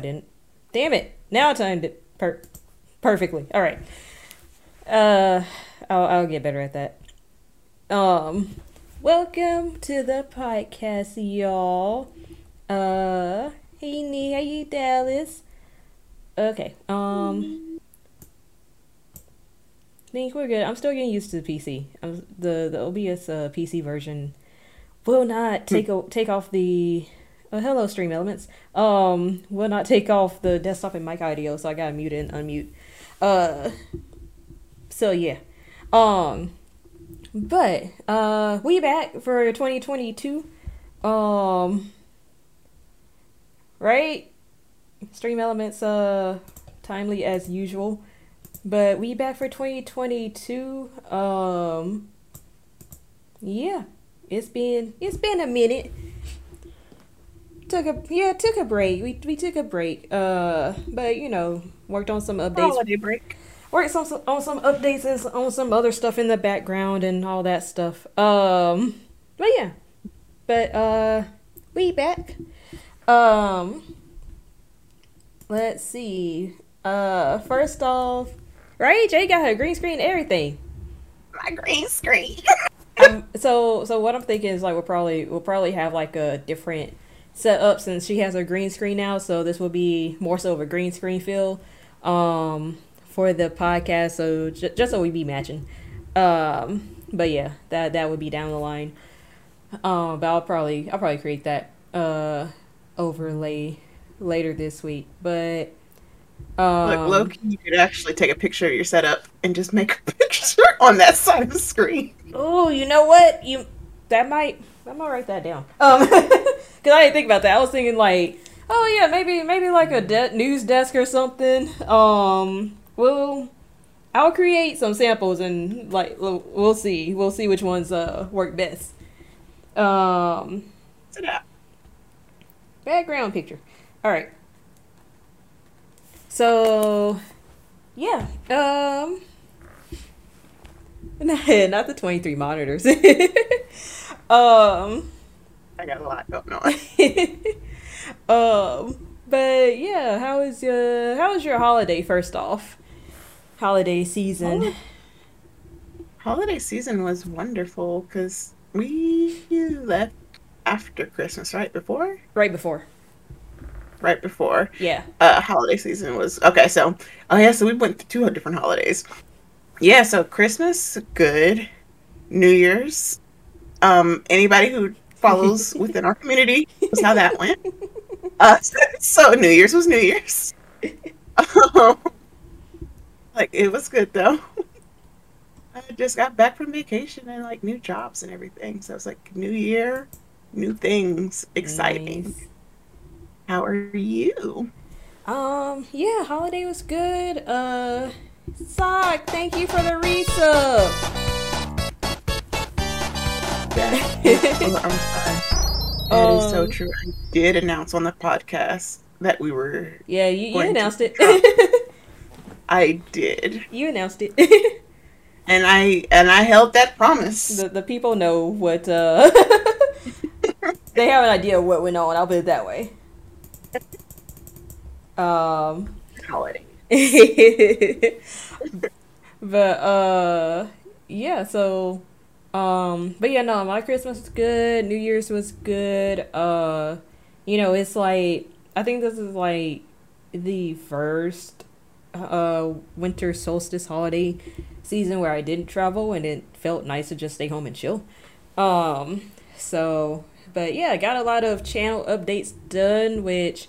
I didn't. Damn it! Now I timed it per- perfectly. All right. Uh, I'll I'll get better at that. Um, welcome to the podcast, y'all. Uh, hey Nee, hey Dallas. Okay. Um, think we're good. I'm still getting used to the PC. I'm, the the OBS uh, PC version will not take o- take off the uh, hello stream elements. Um, will not take off the desktop and mic audio, so I gotta mute and unmute. Uh, so yeah. Um, but uh, we back for 2022. Um, right? Stream elements uh timely as usual. But we back for 2022. Um yeah. It's been it's been a minute. Took a yeah, took a break. We we took a break. Uh but you know, worked on some updates. Holiday break. Worked some, on some updates and on some other stuff in the background and all that stuff. Um but yeah. But uh we back. Um let's see. Uh first off, right? Jay got her green screen and everything. My green screen. um, so so what I'm thinking is like we'll probably we'll probably have like a different setup since she has her green screen now. So this will be more so of a green screen feel um for the podcast. So j- just so we be matching. Um, but yeah, that that would be down the line. Um, but I'll probably I'll probably create that uh overlay later this week. But um, Look, Loki, you could actually take a picture of your setup and just make a picture on that side of the screen. Oh, you know what? You that might I might write that down. Um, because I didn't think about that. I was thinking like, oh yeah, maybe maybe like a de- news desk or something. Um, we'll I'll create some samples and like we'll, we'll see we'll see which ones uh work best. Um, background picture. All right. So, yeah. Um, not the twenty three monitors. um, I got a lot going on. um, but yeah, how is your how was your holiday? First off, holiday season. Oh. Holiday season was wonderful because we left after Christmas, right before, Right before. right before. Yeah. uh, holiday season was okay. So, oh yeah, so we went through two different holidays. Yeah, so Christmas, good. New Year's, um, anybody who follows within our community was how that went. Uh, so New Year's was New Year's. Um, like it was good though. I just got back from vacation and like new jobs and everything. So it's like new year, new things, exciting. Nice. How are you? Um, yeah, holiday was good. Uh, Sock, thank you for the resub. Oh, I'm sorry. That is so Um, true. I did announce on the podcast that we were. Yeah, you, you announced it. I did, you announced it. and I and I held that promise. the the people know what uh they have an idea of what went on, I'll put it that way. Um Holiday. but uh yeah, so um but yeah, no, my Christmas was good, New Year's was good. Uh you know, it's like I think this is like the first uh winter solstice holiday season where I didn't travel and it felt nice to just stay home and chill. Um so but yeah, I got a lot of channel updates done which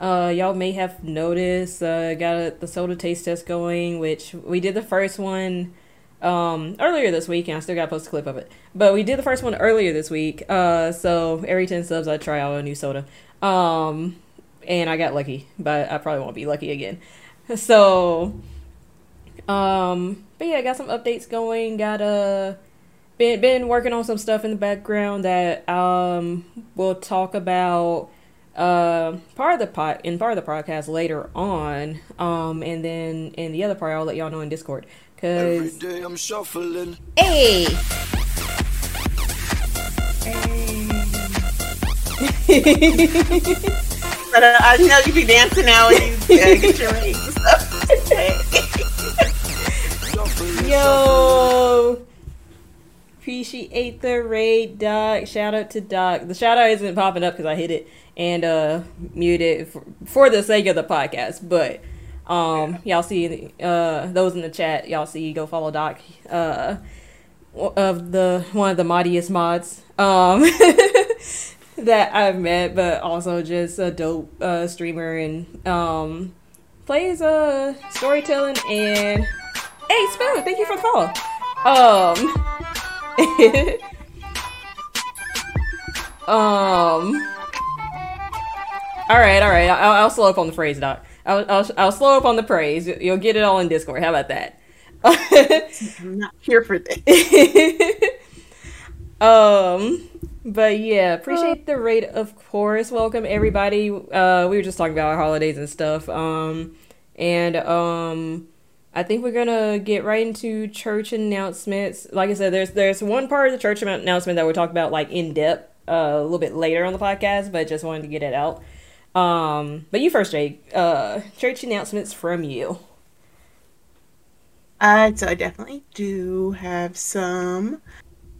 uh y'all may have noticed uh got a, the soda taste test going which we did the first one um earlier this week and I still got to post a clip of it. But we did the first one earlier this week. Uh so every 10 subs I try out a new soda. Um and I got lucky, but I probably won't be lucky again. So um but yeah, I got some updates going, got a been been working on some stuff in the background that um we'll talk about uh part of the pot in part of the podcast later on um and then in the other part I'll let y'all know in Discord Every cuz day I'm shuffling. hey But uh, I know you be dancing now and you uh, get your rings. Yo, appreciate the raid, Doc. Shout out to Doc. The shout out isn't popping up because I hit it and uh muted for, for the sake of the podcast, but. Um, y'all see uh those in the chat. Y'all see go follow Doc. Uh, of the one of the mightiest mods. Um, that I've met, but also just a dope uh, streamer and um, plays uh, storytelling and hey Spoon, thank you for the follow. Um, um. All right, all right. I'll, I'll slow up on the phrase, Doc. I'll, I'll, I'll slow up on the praise. You'll get it all in Discord. How about that? I'm not here for this. um, but yeah, appreciate the rate, of course. Welcome everybody. Uh, we were just talking about our holidays and stuff. Um, and um, I think we're gonna get right into church announcements. Like I said, there's there's one part of the church announcement that we'll talk about like in depth uh, a little bit later on the podcast, but just wanted to get it out. Um, but you first, Jake. Uh, church announcements from you. Uh, so I definitely do have some.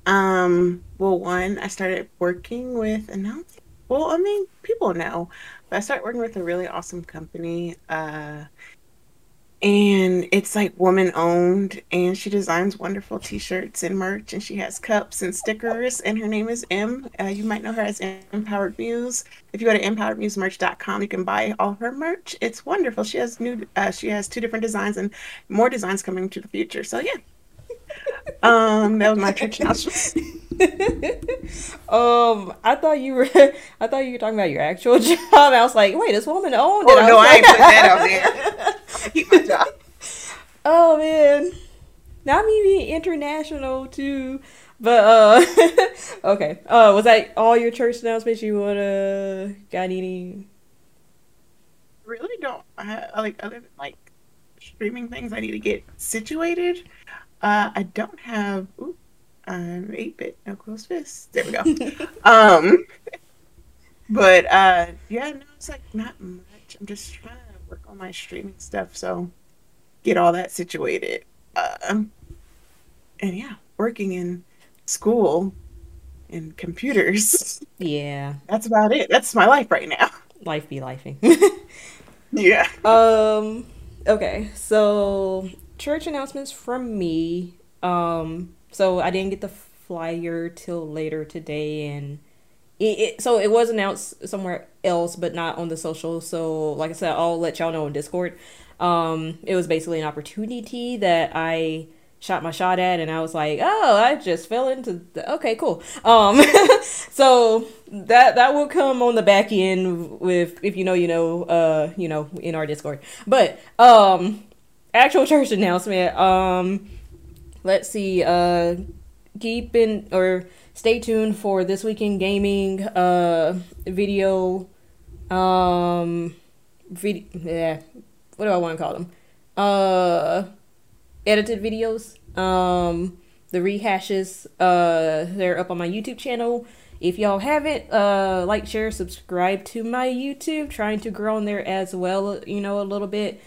Um, well, one, I started working with announcing. Well, I mean, people know, but I started working with a really awesome company. Uh, and it's like woman owned and she designs wonderful t-shirts and merch and she has cups and stickers and her name is m uh, you might know her as empowered muse. If you go to empoweredmusemerch.com you can buy all her merch. It's wonderful. She has new uh, she has two different designs and more designs coming to the future. So yeah um that was my church announcement um, I thought you were, I thought you were talking about your actual job. I was like, wait, this woman owned oh it. I no was i ain't put that out there keep my job Oh man, now I'm even international too. But uh, okay. Uh, was that all your church announcements? You wanna got any? really don't I, like other than like streaming things I need to get situated. Uh, I don't have ooh, I'm eight bit no close fists. There we go. um, but uh, yeah, no, it's like not much. I'm just trying to work on my streaming stuff, so get all that situated. Um, and yeah, working in school and computers. Yeah, That's about it. That's my life right now. life be lifing. Yeah. Um. Okay. So church announcements from me. Um. So I didn't get the flyer till later today, and it, it so it was announced somewhere else, but not on the social. So like I said, I'll let y'all know on Discord. Um. It was basically an opportunity that I shot my shot at and I was like, "Oh, I just fell into the okay, cool." Um so that that will come on the back end with if you know you know uh you know in our Discord. But um actual church announcement um let's see uh keep in or stay tuned for this weekend gaming uh video um video yeah what do I want to call them? Uh edited videos um the rehashes uh they're up on my youtube channel. If y'all haven't uh like share subscribe to my youtube trying to grow on there as well you know a little bit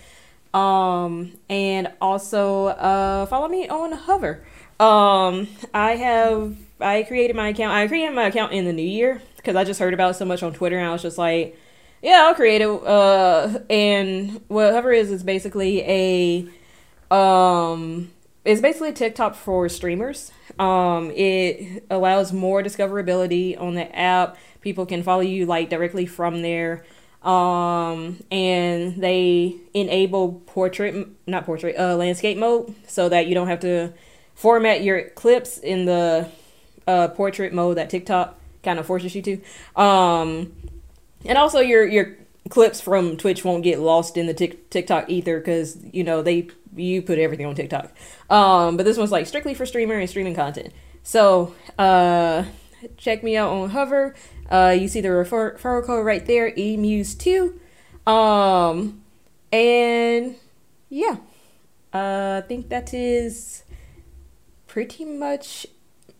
um and also uh follow me on hover um i have i created my account i created my account in the new year because i just heard about it so much on twitter and i was just like yeah i'll create it uh and what hover is is basically a um it's basically TikTok for streamers. Um, it allows more discoverability on the app. People can follow you like directly from there. Um, and they enable portrait, not portrait, uh, landscape mode, so that you don't have to format your clips in the uh, portrait mode that TikTok kind of forces you to. Um, and also your your clips from Twitch won't get lost in the tic- TikTok ether because you know they you put everything on TikTok. Um, but this one's like strictly for streamer and streaming content. So uh, check me out on Hover. Uh, you see the refer- referral code right there, emuse2. Um, and yeah, uh, I think that is pretty much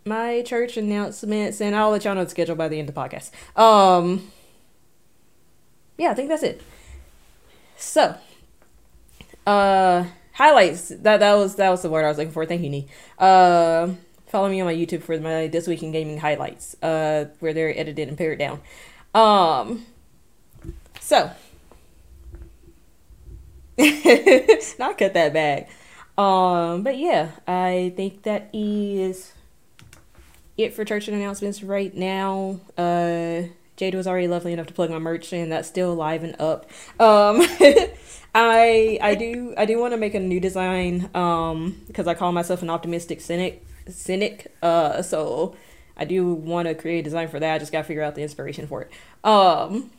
my church announcements, and I'll let y'all know the schedule by the end of the podcast. Um, yeah, I think that's it. So, uh, highlights. That that was that was the word I was looking for. Thank you, Nee. Uh, follow me on my YouTube for my this week in gaming highlights. Uh, where they're edited and pared down. Um, so. not cut that bag. Um, but yeah, I think that is it for church and announcements right now. Uh, Jada was already lovely enough to plug my merch, and that's still alive and up. Um, I I do I do want to make a new design. Um, because I call myself an optimistic cynic. Cynic. Uh, so I do want to create a design for that. I just gotta figure out the inspiration for it. Um.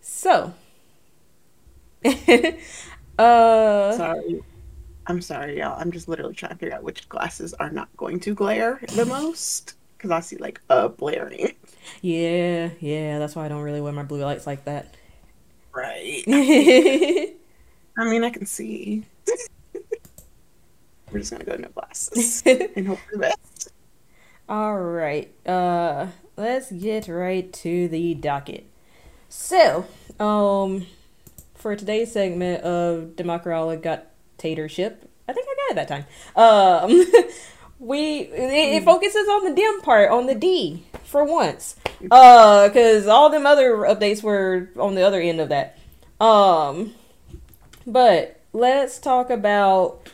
So. uh. Sorry. I'm sorry, y'all. I'm just literally trying to figure out which glasses are not going to glare the most because I see like a blaring. Yeah, yeah. That's why I don't really wear my blue lights like that. Right. I mean, I can see. We're just gonna go no glasses and hope for the best. All right. Uh, let's get right to the docket. So, um, for today's segment of Democratic dictatorship. I think I got it that time. Um, we it, it, focuses on the dim part, on the D for once. Uh, because all them other updates were on the other end of that. Um, but let's talk about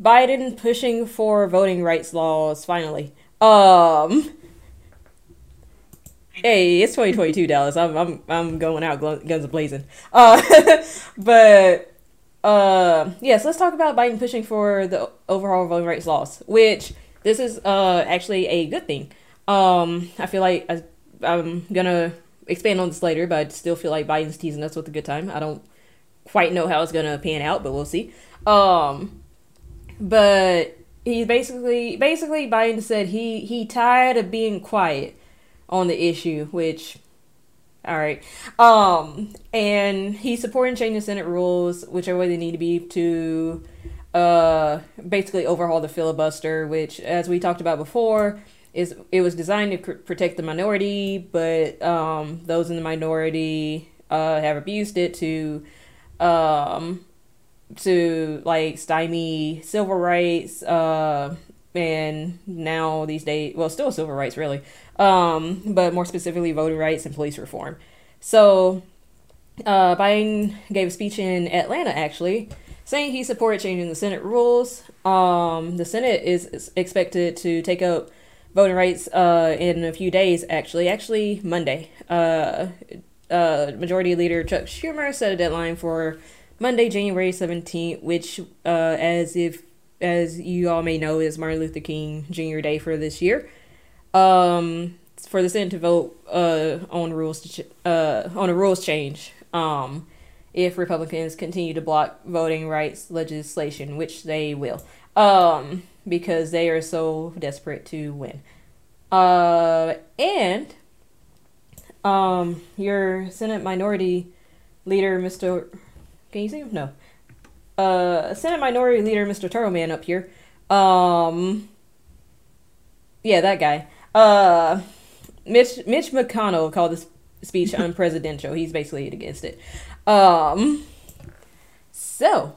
Biden pushing for voting rights laws finally. Um. Hey, it's 2022, Dallas. I'm I'm I'm going out guns blazing. Uh, but uh, yes, let's talk about Biden pushing for the overall voting rights laws, which this is uh actually a good thing. Um, I feel like I, I'm gonna expand on this later, but I still feel like Biden's teasing us with a good time. I don't quite know how it's gonna pan out, but we'll see. Um, but he basically basically Biden said he he tired of being quiet on the issue, which all right. Um, and he's supporting changing Senate rules, whichever way they need to be to uh basically overhaul the filibuster, which, as we talked about before, is it was designed to protect the minority, but um those in the minority uh have abused it to um to like stymie civil rights uh and now these days well still civil rights really um, but more specifically voting rights and police reform. So uh, Biden gave a speech in Atlanta actually, saying he supported changing the Senate rules. Um, the Senate is expected to take up voting rights uh, in a few days. Actually, actually Monday. Uh, uh, Majority Leader Chuck Schumer set a deadline for Monday, January seventeenth, which, uh, as if as you all may know, is Martin Luther King Jr. Day for this year um, for the Senate to vote uh, on rules ch- uh, on a rules change um, if Republicans continue to block voting rights legislation, which they will, um, because they are so desperate to win. Uh, and um, your Senate Minority Leader, Mr. Can you see him? No. Uh, Senate Minority Leader, Mr. Turtle Man, up here. Um, yeah, that guy. Uh, Mitch Mitch McConnell called this speech unpresidential. He's basically against it. Um, so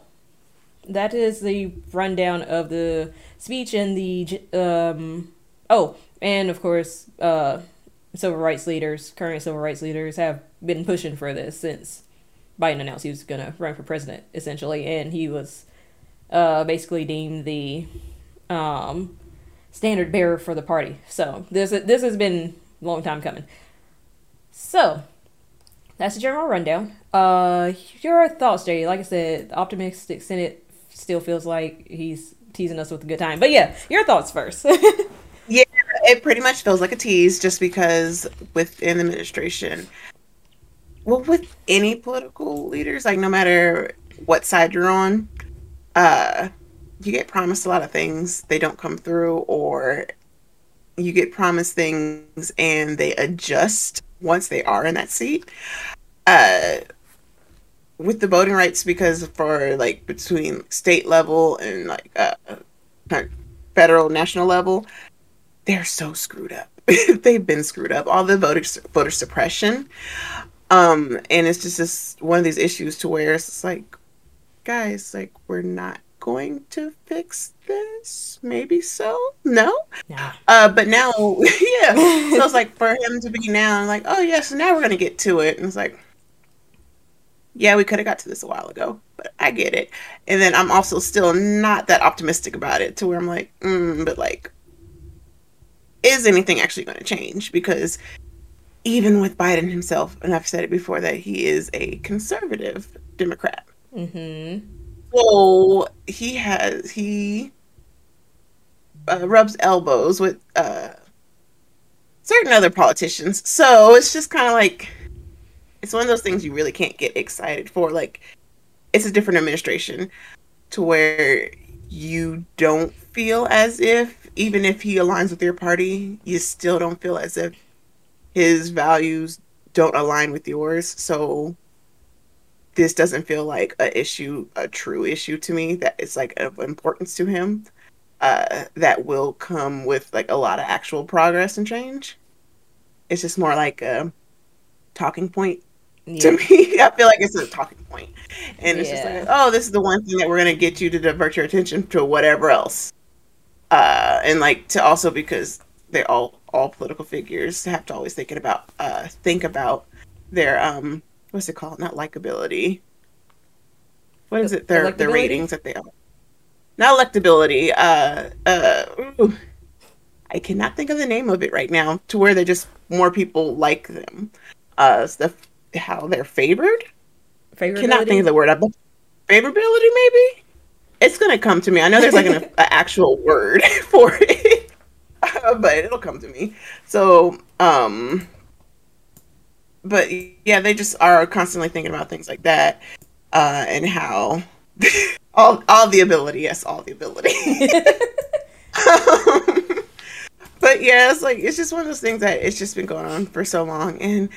that is the rundown of the speech and the um. Oh, and of course, uh, civil rights leaders, current civil rights leaders, have been pushing for this since Biden announced he was going to run for president, essentially, and he was uh, basically deemed the um, standard bearer for the party. So this this has been a long time coming. So that's the general rundown. Uh, your thoughts, Jay? Like I said, the optimistic Senate still feels like he's teasing us with a good time. But yeah, your thoughts first. yeah, it pretty much feels like a tease, just because within the administration, well, with any political leaders, like no matter what side you're on, uh, you get promised a lot of things, they don't come through, or you get promised things and they adjust once they are in that seat. Uh, with the voting rights, because for like between state level and like uh, federal national level, they're so screwed up. They've been screwed up. All the voter voter suppression, Um, and it's just this one of these issues to where it's like, guys, like we're not going to fix this. Maybe so. No. Yeah. Uh, but now, yeah. so it's like for him to be now like, oh yeah, so now we're gonna get to it, and it's like, yeah, we could have got to this a while ago, but I get it. And then I'm also still not that optimistic about it to where I'm like, mm, but like, is anything actually going to change? Because even with Biden himself, and I've said it before that he is a conservative Democrat. Mm-hmm. So he has he uh, rubs elbows with uh, certain other politicians. So it's just kind of like it's one of those things you really can't get excited for. Like it's a different administration to where you don't feel as if even if he aligns with your party, you still don't feel as if his values don't align with yours. So this doesn't feel like a issue, a true issue to me that is like of importance to him. Uh, that will come with like a lot of actual progress and change. It's just more like a talking point yeah. to me. I feel like it's a talking point, and it's yeah. just like, oh, this is the one thing that we're gonna get you to divert your attention to whatever else, uh, and like to also because they're all all political figures have to always thinking about uh think about their um what's it called? Not likability. What is it? Their their ratings that they are. Not electability uh uh ooh, i cannot think of the name of it right now to where they just more people like them. Uh the how they're favored? Cannot think of the word. Favorability maybe? It's gonna come to me. I know there's like an, an actual word for it but it'll come to me. So, um, but yeah, they just are constantly thinking about things like that, uh, and how all all the ability, yes, all the ability. um, but yeah, it's like it's just one of those things that it's just been going on for so long, and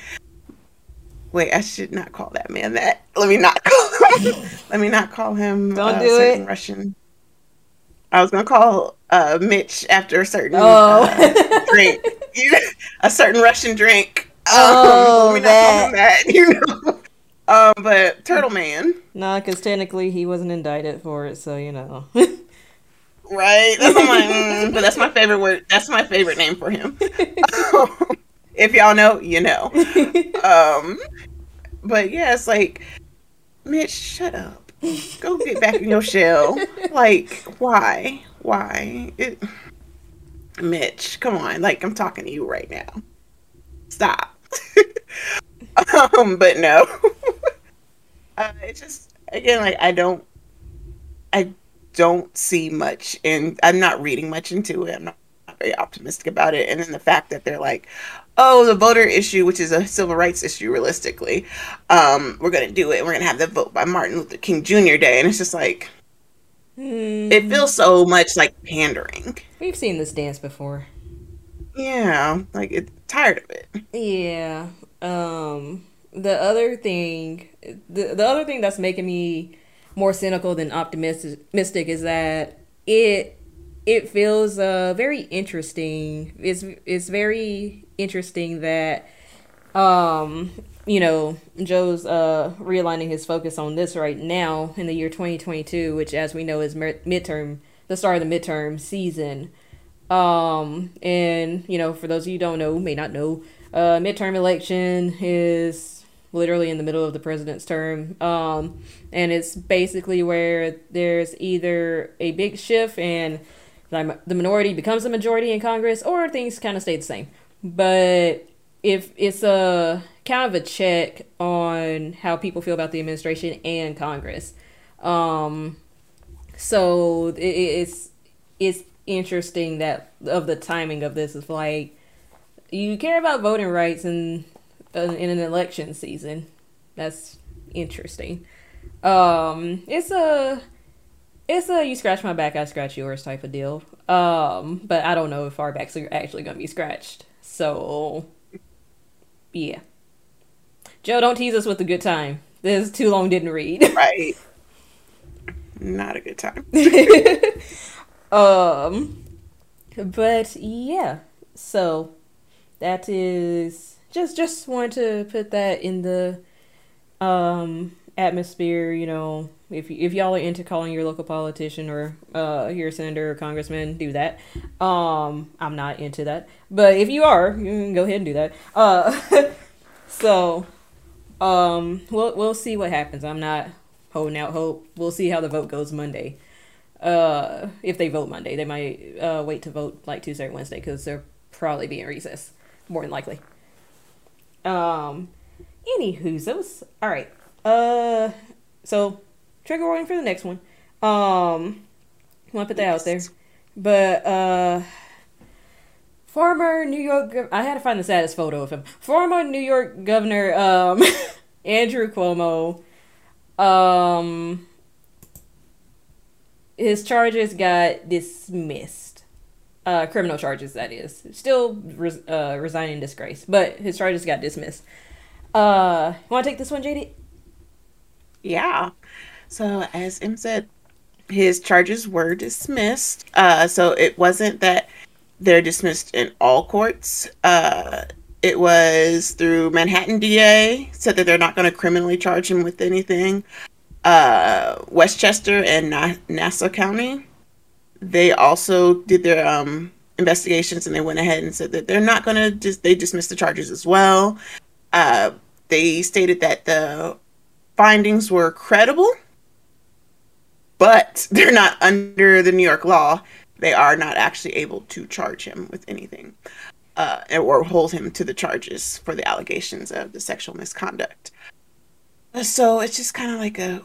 wait, I should not call that man that. Let me not call him. let me not call him. Don't uh, do it. Russian. I was gonna call uh, Mitch after a certain oh. uh, drink, a certain Russian drink. Um, oh, that. that. you know. Um, but Turtle Man. Nah, because technically he wasn't indicted for it, so you know. right. That's my, mm, but that's my favorite word. That's my favorite name for him. Um, if y'all know, you know. Um, but yeah, it's like, Mitch, shut up. Go get back in your shell. Like, why? Why? It... Mitch, come on. Like, I'm talking to you right now. Stop. um, but no. uh, it's just again like I don't I don't see much and I'm not reading much into it. I'm not very optimistic about it. And then the fact that they're like, oh, the voter issue, which is a civil rights issue, realistically, um, we're gonna do it. We're gonna have the vote by Martin Luther King Jr. Day, and it's just like, mm. it feels so much like pandering. We've seen this dance before. Yeah, like it's tired of it. Yeah. Um. The other thing, the the other thing that's making me more cynical than optimistic is that it it feels uh, very interesting. It's it's very interesting that um you know Joe's uh realigning his focus on this right now in the year 2022, which as we know is midterm, the start of the midterm season. Um and you know for those of you don't know, may not know, uh midterm election is literally in the middle of the president's term. Um and it's basically where there's either a big shift and the minority becomes a majority in Congress, or things kind of stay the same. But if it's a kind of a check on how people feel about the administration and Congress, um, so it, it's it's interesting that of the timing of this is like you care about voting rights in uh, in an election season. That's interesting. Um, it's a it's a you scratch my back, I scratch yours type of deal. Um, but I don't know if our backs are actually gonna be scratched. So yeah. Joe, don't tease us with a good time. This is too long didn't read. Right. Not a good time. um but yeah. So that is just just wanted to put that in the um atmosphere. You know, if if y'all are into calling your local politician or uh your senator or congressman, do that. Um, I'm not into that, but if you are, you can go ahead and do that. Uh, so um, we'll we'll see what happens. I'm not holding out hope. We'll see how the vote goes Monday. Uh, if they vote Monday, they might uh wait to vote like Tuesday or Wednesday because they're probably be in recess, more than likely. Um, anywho, those all right. Uh, so trigger warning for the next one. Um, want to put that out there, but uh, former New York. I had to find the saddest photo of him. Former New York Governor um Andrew Cuomo. Um, his charges got dismissed. Uh, criminal charges, that is. Still res- uh, resigning in disgrace, but his charges got dismissed. Uh, want to take this one, JD? Yeah. So as M said, his charges were dismissed. Uh, so it wasn't that they're dismissed in all courts. Uh, it was through Manhattan DA said that they're not going to criminally charge him with anything. Uh, Westchester and Na- Nassau County, they also did their um, investigations and they went ahead and said that they're not going to just they dismissed the charges as well. Uh, they stated that the findings were credible, but they're not under the New York law. They are not actually able to charge him with anything uh, or hold him to the charges for the allegations of the sexual misconduct. So it's just kind of like a,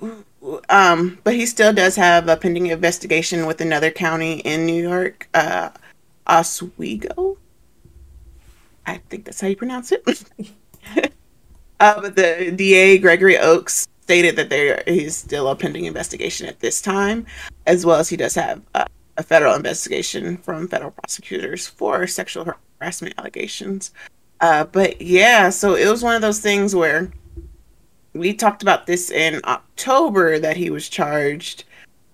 um, but he still does have a pending investigation with another county in New York, uh, Oswego. I think that's how you pronounce it. uh, but the DA Gregory Oakes stated that there he's still a pending investigation at this time, as well as he does have uh, a federal investigation from federal prosecutors for sexual harassment allegations. Uh, but yeah, so it was one of those things where we talked about this in October that he was charged.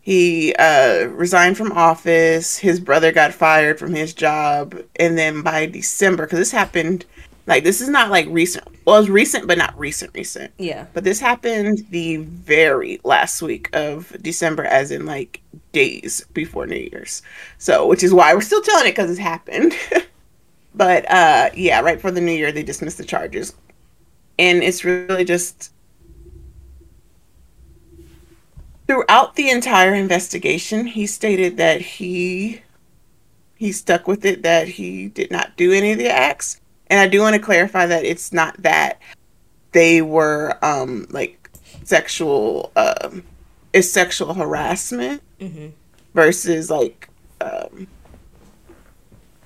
He uh, resigned from office. His brother got fired from his job, and then by December, because this happened, like this is not like recent. Well, it was recent, but not recent, recent. Yeah. But this happened the very last week of December, as in like days before New Year's. So, which is why we're still telling it because it's happened. but uh, yeah, right for the New Year, they dismissed the charges, and it's really just throughout the entire investigation, he stated that he he stuck with it that he did not do any of the acts. And I do want to clarify that it's not that they were um like sexual um is sexual harassment Mm-hmm. versus like um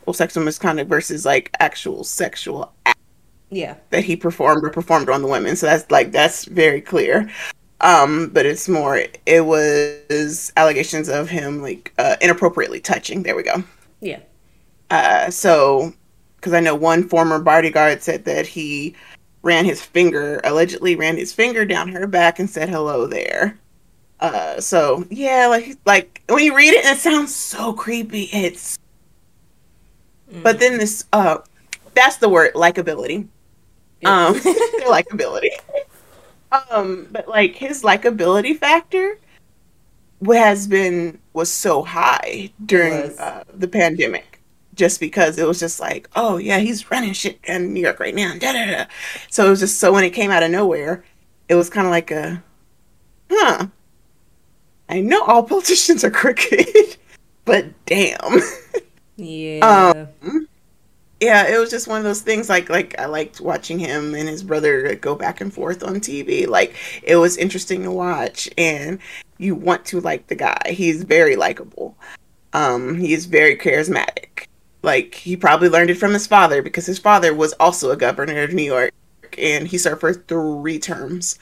well sexual misconduct versus like actual sexual act Yeah. that he performed or performed on the women. So that's like that's very clear. Um, but it's more it was allegations of him like uh, inappropriately touching. There we go. Yeah. Uh, so because I know one former bodyguard said that he ran his finger allegedly ran his finger down her back and said hello there. Uh, so yeah, like like when you read it, it sounds so creepy. It's but then this uh, that's the word likability. Um their likability. Um but like his likability factor has been was so high during uh, the pandemic just because it was just like oh yeah he's running shit in new york right now da, da, da. so it was just so when it came out of nowhere it was kind of like a huh i know all politicians are crooked but damn yeah. Um, yeah, it was just one of those things. Like, like I liked watching him and his brother go back and forth on TV. Like, it was interesting to watch, and you want to like the guy. He's very likable. Um, he is very charismatic. Like, he probably learned it from his father because his father was also a governor of New York, and he served for three terms.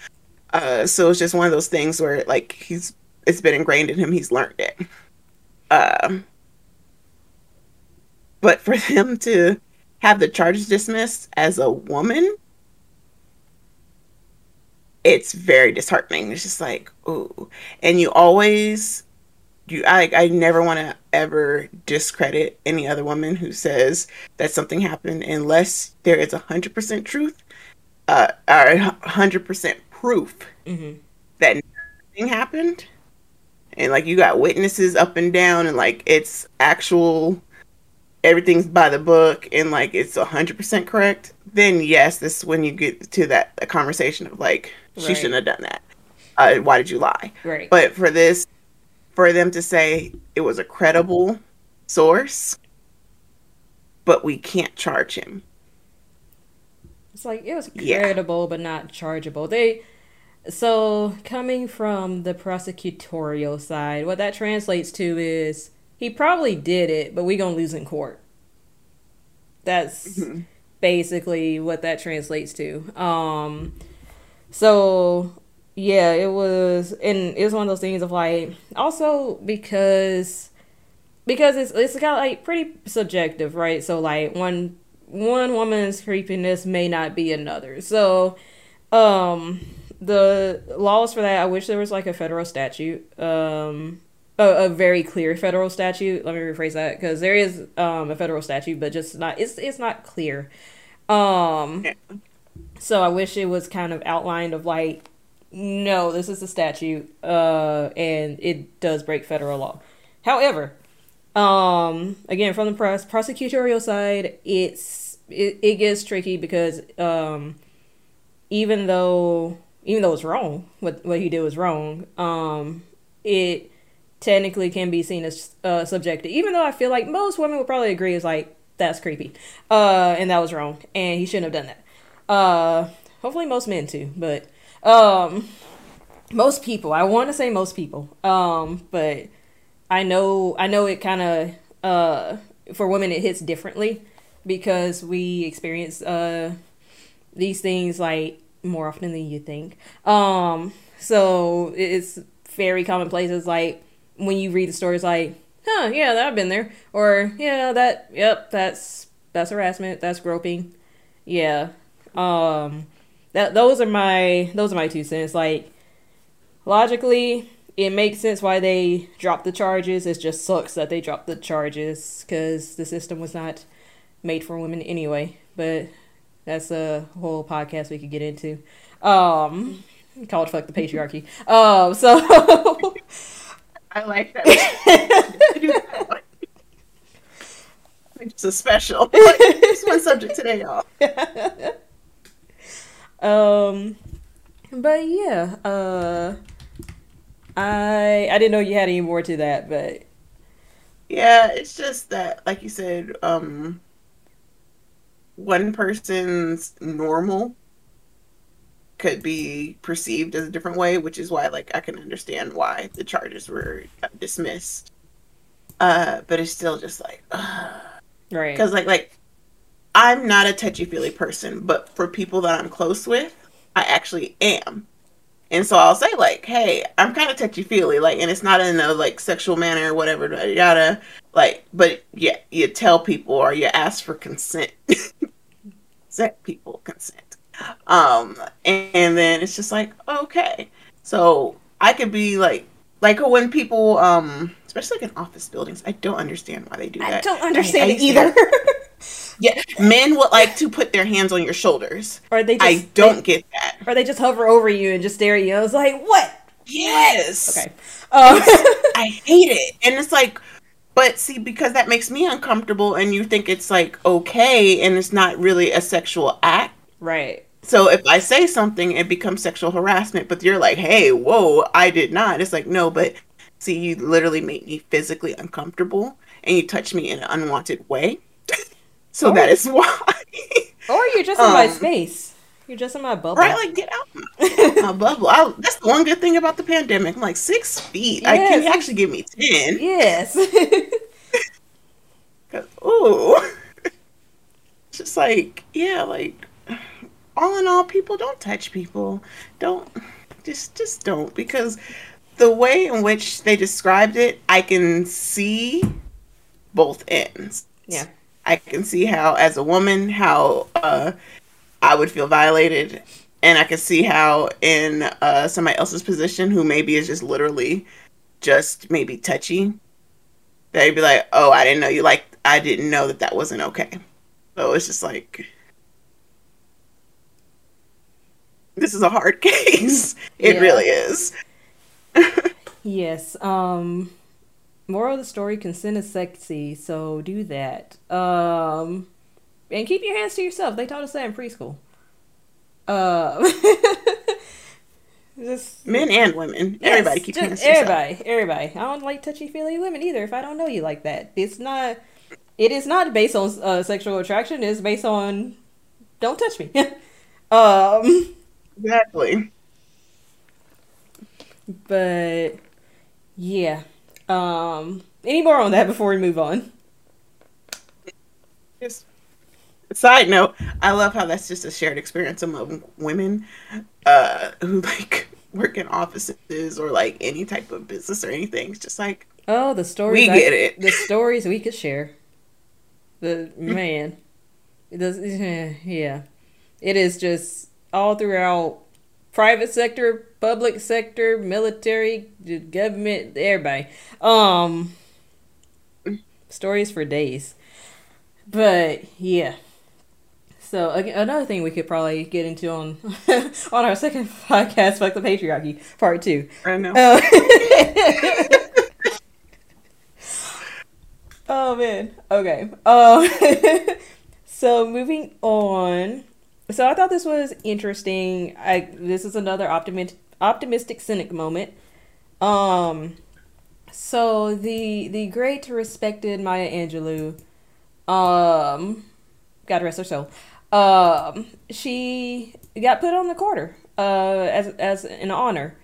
Uh, so it's just one of those things where like he's it's been ingrained in him. He's learned it. Um, but for them to have the charges dismissed as a woman, it's very disheartening. It's just like, ooh. And you always you I I never want to ever discredit any other woman who says that something happened unless there is a hundred percent truth, uh, or hundred percent proof hmm that nothing happened, and like you got witnesses up and down, and like it's actual, everything's by the book, and like it's a hundred percent correct. Then yes, this is when you get to that, conversation of like she shouldn't have done that. Uh, why did you lie? Right. But for this, for them to say it was a credible source, but we can't charge him. It's like it was Yeah. credible but not chargeable. They so coming from the prosecutorial side, what that translates to is he probably did it, but we gonna lose in court. That's Mhm. basically what that translates to. Um so yeah, it was and it was one of those things of like also because because it's it's got like pretty subjective, right? So like one one woman's creepiness may not be another. So um the laws for that I wish there was like a federal statute. Um a, a very clear federal statute. Let me rephrase that because there is um a federal statute but just not it's it's not clear. Um so I wish it was kind of outlined of like no, this is a statute uh and it does break federal law. However, um again from the press prosecutorial side it's it, it gets tricky because um even though even though it's wrong what what he did was wrong um it technically can be seen as uh subjective. Even though i feel like most women would probably agree is like that's creepy. Uh and that was wrong and he shouldn't have done that. Uh hopefully most men too but um most people i want to say most people um but I know I know it kind of uh for women it hits differently because we experience uh these things like more often than you think. Um so it's very commonplace it's like when you read the stories like, "Huh, yeah, that I've been there." Or, "Yeah, that yep, that's that's harassment, that's groping." Yeah. Um that those are my those are my two cents like logically it makes sense why they dropped the charges. It just sucks that they dropped the charges because the system was not made for women anyway. But that's a whole podcast we could get into. Um, called "Fuck the Patriarchy." Um, so I like that. it's a special. Just one subject today, y'all. um, but yeah, uh, I I didn't know you had any more to that, but Yeah, it's just that, like you said, um, one person's normal could be perceived as a different way, which is why, like, I can understand why the charges were dismissed. Uh, but it's still just like, right, because, like, like I'm not a touchy feely person, but for people that I'm close with, I actually am. And so I'll say like, "Hey, I'm kind of touchy feely," like, and it's not in a like sexual manner or whatever, yada, yada. Like, but yeah, you tell people or you ask for consent. Set people consent. Um, and, and then it's just like, okay, so I could be like, like when people, um, especially like in office buildings, I don't understand why they do that. I don't understand I it either. Yeah, men would like to put their hands on your shoulders. or they just I don't they- get that. or they just hover over you and just stare at you. I was like, what? Yes. Okay. Um, I hate it. And it's like, but see, because that makes me uncomfortable and you think it's like okay and it's not really a sexual act. right. So if I say something, it becomes sexual harassment, but you're like, hey, whoa, I did not. It's like, no, but see, you literally make me physically uncomfortable and you touch me in an unwanted way. So Or- that is why. Or you're just in my Um, space. You're just in my bubble. right? Like, get out my, my bubble. I, that's the one good thing about the pandemic. I'm like, six feet. I can Yes. actually give me 10. Yes. Ooh. It's just like, yeah, like all in all, people don't touch people. Don't just just don't because the way in which they described it, I can see both ends. Yeah. I can see how as a woman how uh I would feel violated and I can see how in uh somebody else's position who maybe is just literally just maybe touchy, they'd be like, "Oh, I didn't know you like. I didn't know that that wasn't okay." So it's just like this is a hard case. It Yeah. really is. Yes. Um moral of the story, consent is sexy, so do that. Um and keep your hands to yourself. They taught us that in preschool. Uh just Men and women, Yes, everybody keep hands to yourself. everybody, everybody. I don't like touchy feely women either if I don't know you like that. It's not it is not based on uh, sexual attraction, it's based on don't touch me. um Exactly. but yeah. Um any more on that before we move on? Just side note, I love how that's just a shared experience among women uh, who like work in offices or like any type of business or anything. It's just like Oh, the stories We I- get it. The stories we could share. The man. It does yeah. It is just all throughout private sector, public sector, military, government, everybody. Um stories for days. But yeah. So again, another thing we could probably get into on on our second podcast, fuck the patriarchy, part two. I know. Uh, oh man. Okay. Um. so moving on. So I thought this was interesting. I this is another optimistic optimistic cynic moment. Um. So the the great respected Maya Angelou, um, God rest her soul. Um, she got put on the quarter. Uh, as as an honor.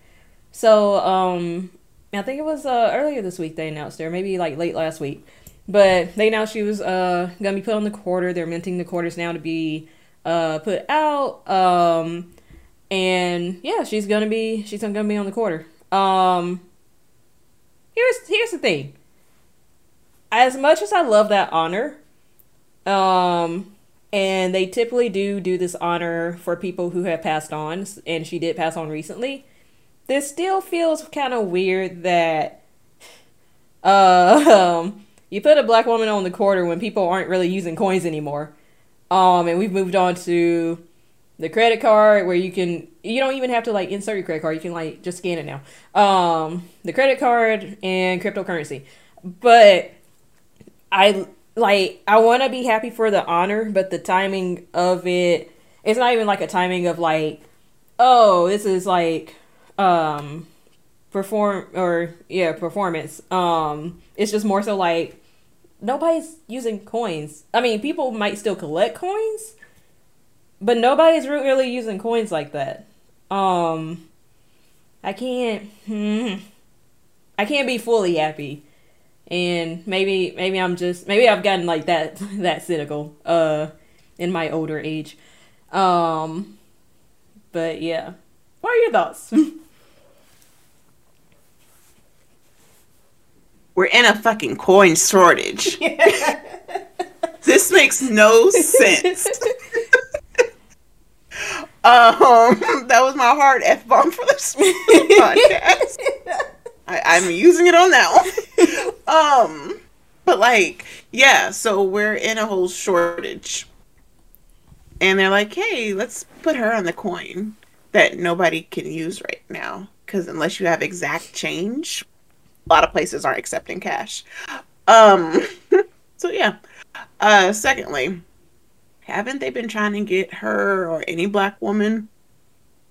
So, um, I think it was uh, earlier this week they announced her, maybe like late last week. But they announced she was uh, gonna be put on the quarter. They're minting the quarters now to be uh, put out. Um, and yeah, she's gonna be she's gonna be on the quarter. Um, here's here's the thing. As much as I love that honor, um, and they typically do do this honor for people who have passed on, and she did pass on recently this still feels kind of weird that uh, um, you put a black woman on the quarter when people aren't really using coins anymore. Um, and we've moved on to the credit card where you can you don't even have to like insert your credit card. You can like just scan it now. Um, the credit card and cryptocurrency. But I like I want to be happy for the honor, but the timing of it it's not even like a timing of like oh, this is like um perform or yeah performance um it's just more so like nobody's using coins i mean people might still collect coins but nobody's really using coins like that. Um i can't hmm, i can't be fully happy. And maybe maybe i'm just maybe i've gotten like that that cynical uh in my older age. Um but yeah. What are your thoughts? We're in a fucking coin shortage. this makes no sense. Um, that was my hard f bomb for this podcast. I, I'm using it on that one. um, but like, yeah. So we're in a whole shortage, and they're like, "Hey, let's put her on the coin that nobody can use right now, because unless you have exact change, a lot of places aren't accepting cash." Um, so yeah. Uh, secondly, haven't they been trying to get her or any black woman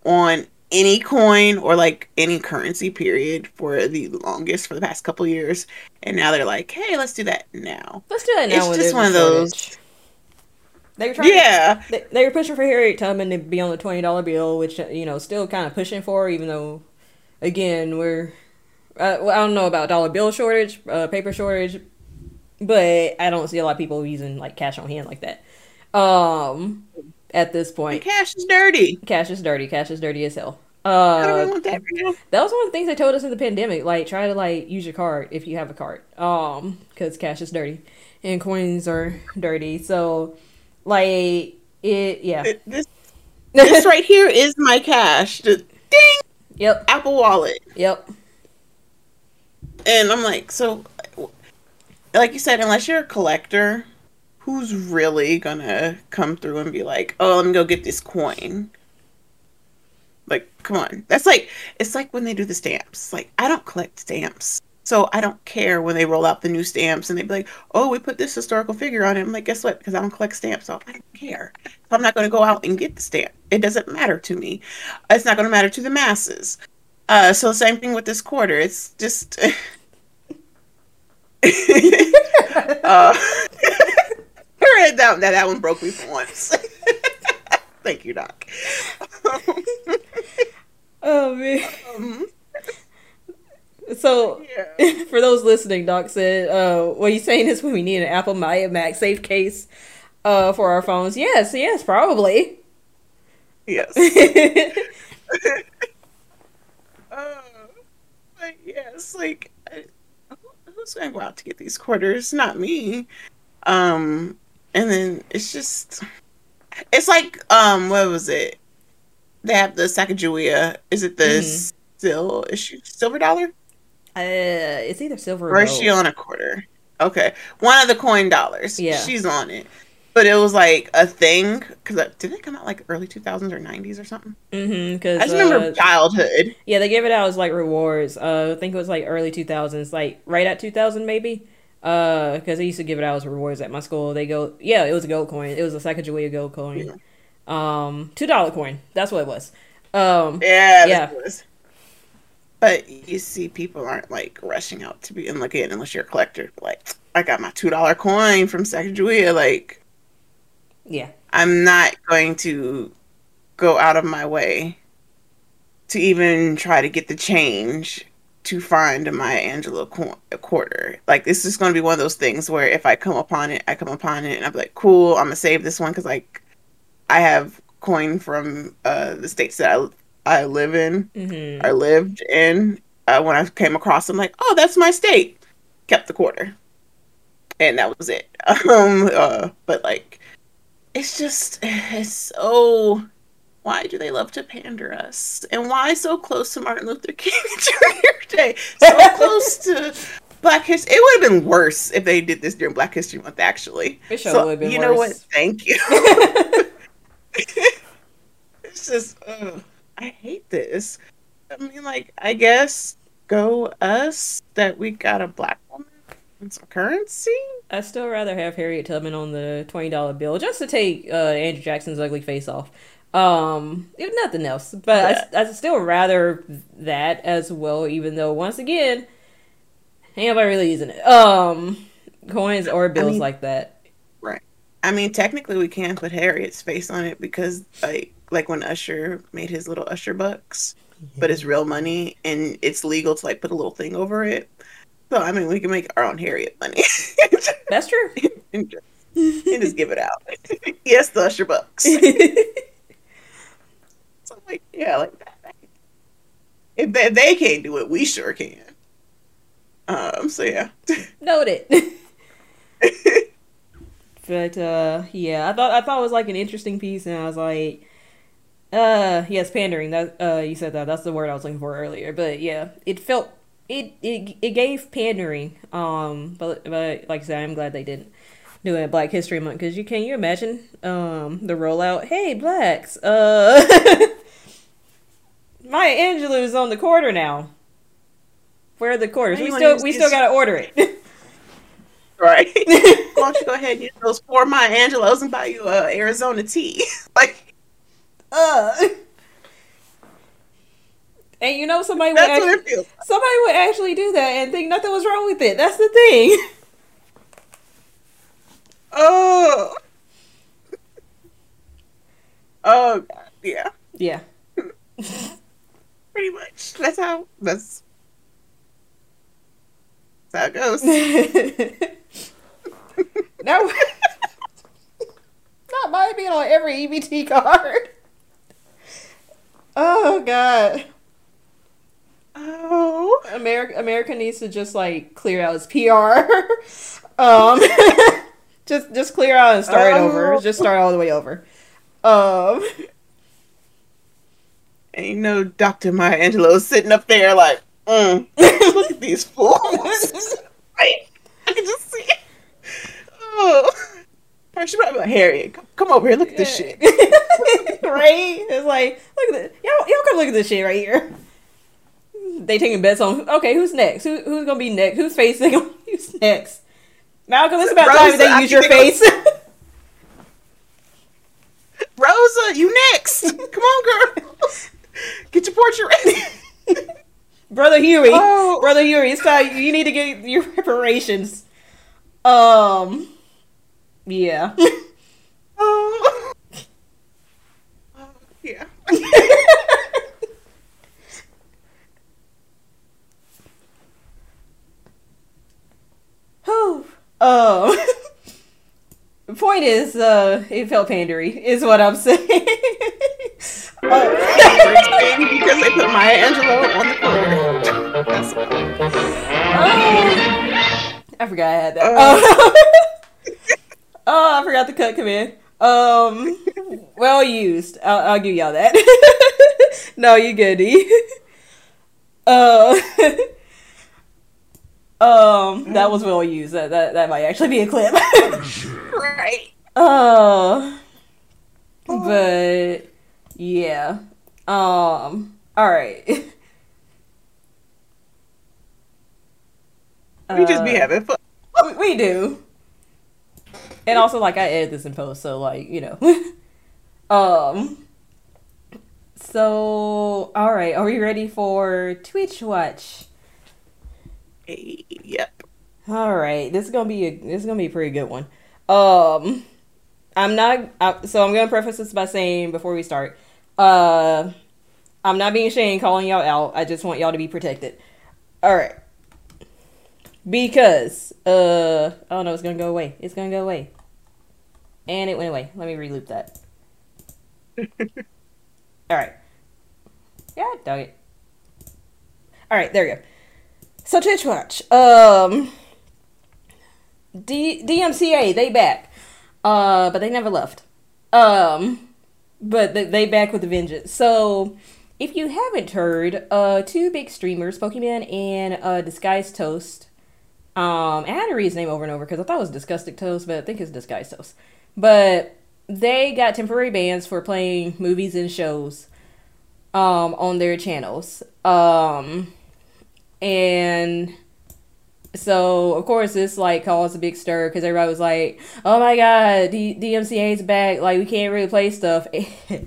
on any coin or like any currency period for the longest for the past couple years and now they're like hey let's do that now Let's do that now. It's just one of those-. They were trying. yeah They, they were pushing for Harriet Tubman to be on the twenty dollar bill, which you know still kind of pushing for, even though, again, we're. Uh, well, I don't know about dollar bill shortage, uh, paper shortage, but I don't see a lot of people using like cash on hand like that. Um, at this point, cash is dirty cash is dirty. Cash is dirty as hell. Uh, that that was one of the things they told us in the pandemic. Like, try to like use your card if you have a card, um, because cash is dirty and coins are dirty. So, like, it, yeah, this, this right here is my cash Just ding yep, apple wallet yep. And I'm like, so, like you said, unless you're a collector, who's really gonna come through and be like, oh, let me go get this coin? Like, come on. That's like, it's like when they do the stamps. Like, I don't collect stamps. So I don't care when they roll out the new stamps and they be like, oh, we put this historical figure on it. I'm like, guess what? Because I don't collect stamps, so I don't care. So I'm not going to go out and get the stamp. It doesn't matter to me. It's not going to matter to the masses. Uh, so same thing with this quarter. It's just. uh, that, that, that one broke me for once. Thank you, Doc. oh, man. Um, so, yeah. for those listening, Doc said, uh, what he's saying is when we need an Apple Maya MagSafe case uh, for our phones. Yes, yes, probably. Yes. uh, but yes, like, who's going to go out to get these quarters? Not me. Um, and then it's just, it's like, um, what was it? They have the Sacagawea. Is it the mm-hmm. still issue silver dollar? Uh, it's either silver or, or is she on a quarter? Okay, one of the coin dollars. Yeah, she's on it. But it was like a thing because uh, did it come out like early two thousands or nineties or something? Mm-hmm. Because I just remember uh, childhood. Yeah, they gave it out as like rewards. Uh, I think it was like early two thousands, like right at two thousand maybe. Uh, because they used to give it out as rewards at my school. They go, yeah, it was a gold coin. It was a Sacagawea gold coin. Yeah. Um, two dollar coin. That's what it was. Um, yeah, yeah. But you see, people aren't like rushing out to be and look at unless you're a collector. Like, I got my two dollar coin from Sacagawea. Like, yeah, I'm not going to go out of my way to even try to get the change to find a Maya Angelou qu- quarter. Like, this is going to be one of those things where if I come upon it, I come upon it, and I'm like, cool, I'm gonna save this one because like I have coin from uh, the states that I I live in, mm-hmm. I lived in. Uh, when I came across them, like, oh, that's my state. Kept the quarter, and that was it. Um, uh, but like, it's just it's so. Why do they love to pander us? And why so close to Martin Luther King Jr. Day? So close to Black History. It would have been worse if they did this during Black History Month. Actually, it sure so, would have been. You worse. know what? Thank you. it's just. Uh, I hate this. I mean, like, I guess go us that we got a black woman and some currency. I still rather have Harriet Tubman on the twenty dollar bill just to take uh, Andrew Jackson's ugly face off. Um, if nothing else, but yeah. I, I still rather that as well. Even though once again, ain't nobody really using it. Um, coins or bills I mean, like that. Right. I mean, technically, we can put Harriet's face on it because like like when Usher made his little Usher bucks, but it's real money and it's legal to like put a little thing over it. So I mean, we can make our own Harriet money. That's true. and, just, and just give it out. yes, the Usher bucks. like, yeah, like that. if they, if they can't do it, we sure can. Um. So yeah. Noted. but uh, yeah, I thought I thought it was like an interesting piece, and I was like, uh, yes, pandering. That uh, you said that. That's the word I was looking for earlier. But yeah, it felt it it it gave pandering. Um, but but like I said, I'm glad they didn't do it at Black History Month because you can you imagine um the rollout. Hey, blacks. Uh, Maya Angelou's on the quarter now. Where are the quarters? We still we still gotta order it. right. Why don't you go ahead and use those four Maya Angelos and buy you a Arizona tea? like uh. And you know somebody would actually, somebody would actually do that and think nothing was wrong with it. That's the thing. Oh. Oh God. Yeah. Yeah. Pretty much. That's how. That's. That's how it goes. no. Not my being on every EBT card. Oh god. Oh. America America needs to just like clear out its PR. um just just clear out and start oh. over. Just start all the way over. Um Ain't no Dr. Maya Angelou sitting up there like Mm. Look at these fools. I, I can just see it. Oh. She probably like, Harriet, come, over here. Look at this shit. right? It's like, look at this. Y'all, y'all come look at this shit right here. They taking bets on, okay, who's next? Who, who's going to be next? Who's facing? going next? Malcolm, it's about time they use your face. Rosa, you next. Come on, girl. Get your portrait ready. Brother Huey. Oh. Brother Huey, it's time you need to get your reparations. Um Yeah. Oh. Uh, yeah. Whew. Um point is, uh, it felt pandery, is what I'm saying. Uh, because they put Maya Angelou on the cover. That's oh, I forgot I had that. Uh, oh, I forgot the cut command. Um, well used. I'll, I'll give y'all that. no, you good, D. Uh, um, that was well used. That that that might actually be a clip. right. Uh, but yeah. Um. All right. we just be uh, having fun. we, we do. And also, like, I edit this in post, so like, you know. um. So, all right, are we ready for Twitch Watch? Yep. All right, this is gonna be a this is gonna be a pretty good one. Um, I'm not. I, so I'm gonna preface this by saying before we start, uh, I'm not being ashamed calling y'all out. I just want y'all to be protected. All right. Because uh, oh no, it's gonna go away. It's gonna go away. And it went away. Let me reloop that. All right. Yeah, dog it. All right, there we go. So Twitch Watch, um, D- DMCA, they back, uh, but they never left. Um, but they, back with a vengeance. So if you haven't heard, uh, two big streamers, Pokimane and uh, Disguised Toast. Um, I had to read his name over and over because I thought it was Disgusting Toast, but I think it's Disguised Toast. But they got temporary bans for playing movies and shows um, on their channels. Um, and so of course this like caused a big stir because everybody was like, "Oh my god, D- DMCA's back! Like we can't really play stuff."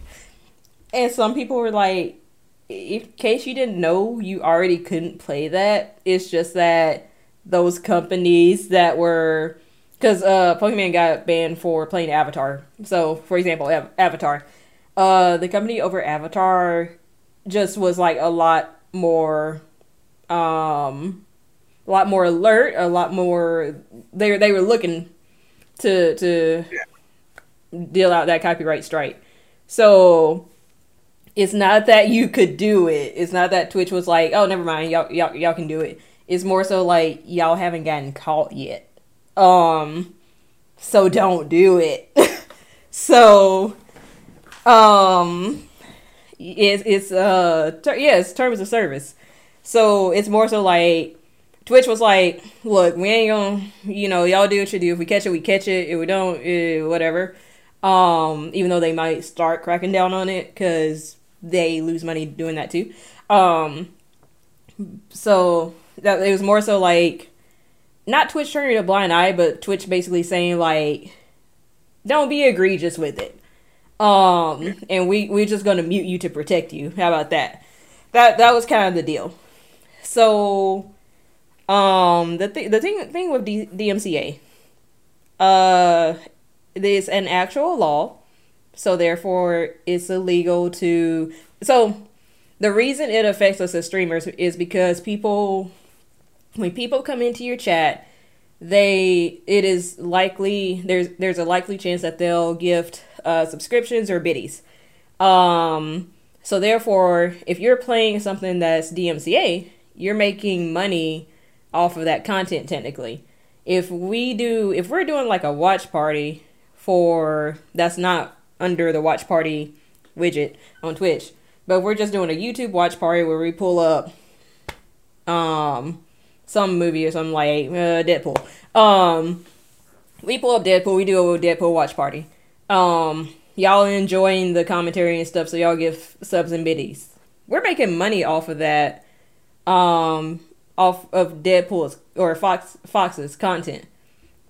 and some people were like, "In case you didn't know, you already couldn't play that. It's just that those companies that were." Because uh, Pokimane got banned for playing Avatar. So, for example, Av- Avatar. Uh, the company over Avatar just was like a lot more um a lot more alert, a lot more they they were looking to to yeah. deal out that copyright strike. So it's not that you could do it. It's not that Twitch was like, "Oh, never mind, y'all y'all y'all can do it." It's more so like y'all haven't gotten caught yet. Um so don't do it. so um it's it's uh ter- yeah, it's terms of service. So it's more so like Twitch was like, look, we ain't gonna, you know, y'all do what you do. If we catch it, we catch it. If we don't, eh, whatever. Um, even though they might start cracking down on it because they lose money doing that too. Um, so that it was more so like not Twitch turning a blind eye, but Twitch basically saying like, don't be egregious with it. Um, and we we're just gonna mute you to protect you. How about that? That that was kind of the deal. So, um, the th- the thing thing with D- DMCA, uh, there's an actual law, so therefore it's illegal to. So, the reason it affects us as streamers is because people, when people come into your chat, they it is likely there's there's a likely chance that they'll gift uh, subscriptions or biddies. Um, so therefore, if you're playing something that's DMCA, you're making money off of that content technically. If we do if we're doing like a watch party for that's not under the watch party widget on Twitch, but we're just doing a YouTube watch party where we pull up um some movie or something like uh, Deadpool. Um, we pull up Deadpool. We do a Deadpool watch party. Um, y'all enjoying the commentary and stuff, so y'all give subs and biddies. We're making money off of that. Um, off of Deadpool's or Fox Fox's content.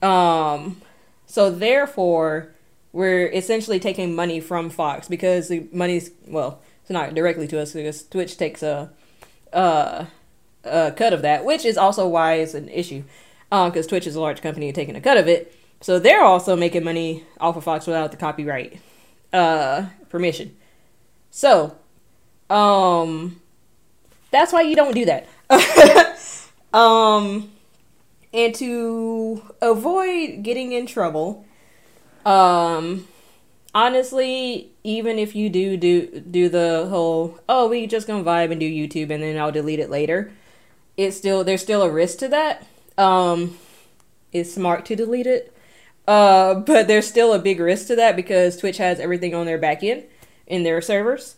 Um, so therefore, we're essentially taking money from Fox because the money's well, it's not directly to us because Twitch takes a uh a cut of that, which is also why it's an issue. Um, because Twitch is a large company taking a cut of it, so they're also making money off of Fox without the copyright uh permission. So, um, that's why you don't do that. um, and to avoid getting in trouble, um, honestly, even if you do do do the whole oh we just gonna vibe and do YouTube and then I'll delete it later, it's still there's still a risk to that. Um, it's smart to delete it, uh, but there's still a big risk to that because Twitch has everything on their back end in their servers.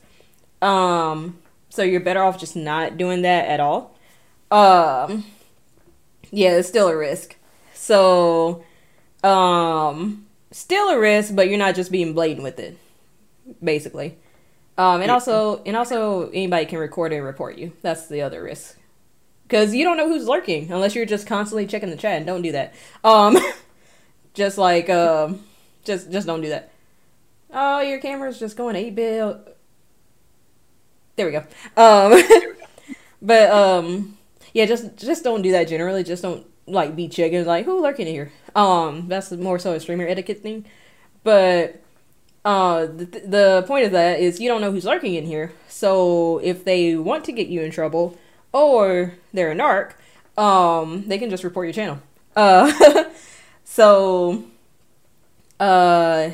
Um, so you're better off just not doing that at all. Um, yeah, it's still a risk. So, um, still a risk, but you're not just being blatant with it, basically. Um, and also, and also, anybody can record and report you. That's the other risk, because you don't know who's lurking unless you're just constantly checking the chat. And don't do that. Um, just like, um, just just don't do that. Oh, your camera's just going eight bit. There we go. Um, but um, yeah, just just don't do that generally. Just don't like be checking like who lurking in here. Um, that's more so a streamer etiquette thing. But uh, the the point of that is you don't know who's lurking in here. So if they want to get you in trouble or they're a narc, um, they can just report your channel. Uh, so uh,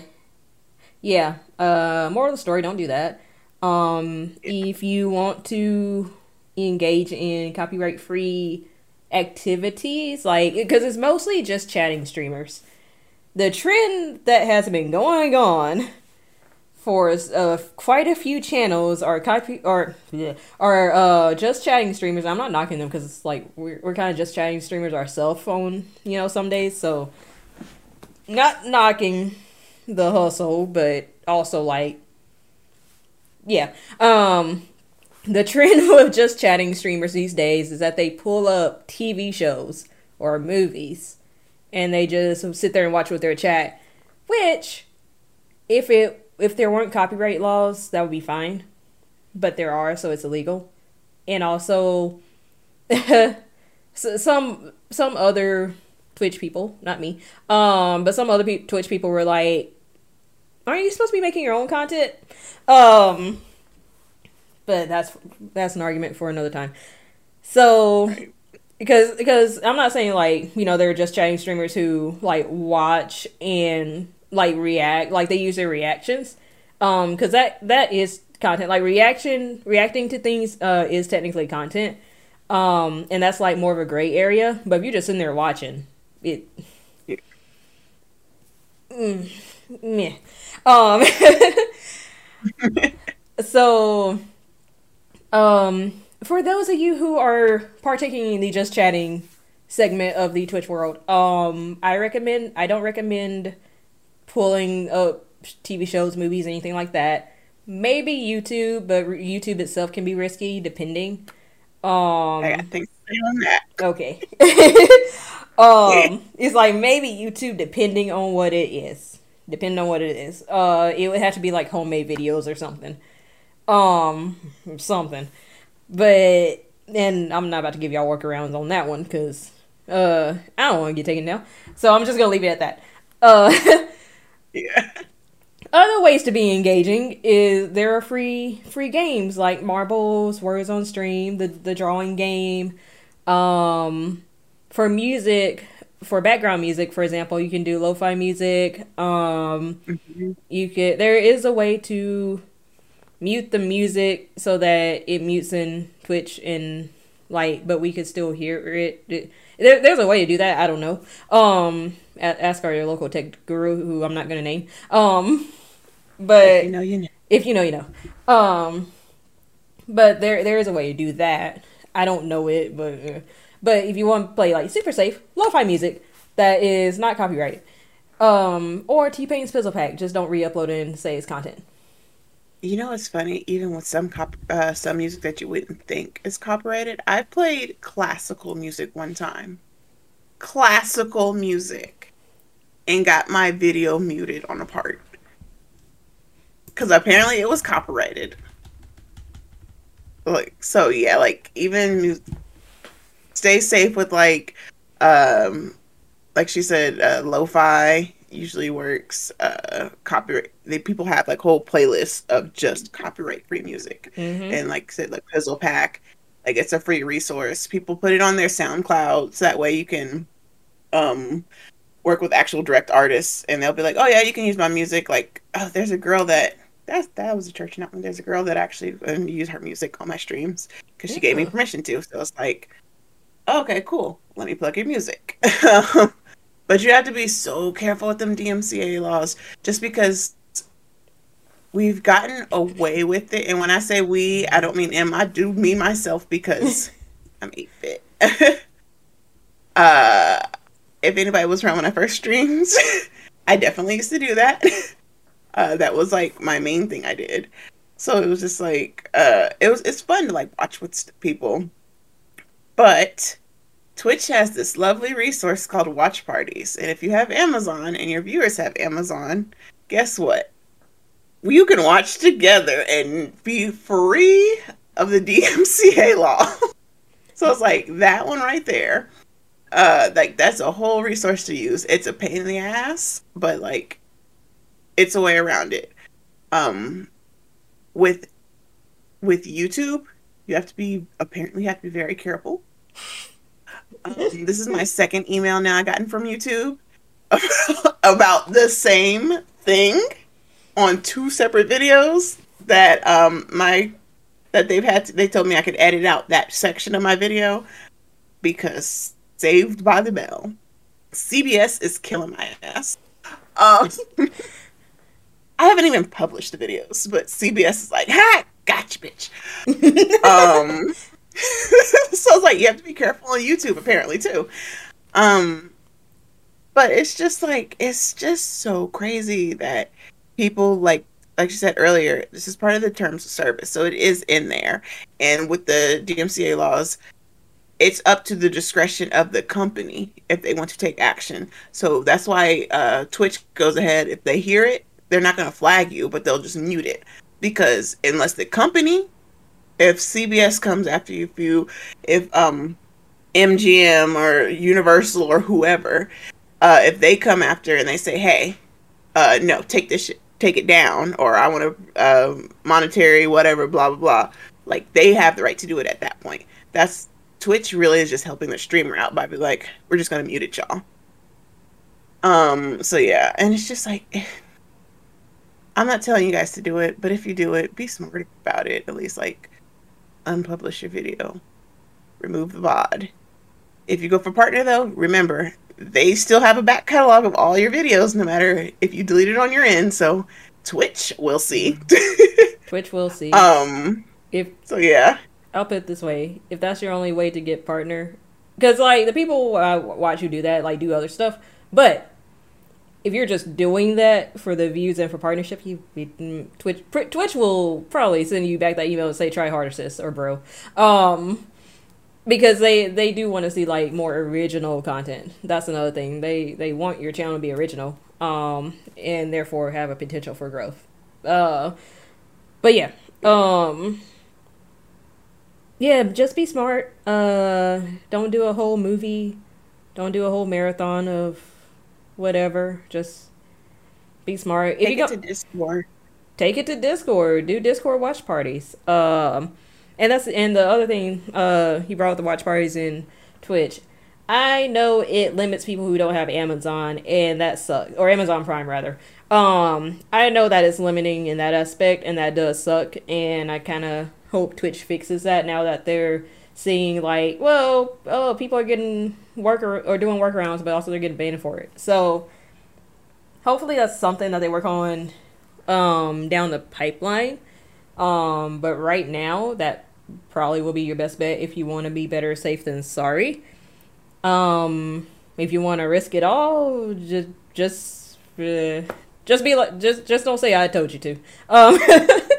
yeah. Uh, moral of the story: don't do that. Um, if you want to engage in copyright free activities like because it's mostly just chatting streamers. The trend that has been going on for uh, quite a few channels are copy or are uh, just chatting streamers. I'm not knocking them because it's like we're, we're kind of just chatting streamers our cell phone you know some days so not knocking the hustle but also like yeah um the trend with just chatting streamers these days is that they pull up TV shows or movies and they just sit there and watch with their chat. Which, if it if there weren't copyright laws, that would be fine. But there are, so it's illegal. And also, some some other Twitch people, not me, um, but some other pe- Twitch people were like, "Aren't you supposed to be making your own content?" Um, but that's that's an argument for another time. So because because I'm not saying like you know they're just chatting streamers who like watch and like react like they use their reactions um because that that is content like reaction reacting to things uh is technically content um and that's like more of a gray area but if you're just in there watching it yeah. mm, meh. um so um, for those of you who are partaking in the just chatting segment of the Twitch world, um, I recommend. I don't recommend pulling up TV shows, movies, anything like that. Maybe YouTube, but YouTube itself can be risky depending. Um, I think on that. Okay. um, it's like maybe YouTube depending on what it is. Depending on what it is. Uh, it would have to be like homemade videos or something um something. But and i'm not about to give y'all workarounds on that one because uh i don't want to get taken down. So i'm just gonna leave it at that. Uh yeah. other ways to be engaging is there are free free games like marbles words on stream the the drawing game. Um for music for background music for example you can do lo-fi music. Um mm-hmm. you could there is a way to mute the music so that it mutes in Twitch and like, but we could still hear it. it there, there's a way to do that. I don't know. Um, ask our local tech guru, who I'm not gonna name. Um, but if you know, you know. If you know, you know. Um, but there there is a way to do that. I don't know it, but uh, but if you want to play like super safe lo-fi music that is not copyrighted, um, or T Pain's Pizzle Pack, just don't re-upload it and say it's content. You know it's funny? Even with some cop- uh, some music that you wouldn't think is copyrighted, I played classical music one time. Classical music, and got my video muted on a part because apparently it was copyrighted. Like so, yeah. Like even stay safe with like, um, like she said, uh, lo-fi usually works. Uh, copyright. They people have like whole playlists of just copyright free music, mm-hmm. and like said, like puzzle Pack, like it's a free resource. People put it on their SoundCloud, so that way you can, um, work with actual direct artists, and they'll be like, oh yeah, you can use my music. Like, oh, there's a girl that that that was a church not there's a girl that actually um, used her music on my streams because she gave me permission to so it's like okay cool let me plug your music but you have to be so careful with them dmca laws just because we've gotten away with it. And when i say we i don't mean em i do mean myself because i'm 8-bit uh if anybody was around when i first streamed i definitely used to do that. Uh, that was like my main thing I did. So it was just like uh, it was it's fun to like watch with people, but Twitch has this lovely resource called Watch Parties, and if you have Amazon and your viewers have Amazon, guess what? You can watch together and be free of the DMCA law. so it's like that one right there. Uh, like that's a whole resource to use. It's a pain in the ass, but like it's a way around it. Um, with with YouTube, you have to be apparently you have to be very careful. Um, this is my second email now I've gotten from YouTube about the same thing on two separate videos that um my that they've had to, they told me I could edit out that section of my video because saved by the bell. CBS is killing my ass. Um I haven't even published the videos, but CBS is like, "Ha, gotcha, bitch." um, so I was like, you have to be careful on YouTube, apparently too. Um, but it's just like it's just so crazy that people like like you said earlier, this is part of the terms of service, so it is in there. And with the DMCA laws, it's up to the discretion of the company if they want to take action. So that's why uh, Twitch goes ahead if they hear it, they're not going to flag you, but they'll just mute it because unless the company, if CBS comes after you, if you, if um, MGM or Universal or whoever, uh, if they come after and they say, hey, uh, no, take this, sh- take it down, or I want to uh, monetary whatever, blah blah blah. Like they have the right to do it at that point. That's Twitch really is just helping the streamer out by be like, we're just gonna mute it, y'all. Um. So yeah, and it's just like I'm not telling you guys to do it, but if you do it, be smart about it. At least like unpublish your video, remove the VOD. If you go for partner though, remember they still have a back catalog of all your videos, no matter if you delete it on your end. So Twitch we'll see. Twitch we'll see. Um. If so, yeah. I'll put it this way: if that's your only way to get partner, because like the people I watch who do that, like do other stuff, but if you're just doing that for the views and for partnership, you mm, Twitch Twitch will probably send you back that email and say try harder, sis or bro, um, because they they do want to see like more original content. That's another thing. They they want your channel to be original, um, and therefore have a potential for growth. Uh, but yeah, um. Yeah, just be smart. Uh, don't do a whole movie. Don't do a whole marathon of whatever. Just be smart. Take if you go, to Discord. Take it to Discord. Do Discord watch parties. Um, and that's and the other thing. Uh, he brought up the watch parties in Twitch. I know it limits people who don't have Amazon, and that sucks, or Amazon Prime rather. Um, I know that it's limiting in that aspect, and that does suck. And I kind of hope Twitch fixes that now that they're seeing like, well, oh, people are getting work or, or doing workarounds, but also they're getting banned for it. So hopefully that's something that they work on um, down the pipeline. Um, but right now, that probably will be your best bet if you want to be better safe than sorry. Um, if you want to risk it all, just just uh, just be like just just don't say I told you to. Um,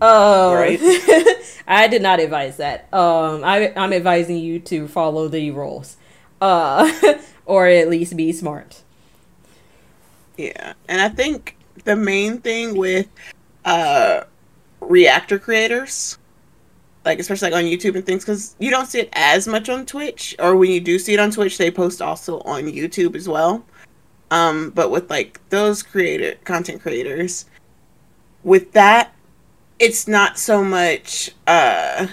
uh, Right. I did not advise that. Um, I I'm advising you to follow the rules, uh, or at least be smart. Yeah, and I think the main thing with uh reactor creators, like especially like on YouTube and things, because you don't see it as much on Twitch, or when you do see it on Twitch, they post also on YouTube as well. Um, but with like those creator content creators, with that, it's not so much uh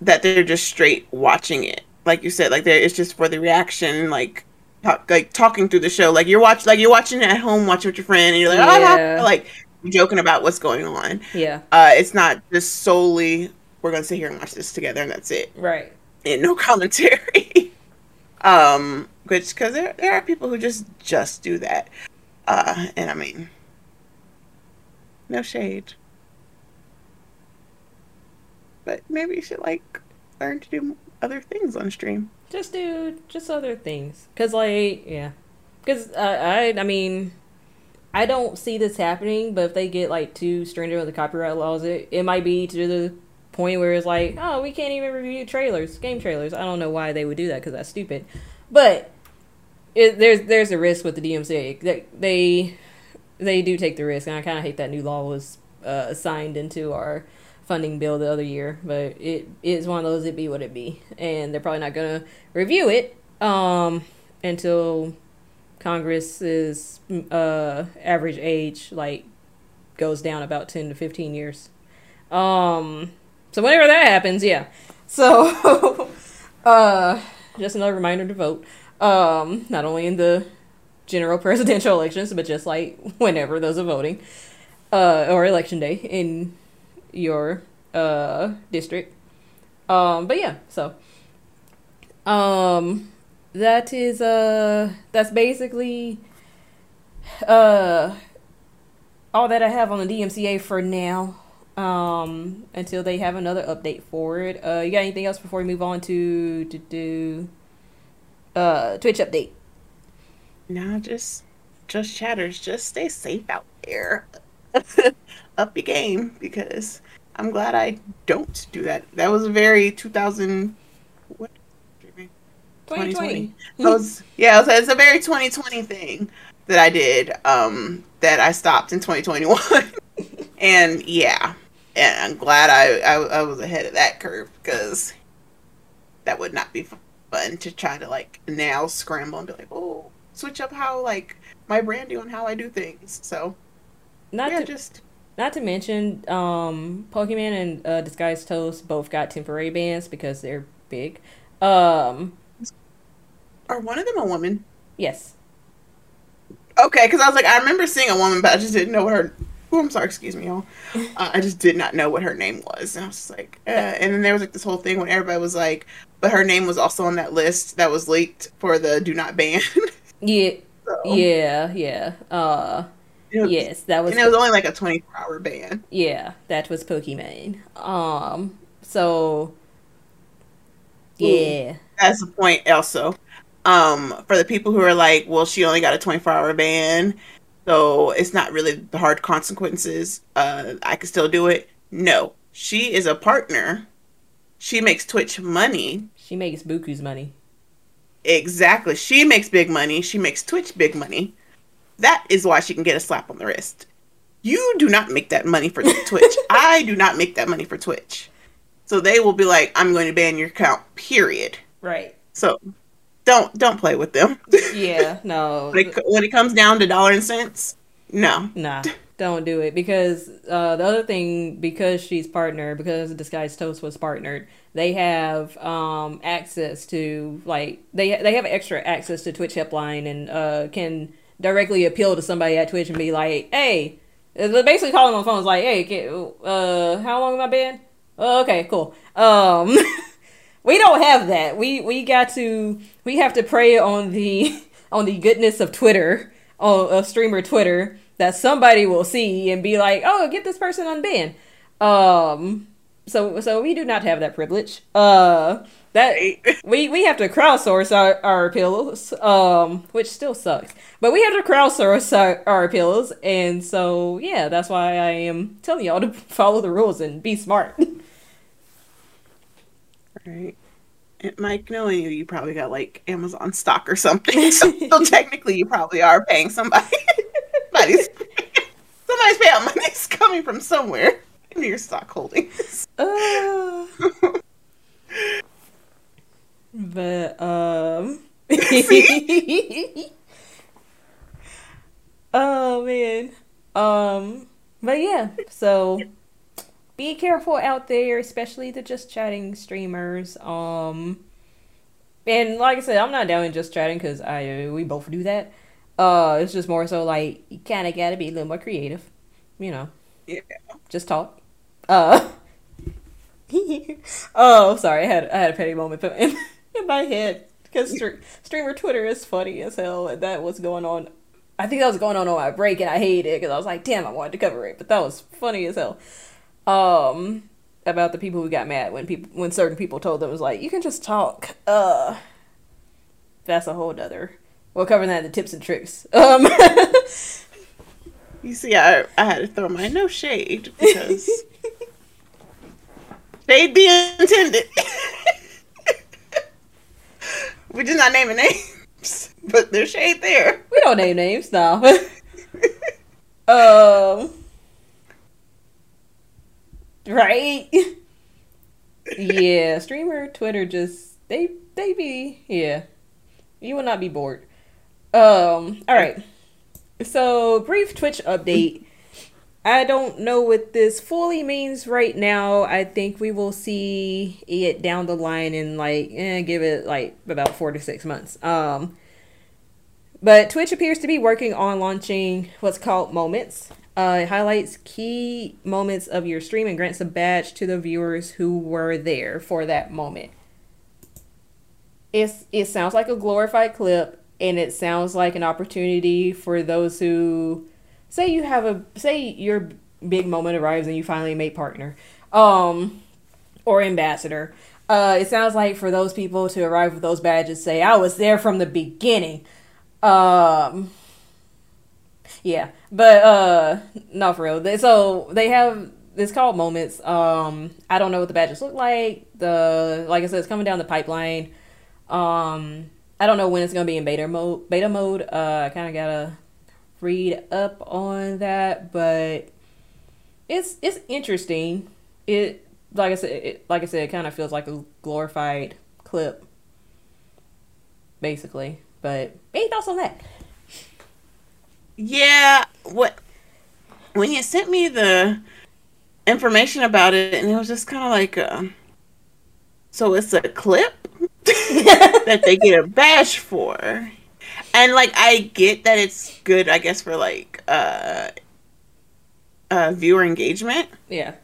that they're just straight watching it, like you said, like there it's just for the reaction, like talk, like talking through the show. Like you're watching, like you're watching it at home, watching with your friend, and you're like, oh, like joking about what's going on. Yeah. Uh, it's not just solely we're gonna sit here and watch this together, and that's it, Right. and no commentary. um, which because there there are people who just just do that, uh, and I mean, no shade, but maybe you should like learn to do other things on stream. just do just other things. Because like yeah. Because uh, i i mean i don't see this happening but if they get like too stringent with the copyright laws it, it might be to the point where it's like oh we can't even review trailers game trailers. I don't know why they would do that because that's stupid. But it, there's there's a risk with the dmca they they, they do take the risk and i kind of hate that new law was uh, assigned into our funding bill the other year, but it is one of those it be what it be, and they're probably not gonna review it um until Congress's uh average age like goes down about ten to fifteen years. Um, so whenever that happens, yeah. So, uh, just another reminder to vote. Um, not only in the general presidential elections, but just like whenever those are voting, uh, or election day in your uh district. Um, but yeah, so um that is uh that's basically uh all that I have on the DMCA for now. Um until they have another update for it. Uh you got anything else before we move on to to do uh Twitch update? Nah, just just chatters. Just stay safe out there. Up your game because I'm glad I don't do that. That was a very 2000. What? 2020. That was yeah. It was, it's a very 2020 thing that I did. Um, that I stopped in 2021, and yeah, and I'm glad I, I I was ahead of that curve because that would not be fun to try to like now scramble and be like, oh, switch up how like my branding on how I do things. So Not yeah, to just Not to mention, um, Pokimane and uh, Disguised Toast both got temporary bans because they're big. Um, are one of them a woman? yes. Okay, because I was like, I remember seeing a woman, but I just didn't know what her. Oh, I'm sorry, excuse me, y'all. Uh, I just did not know what her name was, and I was just like, uh, and then there was like this whole thing when everybody was like, but her name was also on that list that was leaked for the do not ban. Yeah, so, yeah, yeah. Uh, was- yes, that was. and it was only like a 24 hour ban. yeah, that was Pokimane. Um, so. Yeah. That's the point, also. Um, for the people who are like, well, she only got a 24 hour ban, so it's not really the hard consequences. Uh, I can still do it. No, she is a partner. She makes Twitch money. She makes Buku's money. Exactly. She makes big money. She makes Twitch big money. That is why she can get a slap on the wrist. You do not make that money for Twitch. I do not make that money for Twitch. So they will be like, I'm going to ban your account, period. Right. So don't don't play with them. Yeah, no. when, it, when it comes down to dollar and cents, no. Nah, don't do it because uh, the other thing, because she's partnered, because Disguised Toast was partnered, they have um, access to like they they have extra access to Twitch helpline and uh, can directly appeal to somebody at Twitch and be like, hey, basically calling on phones like, hey, can, uh, how long am I banned? Oh, okay, cool. Um, we don't have that. We we got to we have to prey on the on the goodness of Twitter, on of streamer Twitter, that somebody will see and be like, oh, get this person unbanned. Um, so so we do not have that privilege. Uh, that we we have to crowdsource our, our appeals, um, which still sucks. But we have to crowdsource our, our appeals, and so yeah, that's why I am telling y'all to follow the rules and be smart. Right. Mike, knowing you, you probably got like Amazon stock or something. so, so technically, you probably are paying somebody. somebody's, somebody's payout money is coming from somewhere in your stock holdings. Uh, but um. oh man. Um. But yeah. So be careful out there, especially the just chatting streamers. Um, and like I said, I'm not down in just chatting because I we both do that. Uh, it's just more so like you kind of gotta be a little more creative, you know. Yeah. Just talk. Uh. oh, sorry. I had I had a petty moment in, my head because streamer Twitter is funny as hell, and that was going on. I think that was going on on my break, and I hated it because I was like, "Damn, I wanted to cover it," but that was funny as hell. Um about the people who got mad when people when certain people told them it was like you can just talk. Uh that's a whole nother we'll cover that in the tips and tricks. Um you see i i had to throw my no shade because they'd be intended we did not name a names but there's shade there we don't name names now um Right? yeah, streamer Twitter just they they be yeah. You will not be bored. Um, all right. So, brief Twitch update. I don't know what this fully means right now. I think we will see it down the line in like eh, give it like about 4 to 6 months. Um but Twitch appears to be working on launching what's called Moments. Uh, it highlights key moments of your stream and grants a badge to the viewers who were there for that moment. It's, it sounds like a glorified clip, and it sounds like an opportunity for those who say you have a say your big moment arrives and you finally make partner, um, or ambassador. Uh, it sounds like for those people to arrive with those badges, say I was there from the beginning. Um, yeah, but uh, no, for real. So they have it's called moments. Um, I don't know what the badges look like. The like I said, it's coming down the pipeline. Um, I don't know when it's gonna be in beta mode. Beta mode. Uh, I kind of gotta read up on that, but it's it's interesting. It like I said, it, like I said, it kind of feels like a glorified clip, basically. But any thoughts on that? Yeah, what when you sent me the information about it, and it was just kind of like, uh, so it's a clip that they get a bash for, and like I get that it's good, I guess for like uh, uh viewer engagement. Yeah.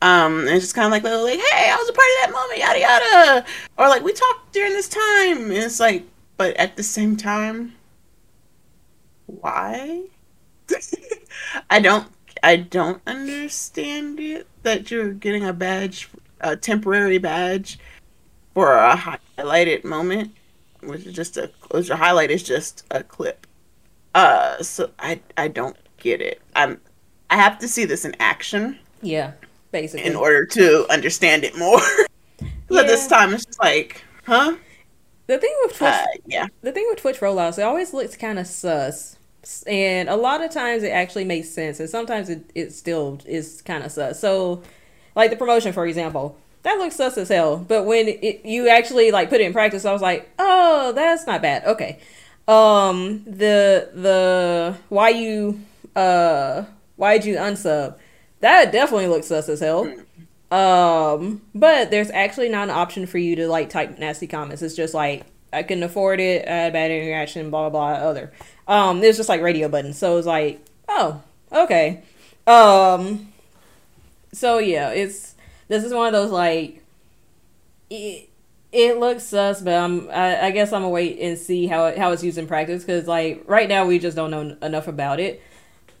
Um, it's just kind of like little like, hey, I was a part of that moment, yada yada, or like we talked during this time. And it's like, but at the same time, why? I don't I don't understand it that you're getting a badge, a temporary badge for a highlighted moment, which is just a which a highlight is just a clip. Uh, so I I don't get it. I'm I have to see this in action. Yeah, basically. In order to understand it more. yeah. At this time, it's just like, huh? The thing with Twitch, uh, yeah. The thing with Twitch rollouts, it always looks kind of sus and a lot of times it actually makes sense and sometimes it, it still is kind of sus so like the promotion for example that looks sus as hell. But when it, you actually like put it in practice i was like oh that's not bad. Okay. Um the the why you uh why'd you unsub? That definitely looks sus as hell. Um but there's actually not an option for you to like type nasty comments. It's just like i couldn't afford it i had bad interaction blah blah blah other. Um, it was just like radio buttons. So it was like, oh, okay. Um, so yeah, it's this is one of those like it, it looks sus, but I'm I, I guess I'm gonna wait and see how it, how it's used in practice because like right now we just don't know enough about it.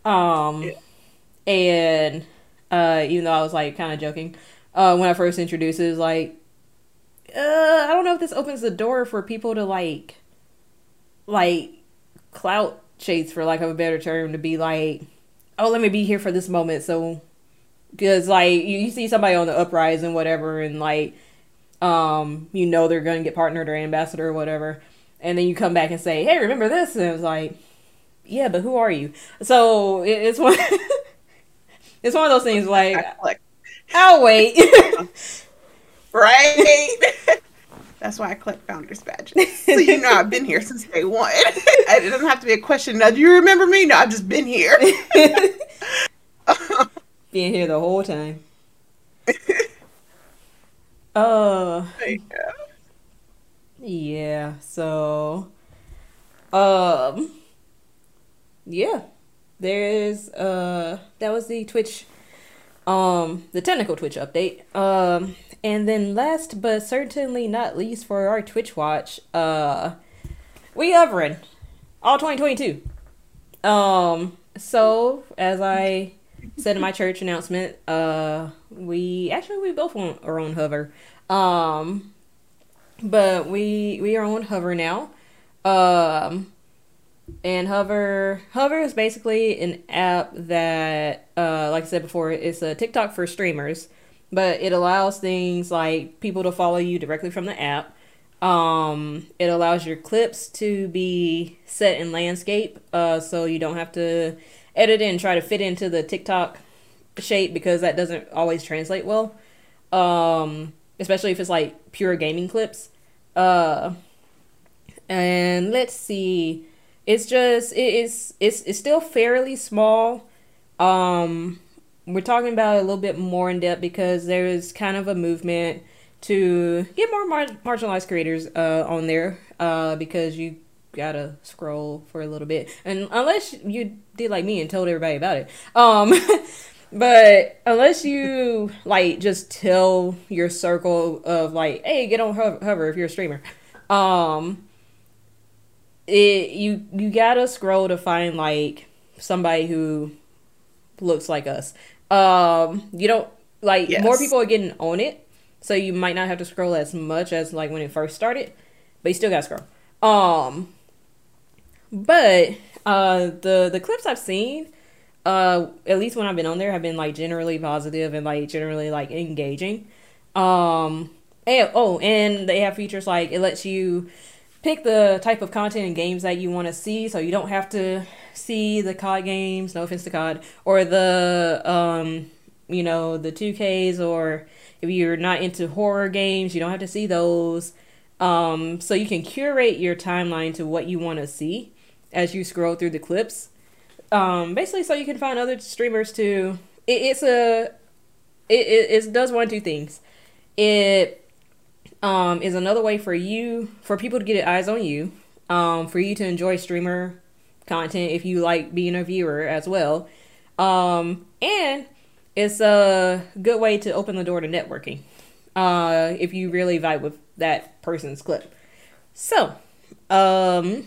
Um, yeah. and uh, even though I was like kind of joking, uh, when I first introduced it, it. Like, uh, I don't know if this opens the door for people to like, like, clout chase for lack of a better term to be like, oh, let me be here for this moment. So, because like you, you see somebody on the uprising whatever, and like, um, you know they're gonna get partnered or ambassador or whatever, and then you come back and say, hey, remember this? And it's like, yeah, but who are you? So it, it's one. it's one of those things like, I'll wait. right. That's why I collect founders badges. So you know I've been here since day one. it doesn't have to be a question. Now, do you remember me? No, I've just been here. Being here the whole time. Uh. Yeah. So. Um. Yeah. There's uh. That was the Twitch. Um. The technical Twitch update. Um. And then last but certainly not least for our Twitch watch, uh, we hovering all 2022. Um, so as I said in my church announcement, uh, we actually we both want, are on hover. Um, but we we are on hover now. Um, and hover hover is basically an app that, uh, like I said before, it's a TikTok for streamers but it allows things like people to follow you directly from the app. Um, it allows your clips to be set in landscape, uh, so you don't have to edit and try to fit into the TikTok shape because that doesn't always translate well. Um, especially if it's like pure gaming clips. Uh, and let's see, it's just it is it's it's still fairly small. Um, we're talking about a little bit more in depth because there is kind of a movement to get more mar- marginalized creators uh, on there uh, because you gotta scroll for a little bit and unless you did like me and told everybody about it um but unless you like just tell your circle of like hey get on hover if you're a streamer um it you you gotta scroll to find like somebody who looks like us um, you don't like yes. more people are getting on it, so you might not have to scroll as much as like when it first started, but you still gotta scroll. Um, but uh, the the clips I've seen, uh, at least when I've been on there, have been like generally positive and like generally like engaging. Um, and oh, and they have features like it lets you pick the type of content and games that you want to see, so you don't have to see the COD games, no offense to COD, or the um, you know, the 2Ks or if you're not into horror games, you don't have to see those. Um, so you can curate your timeline to what you want to see as you scroll through the clips. Um, basically, so you can find other streamers to. It, it's a. It, it, it does one two things. It um, is another way for you for people to get eyes on you. Um, for you to enjoy streamer content if you like being a viewer as well. Um, and it's a good way to open the door to networking uh, if you really vibe with that person's clip. So, um,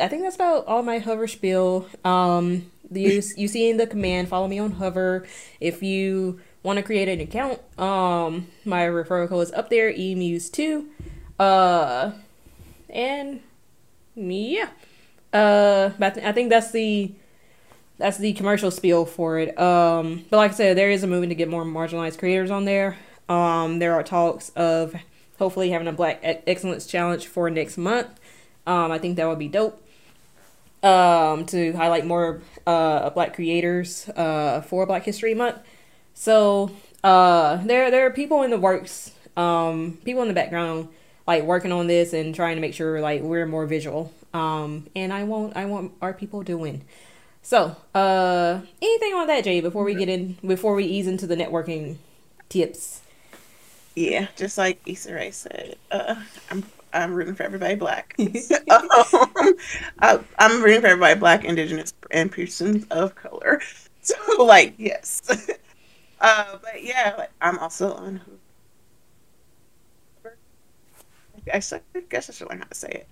I think that's about all my hover spiel. Um, you you see in the command, follow me on hover. If you want to create an account, um, my referral code is up there, emuse2. Uh, and yeah. Uh, I, th- I think that's the that's the commercial spiel for it. Um, but like I said, there is a movement to get more marginalized creators on there. Um, there are talks of hopefully having a Black Excellence Challenge for next month. Um, I think that would be dope. Um, to highlight more uh, Black creators uh, for Black History Month. So uh, there there are people in the works, um, people in the background like working on this and trying to make sure like we're more visual. Um, and I want I want our people to win. So, uh, anything on that, Jay? Before we get in, before we ease into the networking tips. Yeah, just like Issa Rae said, uh, I'm I'm rooting for everybody black. um, I, am rooting for everybody black, indigenous, and persons of color. So, like, yes. uh, but yeah, like, I'm also on I guess I should learn how to say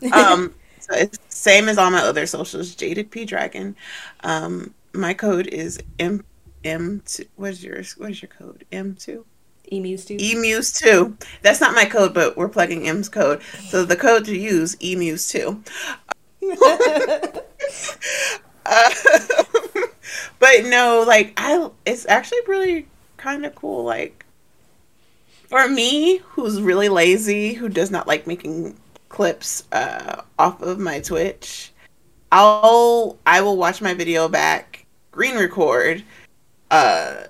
it. Um, so it's same as all my other socials. Jaded P Dragon. Um, my code is M M2. What's yours? What is your code? M2? Emus two. Emus two. That's not my code, but we're plugging M's code. So the code to use Emus two. uh, but no, like I, it's actually really kind of cool. Like for me, who's really lazy, who does not like making clips uh, off of my Twitch, I'll I will watch my video back, green record, uh,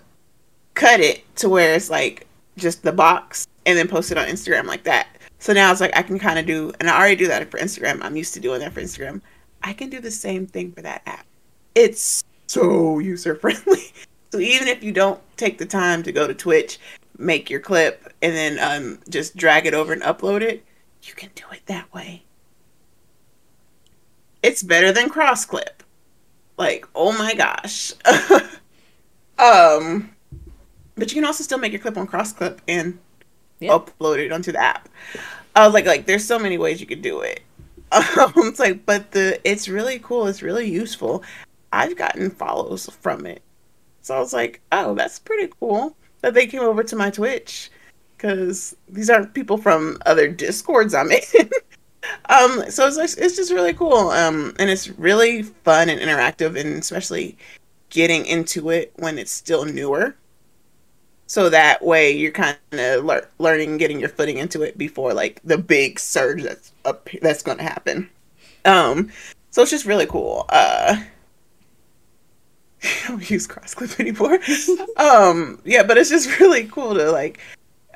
cut it to where it's like just the box, and then post it on Instagram like that. So now it's like I can kind of do, and I already do that for Instagram. I'm used to doing that for Instagram. I can do the same thing for that app. It's so user friendly. So even if you don't take the time to go to Twitch, make your clip, and then um, just drag it over and upload it, you can do it that way. It's better than CrossClip. Like, oh my gosh. um, but you can also still make your clip on CrossClip and yep. upload it onto the app. I was like, like, there's so many ways you could do it. Um, it's like, but the it's really cool. It's really useful. I've gotten follows from it, so I was like, oh, that's pretty cool that they came over to my Twitch because these aren't people from other discords I'm in. um, so it's like, it's just really cool. Um, and it's really fun and interactive, and especially getting into it when it's still newer so that way you're kind of lear- learning getting your footing into it before like the big surge that's up that's going to happen. Um so it's just really cool uh I don't use crossclip anymore. Um yeah but it's just really cool to like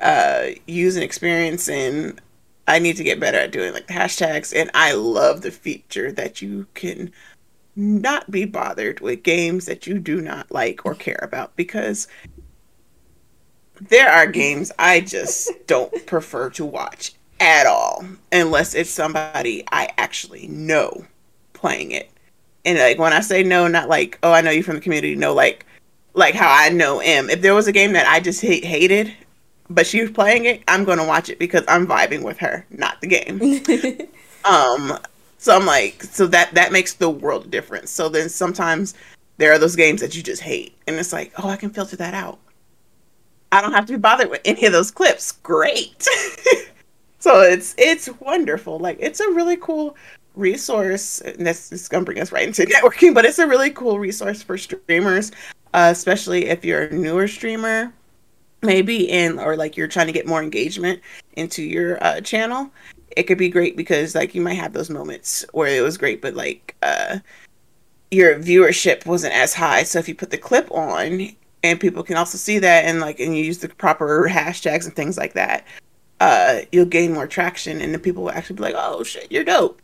uh use an experience and i need to get better at doing like the hashtags and i love the feature that you can not be bothered with games that you do not like or care about because there are games I just don't prefer to watch at all unless it's somebody I actually know playing it. And like when I say no, not like oh I know you from the community, no like like how I know M. If there was a game that I just hate, hated, but she was playing it, I'm gonna watch it because I'm vibing with her, not the game. um, so I'm like, so that that makes the world difference. So then sometimes there are those games that you just hate, and it's like, oh, I can filter that out. I don't have to be bothered with any of those clips. Great. so it's it's wonderful. Like it's a really cool resource. And this is gonna bring us right into networking, but it's a really cool resource for streamers, uh, especially if you're a newer streamer, maybe in or like you're trying to get more engagement into your uh, channel. It could be great because like you might have those moments where it was great, but like uh, your viewership wasn't as high. So if you put the clip on, and people can also see that and like and you use the proper hashtags and things like that uh you'll gain more traction and then people will actually be like oh shit you're dope.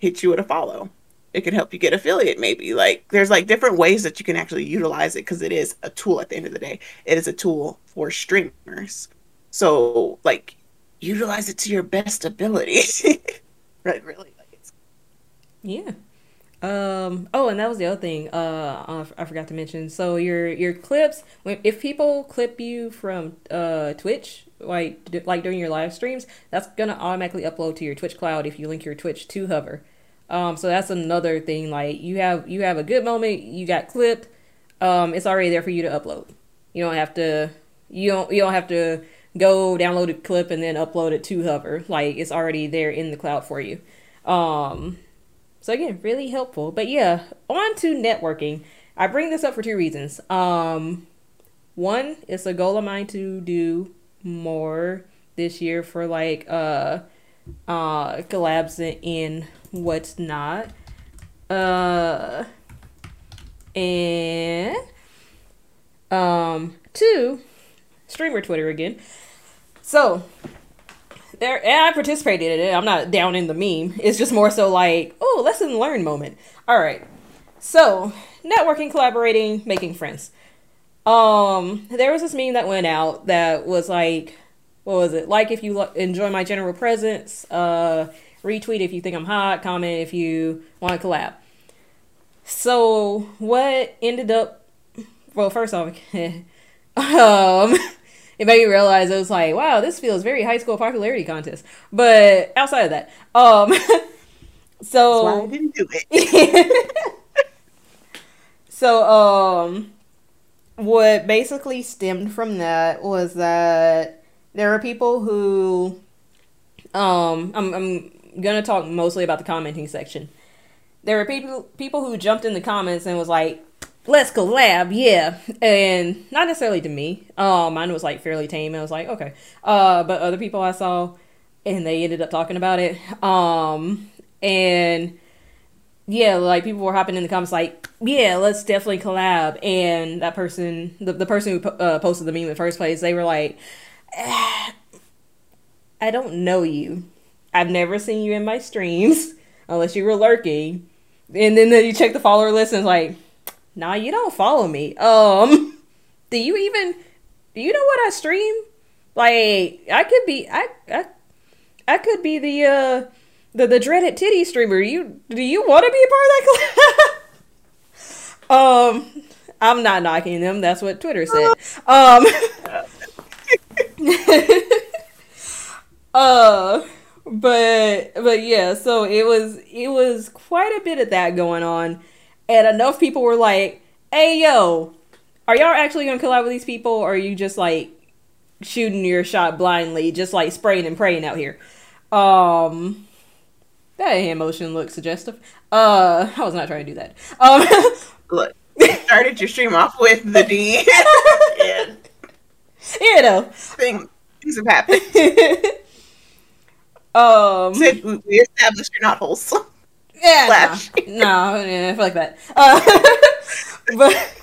Hit you with a follow. It can help you get affiliate maybe. Like there's like different ways that you can actually utilize it because it is a tool at the end of the day. It is a tool for streamers. So like utilize it to your best ability. Right really like it's yeah um. Oh, and that was the other thing. Uh, I forgot to mention. So your your clips, when if people clip you from uh Twitch, like like during your live streams, that's gonna automatically upload to your Twitch cloud if you link your Twitch to Hover. Um. So that's another thing. Like you have you have a good moment, you got clipped. Um. It's already there for you to upload. You don't have to. You don't. You don't have to go download a clip and then upload it to Hover. Like it's already there in the cloud for you. Um so again, really helpful. But yeah, on to networking. I bring this up for two reasons. Um, one, it's a goal of mine to do more this year for like uh uh collabs in what's not. Uh and um two, streamer Twitter again. So there and I participated in it. I'm not down in the meme. It's just more so like, oh, lesson learn moment. All right. So, networking, collaborating, making friends. Um, there was this meme that went out that was like, what was it? Like if you lo- enjoy my general presence, uh, retweet if you think I'm hot, comment if you want to collab. So, what ended up well, first off, um it made me realize it was like, wow, this feels very high school popularity contest. But outside of that, um, so I didn't do it. so um, what basically stemmed from that was that there are people who um I'm I'm gonna talk mostly about the commenting section. There were people people who jumped in the comments and was like, "Let's collab, yeah," and not necessarily to me. Um, mine was like fairly tame. I was like, okay. Uh, but other people I saw, and they ended up talking about it. Um, and yeah, like people were hopping in the comments like, yeah, let's definitely collab. And that person, the, the person who uh, posted the meme in the first place, they were like, ah, I don't know you. I've never seen you in my streams unless you were lurking. And then you check the follower list and it's like, nah, you don't follow me. Um, do you even, do you know what I stream? Like, I could be, I, I, I could be the, uh, the, the dreaded titty streamer. You, do you want to be a part of that um, I'm not knocking them. That's what Twitter said. Um, uh, but but yeah, so it was it was quite a bit of that going on, and enough people were like, "Hey yo, are y'all actually gonna collab with these people, or are you just like shooting your shot blindly, just like spraying and praying out here?" Um, that hand motion looks suggestive. Uh, I was not trying to do that. Um, look, you started your stream off with the D, and you know, thing, things have happened. Um, we we established you're not wholesome. Yeah, no, no, yeah, I feel like that. Uh, but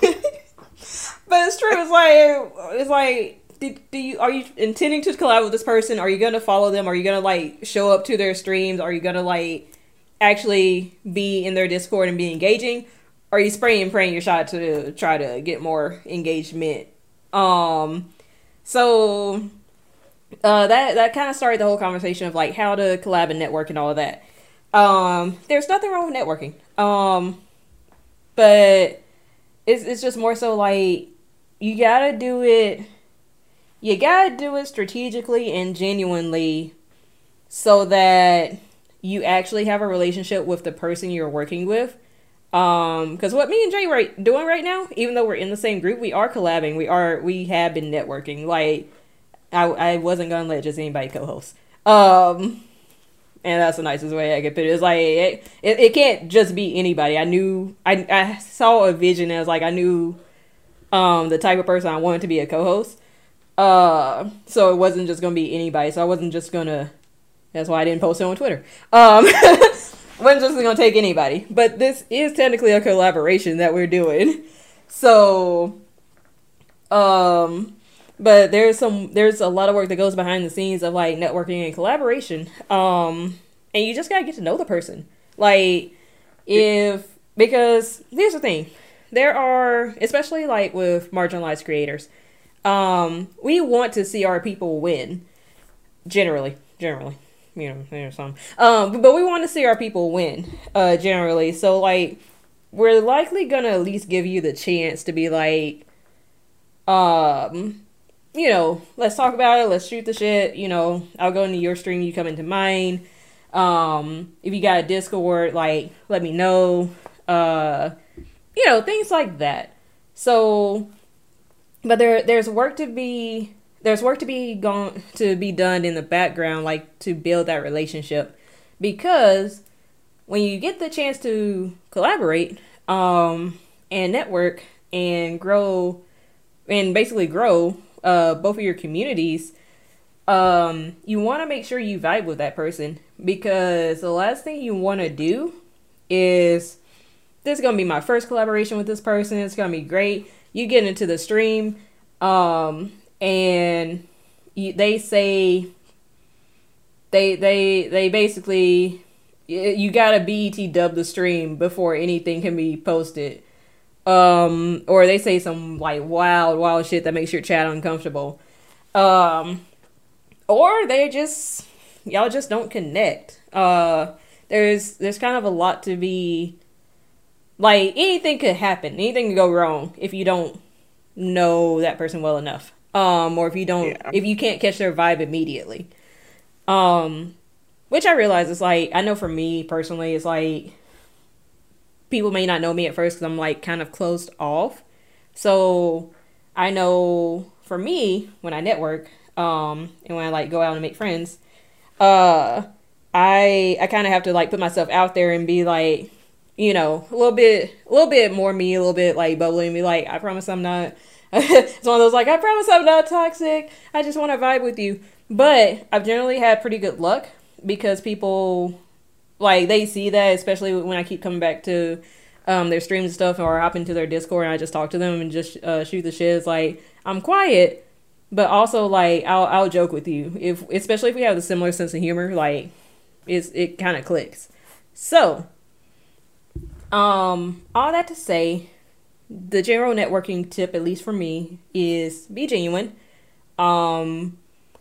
but it's true. It's like it's like. Do, do you are you intending to collab with this person? Are you gonna follow them? Are you gonna like show up to their streams? Are you gonna like actually be in their Discord and be engaging? Are you spraying and praying your shot to try to get more engagement? Um, so uh, that that kind of started the whole conversation of like how to collab and network and all of that. Um, there's nothing wrong with networking. Um, but it's it's just more so like you gotta do it. You gotta do it strategically and genuinely, so that you actually have a relationship with the person you're working with. Um, because what me and Jay are doing right now, even though we're in the same group, we are collabing. We are we have been networking. Like I I wasn't gonna let just anybody co-host. Um, and that's the nicest way I could put it. It's like it, it, it can't just be anybody. I knew I I saw a vision as like I knew um the type of person I wanted to be a co-host. Uh, so it wasn't just gonna be anybody. So I wasn't just gonna. That's why I didn't post it on Twitter. Um, wasn't just gonna take anybody. But this is technically a collaboration that we're doing. So, um, but there's some there's a lot of work that goes behind the scenes of like networking and collaboration. Um and you just gotta get to know the person. Like if because here's the thing. There are especially like with marginalized creators um we want to see our people win. Generally generally you know there's some. Um but we want to see our people win uh generally. So like we're likely gonna at least give you the chance to be like um you know, let's talk about it. Let's shoot the shit. You know, I'll go into your stream. You come into mine. Um, if you got a Discord, like, let me know. Uh, you know, things like that. So, but there, there's work to be, there's work to be gone to be done in the background, like to build that relationship, because when you get the chance to collaborate, um, and network and grow, and basically grow uh, both of your communities, um, you want to make sure you vibe with that person because the last thing you want to do is this is gonna be my first collaboration with this person. It's gonna be great. You get into the stream, um, and you, they say they they they basically you gotta BET dub the stream before anything can be posted um or they say some like wild wild shit that makes your chat uncomfortable. Um or they just y'all just don't connect. Uh there's there's kind of a lot to be like anything could happen. Anything could go wrong if you don't know that person well enough. Um or if you don't yeah. if you can't catch their vibe immediately. Um which i realize is like i know for me personally it's like people may not know me at first because I'm like kind of closed off. So I know for me when I network, um, and when I like go out and make friends, uh, I I kind of have to like put myself out there and be like, you know, a little bit, a little bit more me, a little bit like bubbly, and be like, I promise I'm not. it's one of those like, I promise I'm not toxic. I just want to vibe with you. But I've generally had pretty good luck because people like they see that, especially when I keep coming back to um, their streams and stuff, or hop into their Discord and I just talk to them and just uh, shoot the shit. It's like I'm quiet, but also like I'll I'll joke with you if especially if we have a similar sense of humor. Like it's it kind of clicks. So, um, all that to say, the general networking tip, at least for me, is be genuine. Um,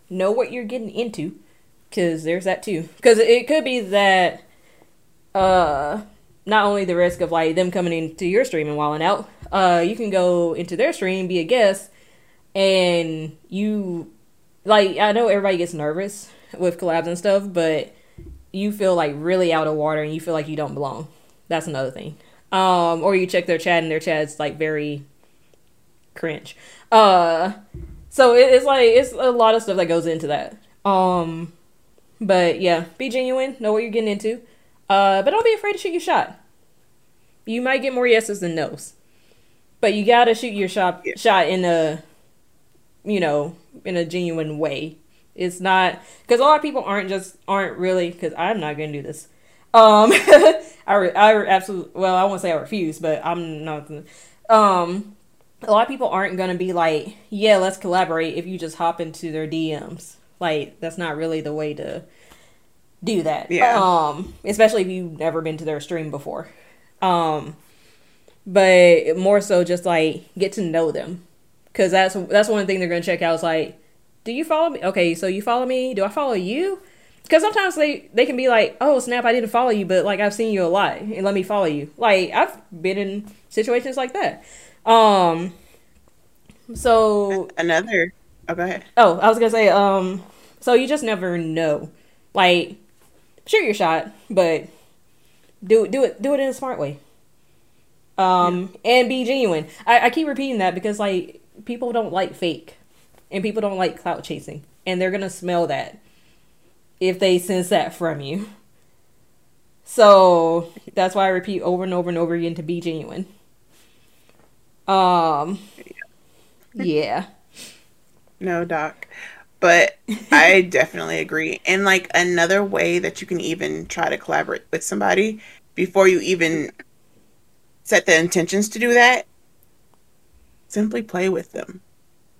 know what you're getting into, because there's that too. Because it could be that, uh, not only the risk of like them coming into your stream and walling out, uh, you can go into their stream, be a guest, and you, like, I know everybody gets nervous with collabs and stuff, but you feel like really out of water and you feel like you don't belong. That's another thing. Um, or you check their chat and their chat's like very cringe. Uh, so it, it's like it's a lot of stuff that goes into that. Um, but yeah, be genuine, know what you're getting into. Uh, but don't be afraid to shoot your shot. You might get more yeses than nos, but you gotta shoot your shot yeah. shot in a, you know, in a genuine way. It's not because a lot of people aren't just aren't really because I'm not gonna do this. Um, I re, I re- absolutely well I won't say I refuse, but I'm not. Um, a lot of people aren't gonna be like, yeah, let's collaborate if you just hop into their DMs. Like that's not really the way to do that. Yeah. Um, especially if you've never been to their stream before. Um, but more so just like get to know them, because that's that's one thing they're gonna check out. Is like, do you follow me? Okay, so you follow me. Do I follow you? Because sometimes they they can be like, oh snap, I didn't follow you, but like I've seen you a lot, and let me follow you. Like I've been in situations like that. Um. So another. Oh, go ahead. Oh, I was gonna say. Um. So you just never know. Like, shoot your shot, but do do it do it in a smart way. Um, yeah. and be genuine. I, I keep repeating that because like people don't like fake, and people don't like clout chasing, and they're gonna smell that if they sense that from you. So that's why I repeat over and over and over again to be genuine. Um, yeah. No, Doc. But I definitely agree. And like another way that you can even try to collaborate with somebody before you even set the intentions to do that, simply play with them.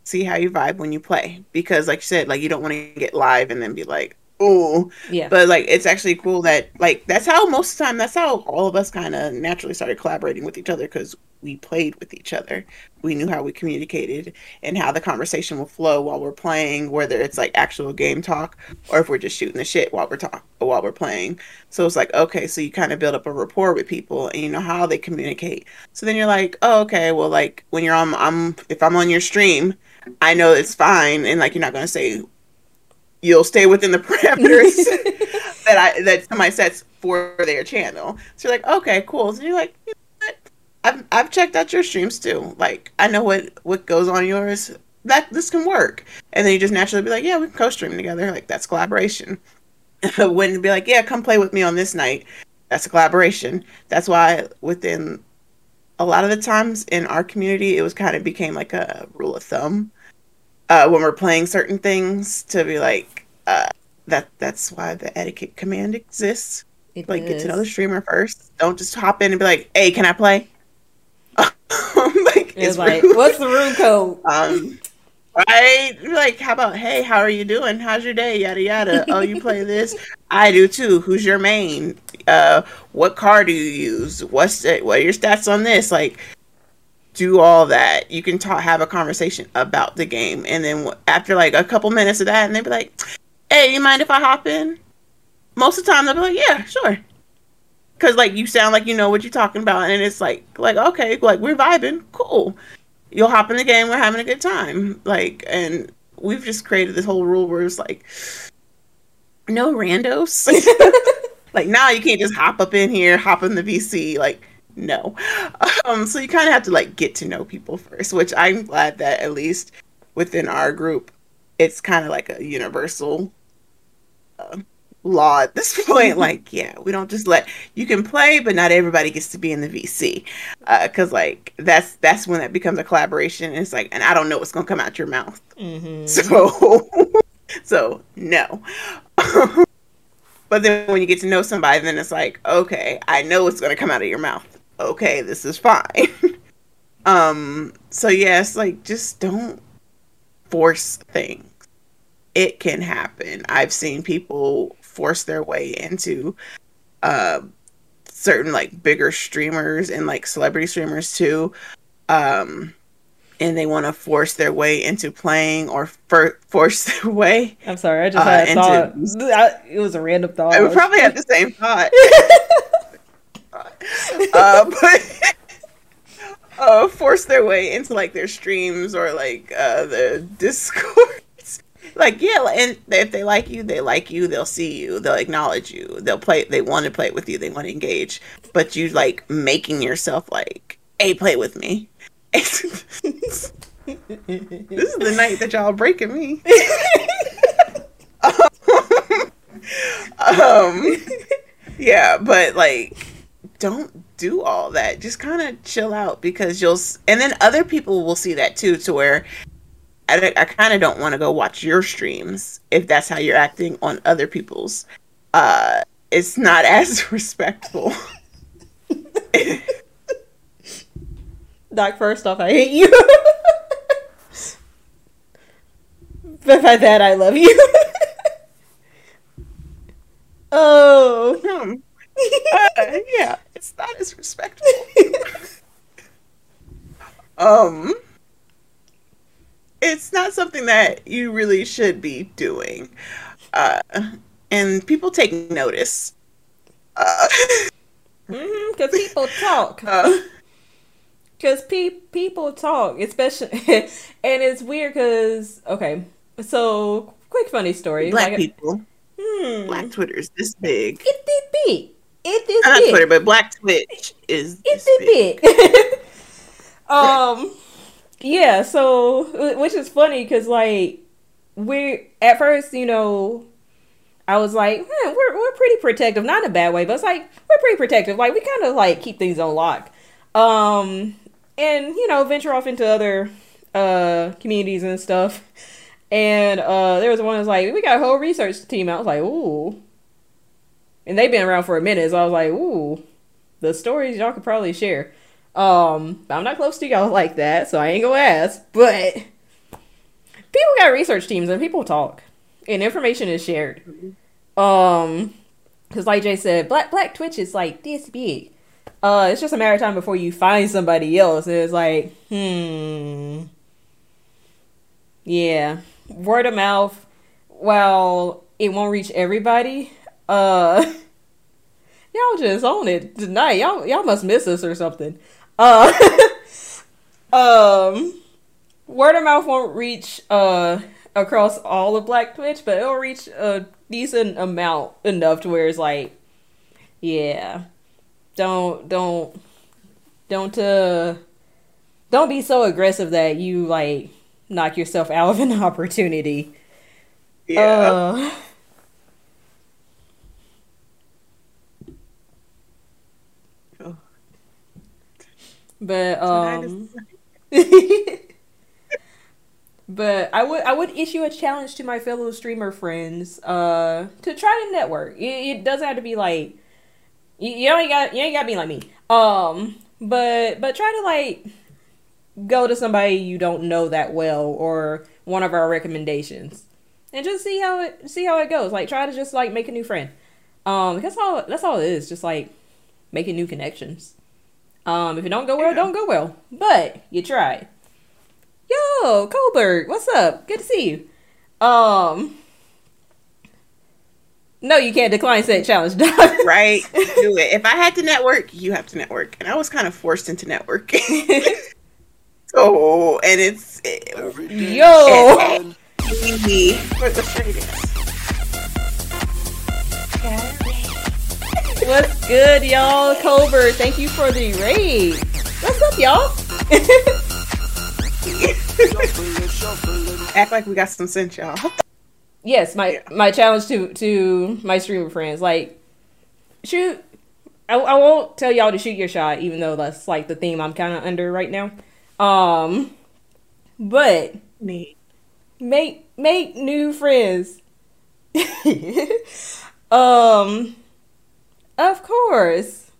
See how you vibe when you play. Because like you said, like you don't want to get live and then be like, oh yeah but like it's actually cool that like that's how most of the time that's how all of us kind of naturally started collaborating with each other because we played with each other we knew how we communicated and how the conversation will flow while we're playing whether it's like actual game talk or if we're just shooting the shit while we're talking while we're playing so it's like okay so you kind of build up a rapport with people and you know how they communicate so then you're like oh okay well like when you're on i'm if i'm on your stream I know it's fine, and like you're not gonna say you'll stay within the parameters that I that somebody sets for their channel. So you're like, okay, cool. So you're like, I've I've checked out your streams too. Like I know what what goes on yours. That this can work. And then you just naturally be like, yeah, we can co-stream together. Like that's collaboration. Wouldn't be like, yeah, come play with me on this night. That's a collaboration. That's why within a lot of the times in our community, it was kind of became like a rule of thumb uh, when we're playing certain things to be like uh, that. That's why the etiquette command exists. It like is. get to know the streamer first. Don't just hop in and be like, "Hey, can I play?" like, it's, like, what's the room code? Um, right? Like, how about, hey, how are you doing? How's your day? Yada yada. oh, you play this? I do too. Who's your main? Uh, what car do you use? What's the, what are your stats on this? Like, do all that. You can talk, have a conversation about the game, and then after like a couple minutes of that, and they'd be like, "Hey, you mind if I hop in?" Most of the time, they'll be like, "Yeah, sure," because like you sound like you know what you're talking about, and it's like, like okay, like we're vibing, cool. You'll hop in the game, we're having a good time, like, and we've just created this whole rule where it's like, no randos. like now, you can't just hop up in here, hop in the VC, like no. Um, so you kind of have to like get to know people first, which I'm glad that at least within our group, it's kind of like a universal law at this point. like, yeah, we don't just let you can play, but not everybody gets to be in the VC because uh, like that's that's when that becomes a collaboration. And it's like, and I don't know what's gonna come out your mouth. Mm-hmm. So, so no. but then when you get to know somebody, then it's like, okay, I know what's gonna come out of your mouth. Okay, this is fine. um. So yes, like just don't force things. It can happen. I've seen people force their way into uh, certain like bigger streamers and like celebrity streamers too. Um, and they want to force their way into playing or for- force their way. I'm sorry, I just uh, had a thought. I, it was a random thought. I would probably have the same thought. uh, but uh, force their way into like their streams or like uh, the Discord like yeah and if they like you they like you they'll see you they'll acknowledge you they'll play they want to play with you they want to engage but you like making yourself like hey play with me. This is the night that y'all breaking me. Um yeah but like don't do all that. Just kind of chill out because you'll and then other people will see that too to where I, I kind of don't want to go watch your streams if that's how you're acting on other people's. Uh, it's not as respectful. Doc, first off, I hate you. but by that, I love you. oh. Hmm. Uh, yeah, it's not as respectful. um it's not something that you really should be doing. Uh, and people take notice. Uh, mm-hmm, people talk. Because uh, pe- people talk, especially, and it's weird because okay, so quick funny story. Black like, people, hmm, Black Twitter's this big. It did big. It is not big. Twitter, but Black Twitch is. It did big. big. um yeah, so which is funny because like we at first, you know, I was like, hmm, we're we're pretty protective, not in a bad way, but it's like we're pretty protective. Like we kind of like keep things on lock, um, and you know, venture off into other uh communities and stuff. And uh there was one that's like, we got a whole research team. I was like, ooh, and they've been around for a minute, so I was like, ooh, the stories y'all could probably share. Um, I'm not close to y'all like that, so I ain't gonna ask. But people got research teams and people talk, and information is shared. Um, because like Jay said, Black Black Twitch is like this big. Uh, it's just a matter of time before you find somebody else. And it's like, hmm, yeah, word of mouth. While it won't reach everybody, uh, y'all just own it tonight. Y'all y'all must miss us or something. Uh, um, word of mouth won't reach uh across all of Black Twitch, but it'll reach a decent amount enough to where it's like, yeah, don't don't don't uh don't be so aggressive that you like knock yourself out of an opportunity. Yeah. Uh, But um But I would I would issue a challenge to my fellow streamer friends uh to try to network. It, it doesn't have to be like you, you ain't got you ain't got to be like me. Um but but try to like go to somebody you don't know that well or one of our recommendations and just see how it see how it goes. Like try to just like make a new friend. Um that's all that's all it is, just like making new connections. Um, if it don't go well, yeah. don't go well. But you tried. Yo, Colbert, what's up? Good to see you. Um, no, you can't decline said challenge, right? Do it. If I had to network, you have to network, and I was kind of forced into networking. so, and it's it, yo. And, and, for the What's good, y'all? Colbert, thank you for the raid. What's up, y'all? Act like we got some sense, y'all. yes, my Yeah. my challenge to to my streamer friends, like shoot. I, I won't tell y'all to shoot your shot, even though that's like the theme I'm kind of under right now. Um, but Neat. make make new friends. um, of course.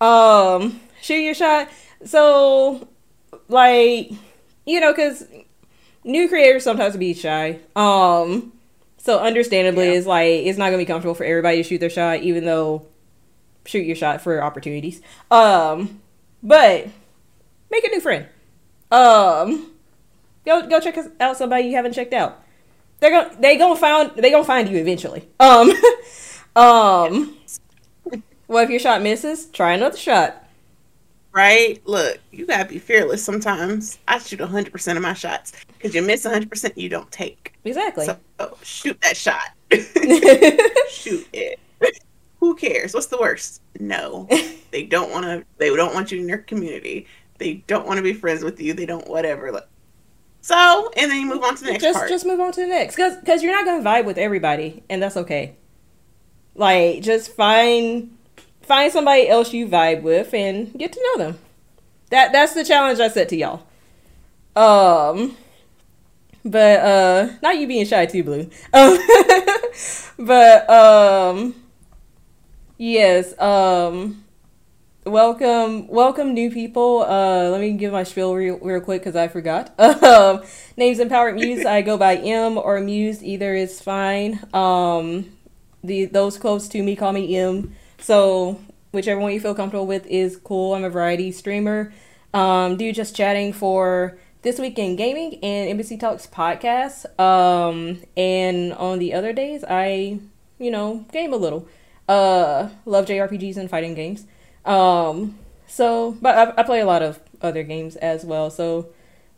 Um, shoot your shot. So, like, you know, because new creators sometimes be shy. Um, so understandably, Yeah. it's like it's not gonna be comfortable for everybody to shoot their shot, even though shoot your shot for opportunities. Um, but make a new friend. Um, go go check out somebody you haven't checked out. They're gonna they gonna find they gonna find you eventually. Um, um. Well, if your shot misses, try another shot. Right? Look, you gotta be fearless sometimes. I shoot 100% of my shots. Because you miss 100%, you don't take. Exactly. So shoot that shot. shoot it. Who cares? What's the worst? No. They don't want to. They don't want you in their community. They don't want to be friends with you. They don't whatever. Like- So, and then you move on to the next just part. just move on to the next, cause cause you're not gonna vibe with everybody, and that's okay. Like, just find find somebody else you vibe with and get to know them. That that's the challenge I set to y'all. Um, but uh, not you being shy too, blue. Um, but um, yes. Um, welcome, welcome, new people. Uh, let me give my spiel real, real quick because I forgot. Um, names empowered muse. I go by M or Muse. Either is fine. Um, the those close to me call me M. So whichever one you feel comfortable with is cool. I'm a variety streamer. Um, do just chatting for this week in gaming and NBC Talks podcast. Um, and on the other days, I you know game a little. Uh, love JRPGs and fighting games. Um, so but I, I play a lot of other games as well. So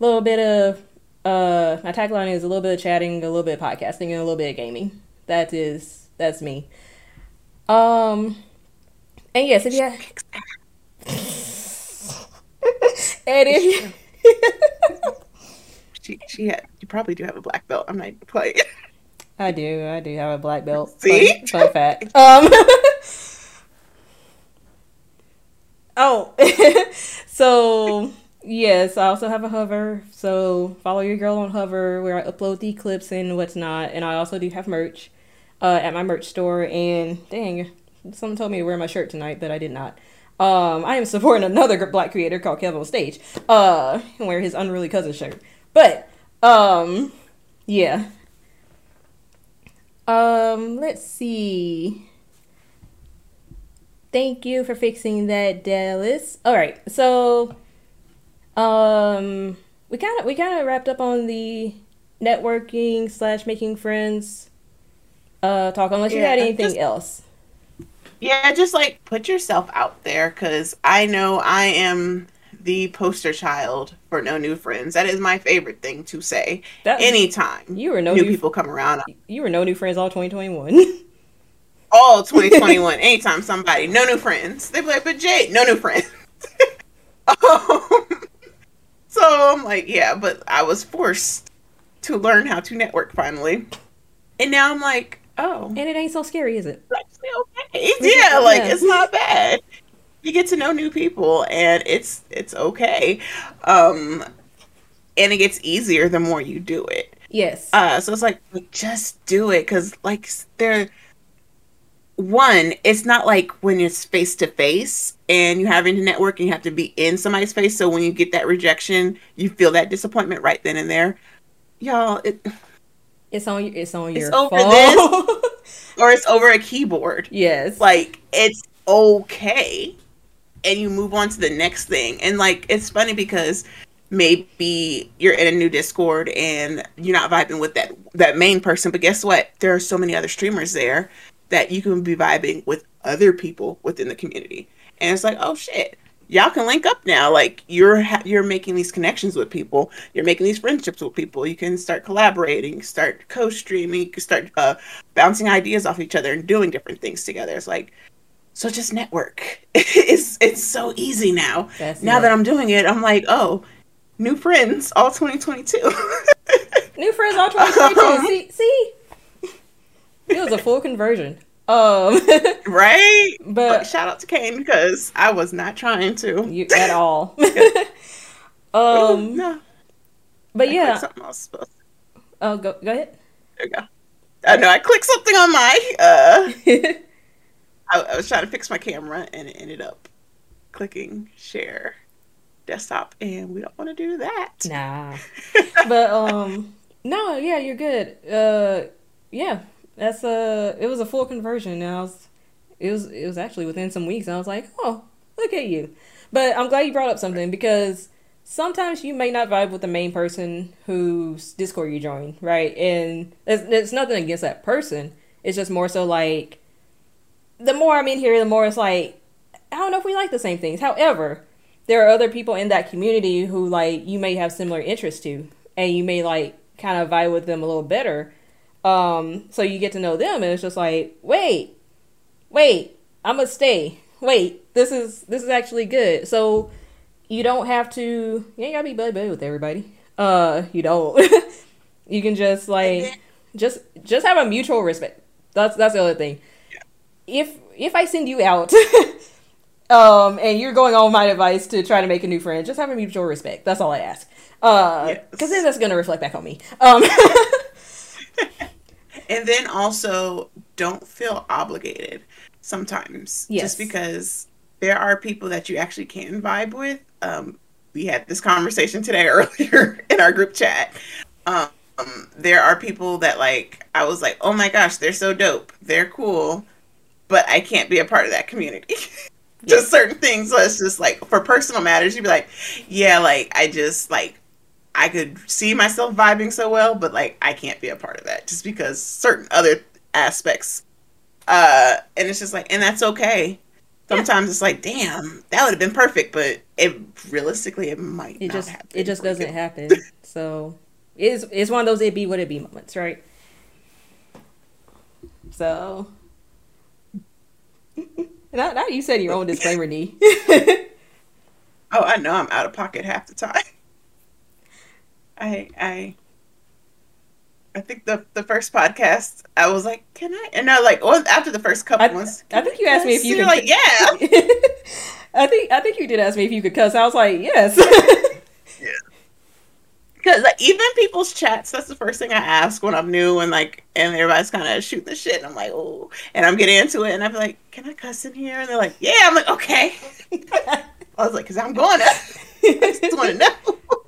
a little bit of uh my tagline is a little bit of chatting, a little bit of podcasting, and a little bit of gaming. That is that's me. Um, and yes, if you have, and if you, she, she had. You probably do have a black belt. I'm not even playing. I do, I do have a black belt. See? fun, fun fact. Um, oh, so yes, I also have a hover. So follow your girl on hover, where I upload the clips and what's not. and I also do have merch uh, at my merch store. And dang, someone told me to wear my shirt tonight, but I did not. Um, I am supporting another black creator called Kevin on Stage. Uh, and wear his unruly cousin shirt. But um, yeah. Um, let's see. Thank you for fixing that, Dallas. All right, so um, we kind of we kind of wrapped up on the networking slash making friends uh talk. Unless you Yeah, had anything just- else. Yeah, just like put yourself out there because I know I am the poster child for no new friends. That is my favorite thing to say That anytime you were no new new, people come around. you were no new friends all 2021. All 2021, anytime somebody, no new friends, they be like, but Jade, no new friends. um, so I'm like, yeah, but I was forced to learn how to network finally. And now I'm like, oh, and it ain't so scary, is it? actually okay. Yeah, like it's not bad. You get to know new people and it's it's okay. Um and it gets easier the more you do it. Yes. Uh so it's like just do it cuz like there one, it's not like when it's face to face and you having to network and you have to be in somebody's face so when you get that rejection, you feel that disappointment right then and there. Y'all, it, it's on your it's on It's your over phone. or it's over a keyboard. yes. like it's okay and you move on to the next thing and like it's funny because maybe you're in a new discord and you're not vibing with that that main person but guess what there are so many other streamers there that you can be vibing with other people within the community and it's like oh shit y'all can link up now like you're ha- you're making these connections with people you're making these friendships with people you can start collaborating start co-streaming you can start uh, bouncing ideas off each other and doing different things together it's like So just network. it's it's so easy now. That's now it. that I'm doing it, I'm like, oh, new friends, all 2022. New friends all 2022. see, see, it was a full conversion. Um, right? but But shout out to Kane because I was not trying to. you at all. um, no. but I yeah. something else. Oh, go go ahead. There you go. I know I clicked something on my. Uh, I, I was trying to fix my camera and it ended up clicking share desktop, and we don't want to do that. nah, but um, no, yeah, you're good. Uh, yeah, that's uh, it was a full conversion. And I was, it was it was actually within some weeks. And I was like, oh, look at you. But I'm glad you brought up something because sometimes you may not vibe with the main person whose Discord you join, right? And it's, it's nothing against that person. It's just more so like the more I'm in here, the more it's like I don't know if we like the same things. However, there are other people in that community who like you may have similar interests to, and you may like kind of vibe with them a little better. Um, so you get to know them, and it's just like, wait, wait, I'm gonna stay. Wait, this is this is actually good. So you don't have to. You ain't gotta be buddy buddy with everybody. Uh, you don't. you can just like just just have a mutual respect. That's that's the other thing. If if I send you out, um, and you're going on my advice to try to make a new friend, just have a mutual respect. That's all I ask. Uh, Yes. because then that's gonna reflect back on me. Um, And then also, don't feel obligated sometimes. Yes. Just because there are people that you actually can vibe with. Um, we had this conversation today earlier in our group chat. Um, there are people that, like, I was like, oh my gosh, they're so dope. They're cool. But I can't be a part of that community. just certain things. So it's just like, for personal matters, you'd be like, yeah, like, I just, like, I could see myself vibing so well, but like I can't be a part of that just because certain other aspects. Uh, and it's just like, and that's okay. Sometimes it's like, damn, that would have been perfect, but it realistically it might it not just happen. it just doesn't happen. So it's it's one of those it be what it be moments, right? So now, now you said your own disclaimer, D. Oh, I know I'm out of pocket half the time. I I I think the the first podcast I was like, can I? And I like, well, after the first couple I, ones, I think you asked me if you you're could. like, yeah. I think I think you did ask me if you could cuss. I was like, yes. Because like, even people's chats, that's the first thing I ask when I'm new and like, and everybody's kind of shooting the shit. And I'm like, oh, and I'm getting into it, and I'm like, can I cuss in here? And they're like, yeah. I'm like, okay. I was like, because I'm going to. I just want to know.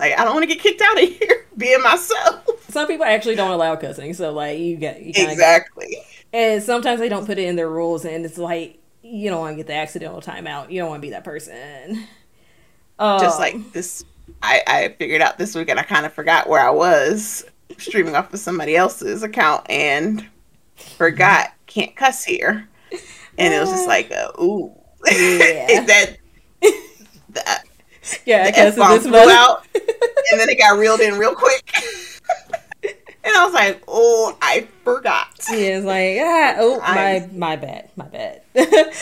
Like, I don't want to get kicked out of here being myself. Some people actually don't allow cussing, so like you get you Exactly. And sometimes they don't put it in their rules, and it's like you don't want to get the accidental timeout. You don't want to be that person. Just Um, like this, I, I figured out this weekend, I kind of forgot where I was streaming off of somebody else's account and forgot can't cuss here. And it was just like, uh, ooh. Yeah. Is that, that yeah, the because this flew out, and then it got reeled in real quick. and I was like, "Oh, I forgot." Yeah, it's like ah, oh I- my my bad, my bad.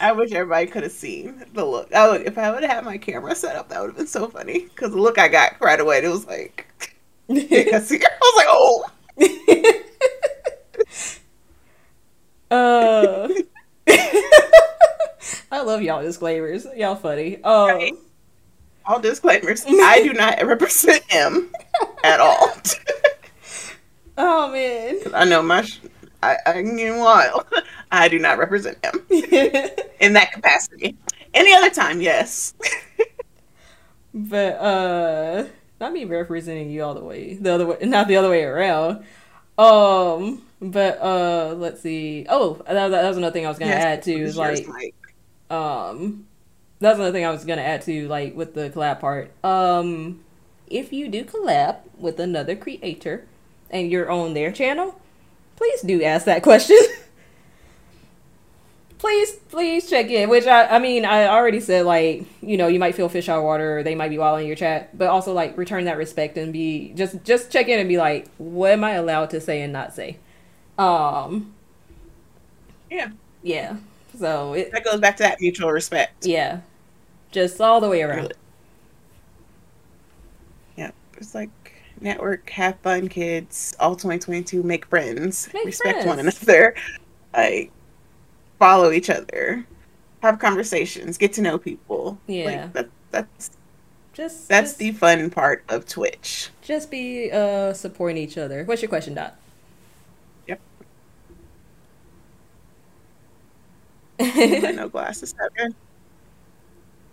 I wish everybody could have seen the look. I would, if I would have had my camera set up, that would have been so funny. Because the look I got right away, it was like, I I was like, "Oh, uh, I love y'all disclaimers. Y'all funny. Um, Right. All disclaimers. I do not represent him at all. oh man. I know my, sh- I, I can wild. I do not represent him in that capacity. Any other time, yes. but uh, not me representing you all the way. The other way, not the other way around. Um, but uh, let's see. Oh, that, that was another thing I was gonna Yes, add too. it's Is yours, like um that's another thing I was gonna add to like with the collab part. Um if you do collab with another creator and you're on their channel, please do ask that question. please, please check in. Which I I mean I already said like, you know, you might feel fish out of water or they might be wild in your chat, but also like return that respect and be just just check in and be like, what am I allowed to say and not say? Um Yeah. yeah. So it that goes back to that mutual respect. yeah, just all the way around. Really. Yeah, it's like network, have fun, kids. All 2022, make friends, Make respect one another, like follow each other, have conversations, get to know people. Yeah. like, that, that's Just that's just, the fun part of Twitch. just be uh supporting each other. What's your question, Dot? I know glasses. Okay.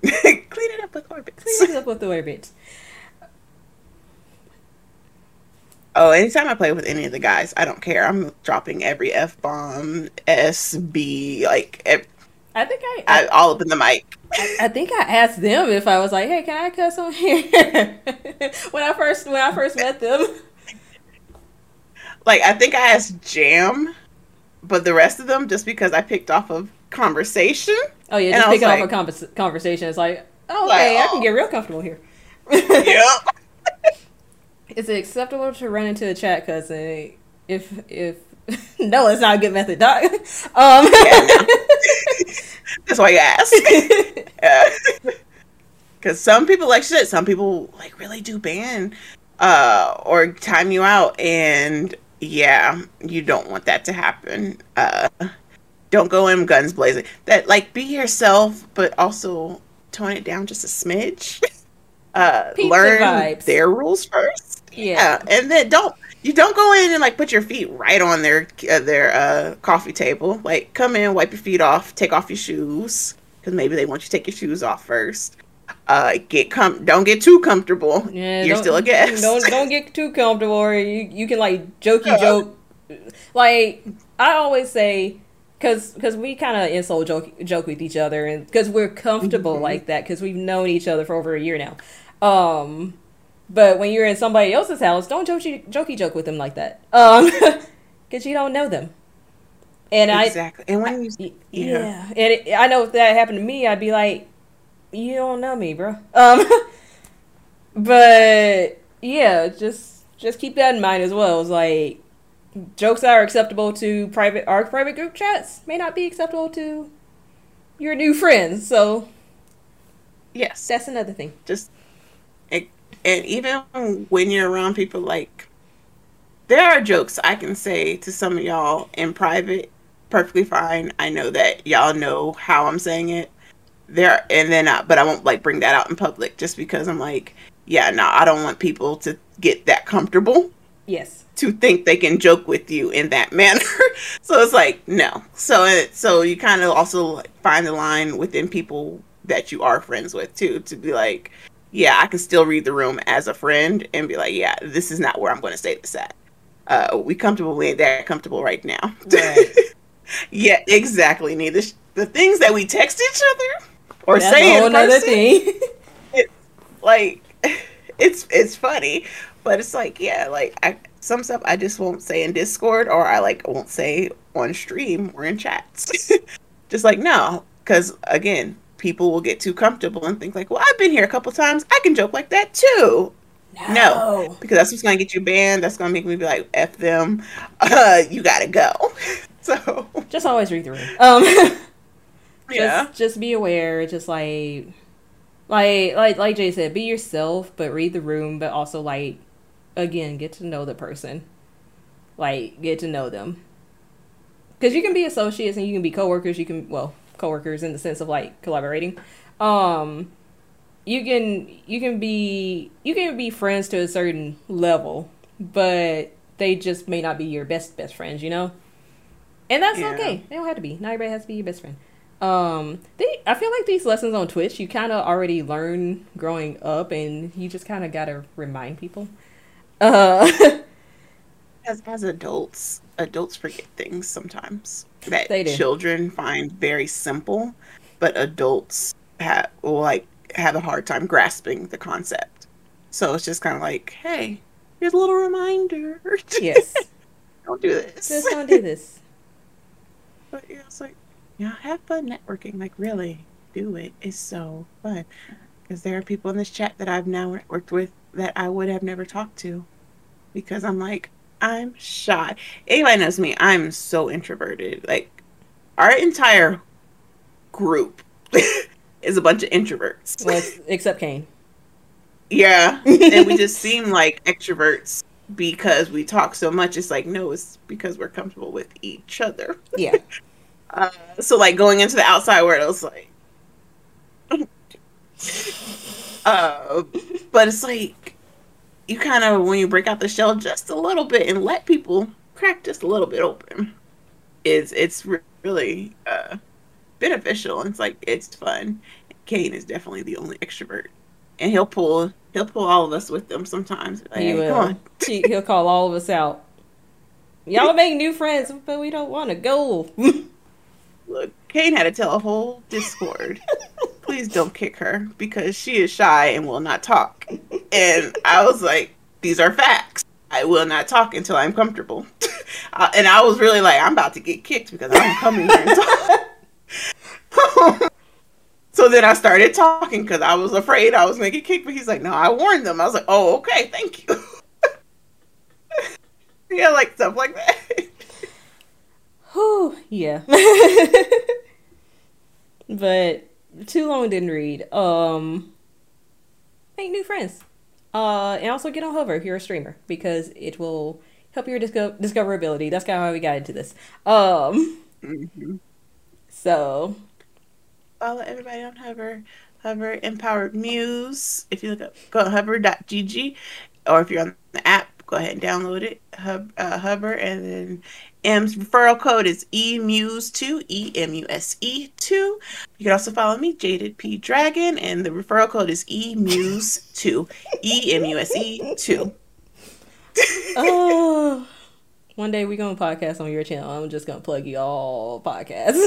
Clean it up with orbits. Clean it up with the orbit. Oh, anytime I play with any of the guys, I don't care. I'm dropping every f bomb, s b, like I think I, I, all up in the mic. I, I think I asked them if I was like, hey, can I cuss on here? when I first when I first met them. Like I think I asked Jam, but the rest of them just because I picked off of conversation. Oh yeah, just I was picking like- up a convers- conversation. It's like, oh, Like, okay, I oh. can get real comfortable here. yep. Is it acceptable to run into a chat cousin if if no, it's not a good method, doc. Um, That's why you asked. Because some people like shit. Some people like really do ban uh, or time you out, and yeah, you don't want that to happen. Uh, don't go in guns blazing. That like be yourself, but also tone it down just a smidge. Uh, learn vibes. their rules first. Yeah. and then don't you don't go in and like put your feet right on their uh, their uh, coffee table. Like come in, wipe your feet off, take off your shoes because maybe they want you to take your shoes off first. Uh, get com don't get too comfortable. Yeah, You're still a guest. Don't don't get too comfortable, or you you can like jokey Yeah. joke. Like I always say, because because we kind of insult joke joke with each other, and because we're comfortable Mhm. like that, because we've known each other for over a year now. Um, but when you're in somebody else's house, don't jokey jokey joke with them like that. Um, because you don't know them. And exactly. and when you I Yeah. yeah, and it, I know if that happened to me, I'd be like, you don't know me, bro. Um, but yeah, just just keep that in mind as well. It's like jokes that are acceptable to private our private group chats may not be acceptable to your new friends. So yes, that's another thing. just and and even when you're around people like there are jokes I can say to some of y'all in private perfectly fine. I know that y'all know how I'm saying it. There and then I, but I won't like bring that out in public just because I'm like, yeah, no, I don't want people to get that comfortable Yes. To think they can joke with you in that manner. so it's like no. So it, so you kind of also find the line within people that you are friends with too to be like, yeah, I can still read the room as a friend and be like, yeah, this is not where I'm going to say this at. Uh, we comfortable. We ain't that comfortable right now. Right. yeah, exactly. Neither sh- the things that we text each other or That's say a whole in person, thing. like it's it's funny but it's like yeah like I, some stuff i just won't say in discord or i like won't say on stream or in chats. Just like no because again people will get too comfortable and think like well i've been here a couple times. I can joke like that too. No. because that's what's gonna get you banned. That's gonna make me be like f them. Uh you gotta go. So. Just always read the room. Um. just, yeah. just be aware just like like like like jay said be yourself but read the room but also like again get to know the person. Like get to know them. Because you can be associates and you can be coworkers you can well coworkers in the sense of like collaborating. Um you can you can be you can be friends to a certain level but they just may not be your best best friends you know? And that's Yeah. okay. They don't have to be. Not everybody has to be your best friend. Um they i feel like these lessons on twitch you kind of already learn growing up and you just kind of gotta remind people uh as, as adults, adults forget things sometimes that children find very simple, but adults have will like have a hard time grasping the concept. So it's just kind of like, hey, here's a little reminder. yes don't do this. just don't do this But yeah, it's like, yeah, have fun networking. Like, really, do it. It's so fun. Because there are people in this chat that I've now worked with that I would have never talked to. Because I'm like, I'm shy. Anybody knows me, I'm so introverted. Like, our entire group is a bunch of introverts. Well, except Kane. Yeah, and we just seem like extroverts because we talk so much. It's like no, it's because we're comfortable with each other. Yeah. Uh, so like going into the outside world, I was like, uh, but it's like you kind of when you break out the shell just a little bit and let people crack just a little bit open, is it's really uh, beneficial. It's like it's fun. Kane is definitely the only extrovert, and he'll pull he'll pull all of us with them sometimes. Like, He will. Come on. He, he'll call all of us out. Y'all make new friends, but we don't want to go. Look, Kane had to tell a whole Discord, please don't kick her because she is shy and will not talk. And I was like, these are facts. I will not talk until I'm comfortable. uh, and I was really like, I'm about to get kicked because I'm coming here and talk. so then I started talking because I was afraid I was going to get kicked. But he's like, no, I warned them. I was like, oh, okay, thank you. yeah, like stuff like that. Whew, yeah. but too long didn't read. Um, make new friends. Uh, and also get on Hover if you're a streamer because it will help your disco- discoverability. That's kind of how we got into this. Um, Mhm. so follow everybody on Hover. Hover Empowered Muse. If you look up, go to hover.gg, or if you're on the app, go ahead and download it. Hub, uh, Hover, and then M's referral code is EMUSE2, E M U S E 2. You can also follow me, Jaded P Dragon, and the referral code is EMUSE2, E M U S E 2. oh, one day we're gonna podcast on your channel. I'm just gonna plug you all podcasts.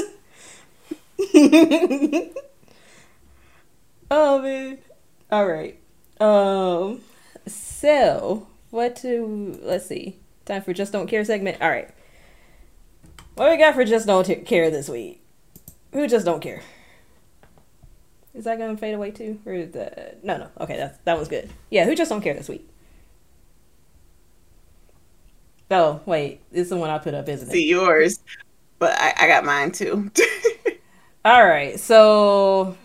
oh man. All right. Um. So what to let's see. Time for just don't care segment. All right. What we got for just don't care this week? Who just don't care? Is that gonna fade away too, or is that no no? Okay, that's that was good. Yeah, who just don't care this week? Oh, wait. It's the one I put up, isn't it? See yours, but I, I got mine too. All right. So,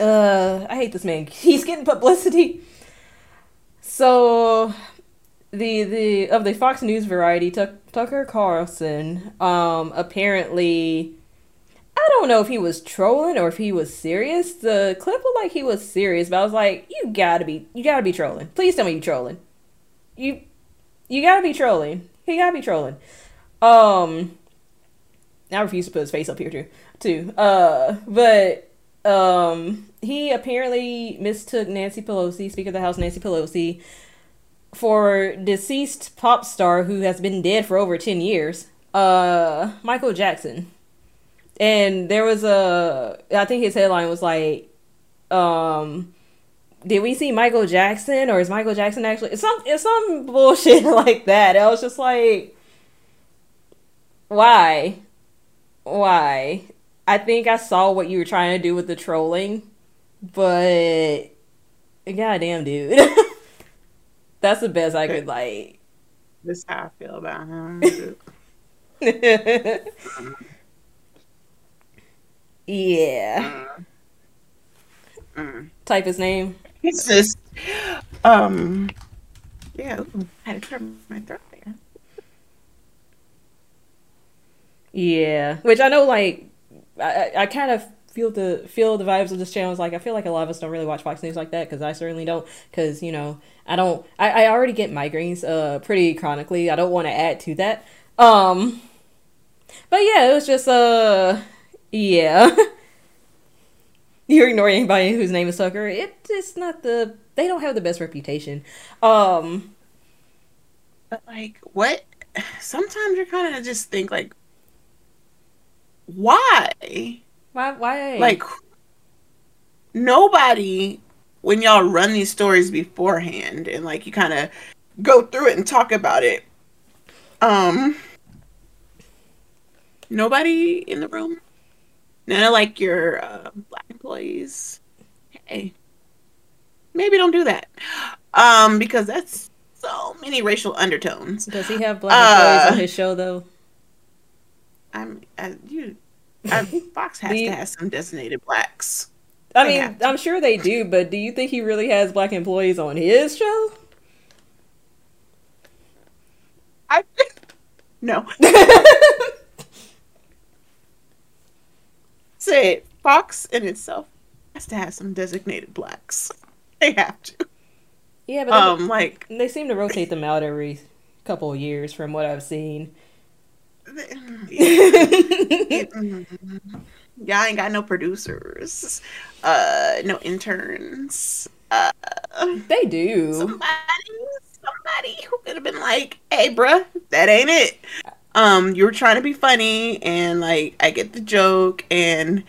uh, I hate this man. He's getting publicity. So, the the of the Fox News variety, Tuck, Tucker Carlson, um, apparently, I don't know if he was trolling or if he was serious. The clip looked like he was serious, but I was like, you gotta be, you gotta be trolling. Please tell me you trolling. You, you gotta be trolling. He gotta be trolling. Um. I refuse to put his face up here too. Too. Uh, but um, he apparently mistook Nancy Pelosi, Speaker of the House Nancy Pelosi, for deceased pop star who has been dead for over ten years. Uh, Michael Jackson. And there was a, I think his headline was like, um, did we see Michael Jackson or is Michael Jackson actually? It's some, it's some bullshit like that. I was just like, why? why. I think I saw what you were trying to do with the trolling, but goddamn, dude, that's the best I could like. This is how I feel about him. yeah, Mm. type his name. It's just, um, yeah, ooh, I had to clear my throat there. Yeah, which I know, like, I I, kind of feel the feel the vibes of this channel. Is like I feel like a lot of us don't really watch Fox News like that because I certainly don't. Because you know, I don't. I, I already get migraines uh pretty chronically. I don't want to add to that. Um, but yeah, it was just uh, yeah. You're ignoring anybody whose name is Tucker. It, it's not the. They don't have the best reputation. Um, But like, what? Sometimes you kind of just think like, why? why? Why? Like, nobody when y'all run these stories beforehand and like you kind of go through it and talk about it. Um, nobody in the room. None of like your uh, black employees. Hey, maybe don't do that. Um, because that's so many racial undertones. does he have black employees Uh, on his show though? I'm uh, you. I, Fox has The- to have some designated blacks. I They mean. I'm sure they do, but do you think he really has black employees on his show? I no. Say it. Fox in itself has to have some designated blacks. They have to. Yeah, but Um, like they, they seem to rotate them out every couple of years, from what I've seen. y'all ain't got no producers, uh, no interns. Uh, They do. somebody, somebody who could have been like, "Hey, bruh, that ain't it." Um, you were trying to be funny, and like, I get the joke, and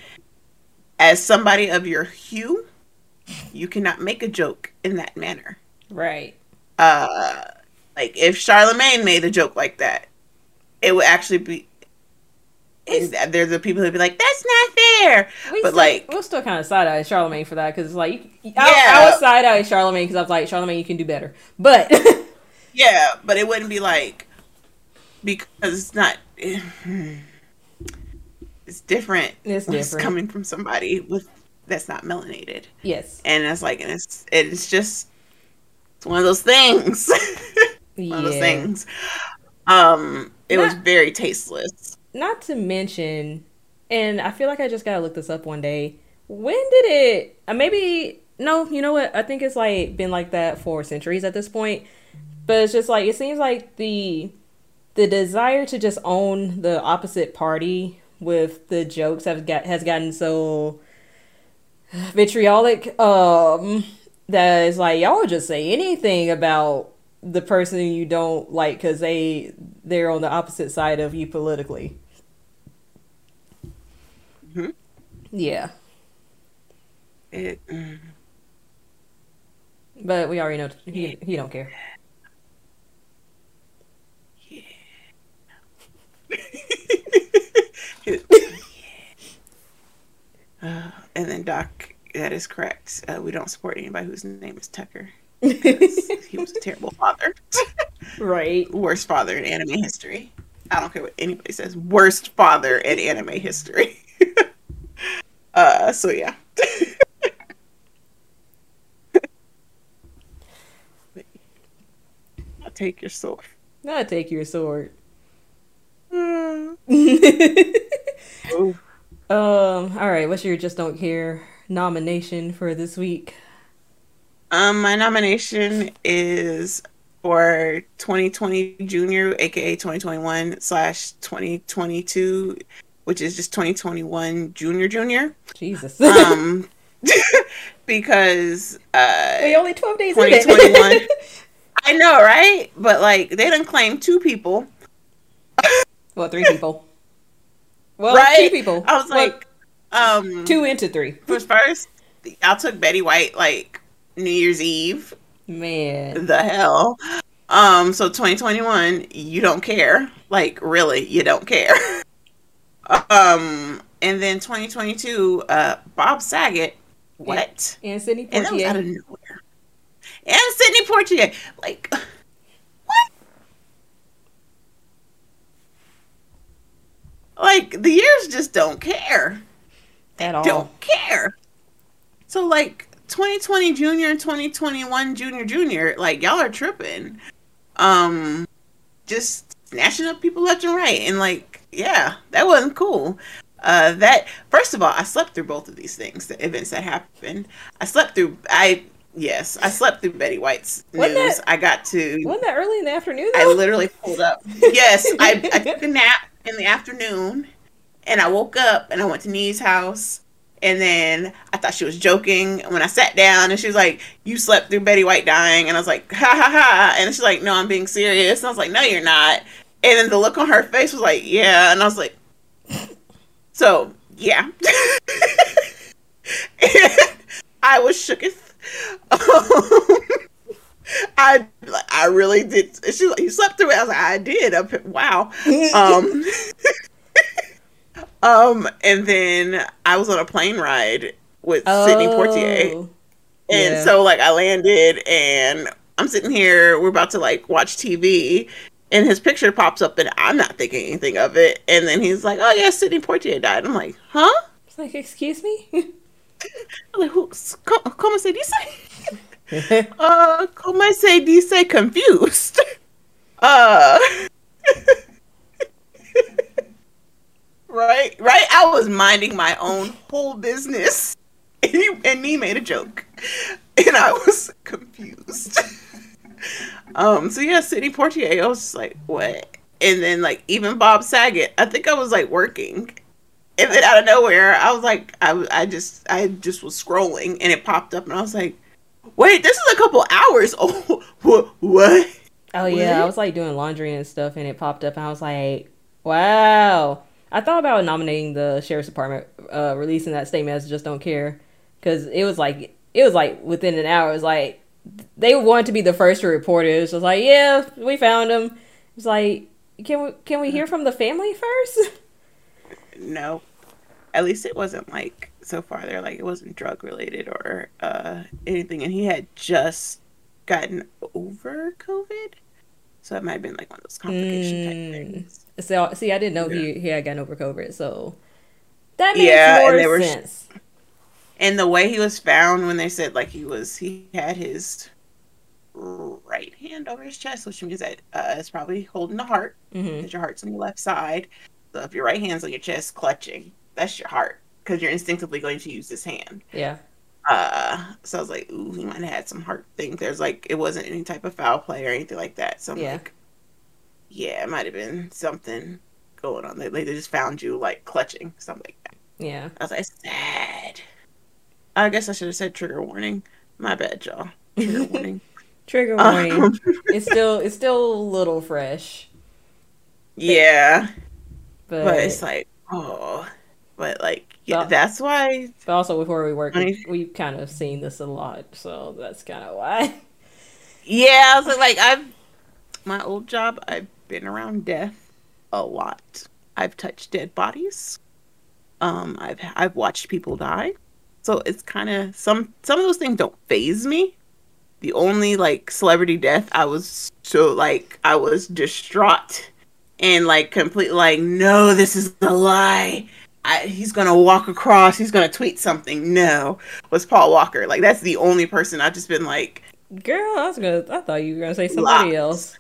as somebody of your hue, you cannot make a joke in that manner. Right. Uh, like if Charlemagne made a joke like that, it would actually be. There's the people who'd be like, "That's not fair," We but still, like, we'll still kind of side eye Charlemagne for that because it's like I, Yeah. I was side eye Charlemagne because I was like Charlemagne, you can do better. But Yeah, but it wouldn't be like because it's not. It's different. It's different. coming from somebody with that's not melanated, yes, and it's like and it's it's just it's one of those things. one of those things. Um, it was very tasteless. Not to mention, and I feel like I just gotta look this up one day. When did it? Uh, maybe no. You know what? I think it's like been like that for centuries at this point. But it's just like it seems like the the desire to just own the opposite party with the jokes have got has gotten so vitriolic um that it's like y'all just say anything about the person you don't like because they they're on the opposite side of you politically Mhm. yeah It, mm. but we already know he, he don't care Uh, and then Doc, that is correct. Uh, we don't support anybody whose name is Tucker. he was a terrible father. right Worst father in anime history. I don't care what anybody says. Worst father in anime history. uh, so yeah. I'll take your sword. Gotta take your sword Mm. um all right what's your just don't care nomination for this week Um, my nomination is for 2020 Junior, aka 2021 slash 2022, which is just 2021 Junior Junior. jesus Um, because uh, we only 12 days in 2021. I know, right? But like, they didn't claim two people, well three people well right? two people I was Well, like, um, two into three was first. Y'all took Betty White like New Year's Eve. man. The hell. Um so 2021 you don't care. Like really you don't care. Um and then 2022 uh bob saget what? And Sidney and that was out Poitier. of nowhere. And Sidney Poitier like what? Like the years just don't care. At all. don't care. So like 2020 junior and 2021 junior junior, like y'all are tripping. Um just snatching up people left and right and like yeah, that wasn't cool. Uh that first of all, I slept through both of these things, the events that happened. I slept through I yes, I slept through Betty White's Wasn't news. that- I got to wasn't that early in the afternoon I literally pulled up. Yes, I, I took a nap in the afternoon and I woke up and I went to Nee's house. And then I thought she was joking when I sat down and she was like, You slept through Betty White dying. And I was like, Ha ha ha. And she's like, No, I'm being serious. And I was like, No, you're not. And then the look on her face was like, Yeah. And I was like, So, yeah. I was shooketh. Um, I I really did. She was like, you slept through it. I was like, I did. Wow. Um, um, and then I was on a plane ride with Sidney Poitier, Oh, and yeah. so like I landed, and I'm sitting here. We're about to like watch TV, and his picture pops up, and I'm not thinking anything of it. And then he's like, "Oh yeah, Sidney Poitier died." I'm like, "Huh?" It's like, excuse me. I'm like, Who, co- como se dice? uh, como se dice confused? Uh, right, right. I was minding my own whole business, and he and he made a joke, and I was confused. um. So yeah, Sidney Poitier. I was just like, what? And then like even Bob Saget. I think I was like working, and then out of nowhere, I was like, I I just, I just was scrolling, and it popped up, and I was like, wait, this is a couple hours. Oh, what? What? Oh yeah, I was like doing laundry and stuff, and it popped up, and I was like, "Wow!" I thought about nominating the sheriff's department, uh, releasing that statement as "just don't care," because it was like it was like within an hour. It was like they wanted to be the first to report it. It was like, "Yeah, we found him." It's like, can we can we hear from the family first? No. At least it wasn't like so far. They're like it wasn't drug related or uh anything, and he had just gotten over COVID, so it might have been like one of those complication type Mm. things. so see, I didn't know he he had gotten over COVID, so that makes Yeah, and more they were- sense. And the way he was found when they said like he was he had his right hand over his chest, which means that uh, it's probably holding the heart hmm because your heart's on the left side. So if your right hand's on your chest clutching, that's your heart because you're instinctively going to use this hand. Yeah, Uh, so I was like, ooh, he might have had some heart thing. There's like, it wasn't any type of foul play or anything like that. So I'm Yeah. like, yeah, it might have been something going on. They, they just found you like clutching, something like that. yeah. I was like, sad. I guess I should have said trigger warning. My bad, y'all. Trigger warning. Trigger warning. Um, it's still it's still a little fresh, yeah, but, but it's like, oh, but like, yeah, So- that's why. but also before we work, we, we've kind of seen this a lot, so that's kind of why. Yeah, I was like, like I've my old job. I've been around death a lot. I've touched dead bodies. Um, I've I've watched people die. So it's kind of some some of those things don't phase me. The only like celebrity death, I was so like I was distraught and like completely like no, this is a lie. I, he's gonna walk across. He's gonna tweet something. No, was Paul Walker. Like that's the only person I've just been like, Girl, I was gonna. I thought you were gonna say somebody Locked. else.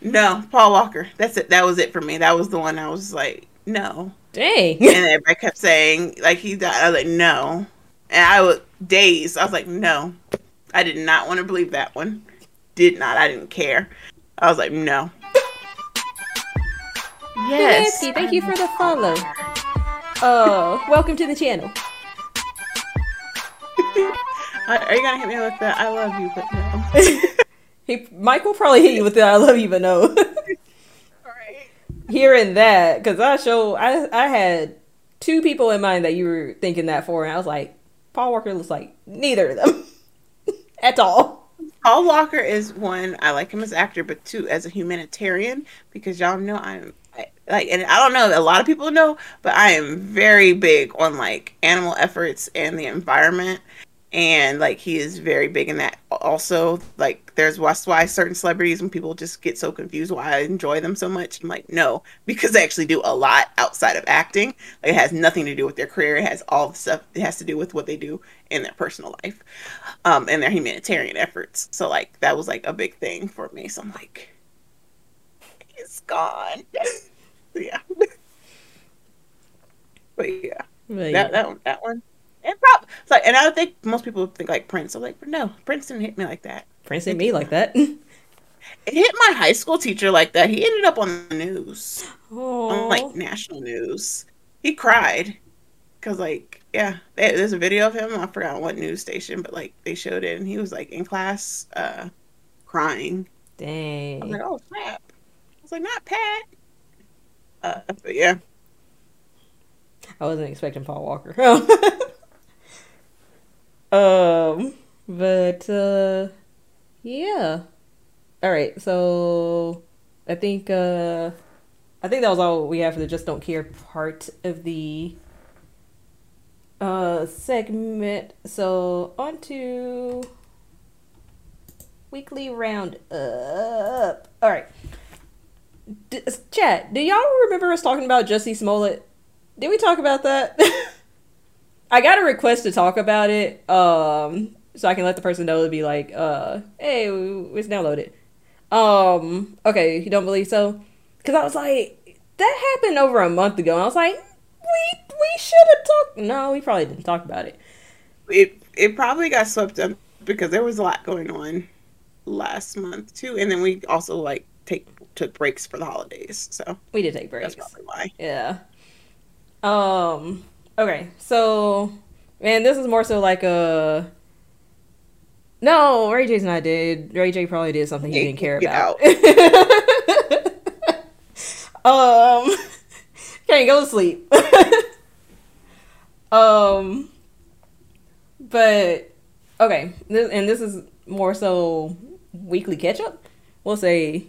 No, Paul Walker. That's it. That was it for me. That was the one I was like, no. Dang. And everybody kept saying like he died. I was like, no. And I was dazed. I was like, no. I did not want to believe that one. Did not. I didn't care. I was like, no. Yes. Zelensky, thank you for the follow. Uh, welcome to the channel. Are you gonna hit me with the "I love you" but no? He Mike will probably hit you with the "I love you," but no. Alright. Hearing that, because I show I I had two people in mind that you were thinking that for, and I was like, Paul Walker looks like neither of them at all. Paul Walker is one. I like him as actor, but two as a humanitarian because y'all know I'm like, and I don't know a lot of people know, but I am very big on like animal efforts and the environment, and like he is very big in that. Also, like there's that's why certain celebrities when people just get so confused why I enjoy them so much. I'm like, no, because they actually do a lot outside of acting. Like, it has nothing to do with their career. It has all the stuff. It has to do with what they do in their personal life um, and their humanitarian efforts. So like that was like a big thing for me. So I'm like, it's gone. yeah. but yeah, But that that one, that one, and prob it's like, and I think most people think like Prince. I'm like, but no, Prince didn't hit me like that. Prince hit me like that. It hit my high school teacher like that. He ended up on the news, on Oh, like national news. He cried because like yeah, there- there's a video of him. I forgot what news station, but like they showed it, and he was like in class, uh, crying. I was dang. like, oh snap! Was like, not Pat. Uh, but yeah, I wasn't expecting Paul Walker. um, but uh, yeah. All right, so I think uh, I think that was all we have for the just don't care part of the uh segment. So on to weekly roundup. All right. D- chat, do y'all remember us talking about Jussie Smollett? Did we talk about that? I got a request to talk about it, um, so I can let the person know to be like, uh, hey, it's downloaded. Um, okay, you don't believe so? Because I was like, that happened over a month ago, and I was like, we we should have talked. No, we probably didn't talk about it. It it probably got swept up because there was a lot going on last month too, and then we also like took breaks for the holidays, so We did take breaks. that's probably why. Yeah. Um. Okay. So, man, this is more so like a. No, Ray J's not dead. Ray J probably did something he didn't care get about. um. Can't go to sleep. um. But okay, this, and this is more so weekly catch up. We'll say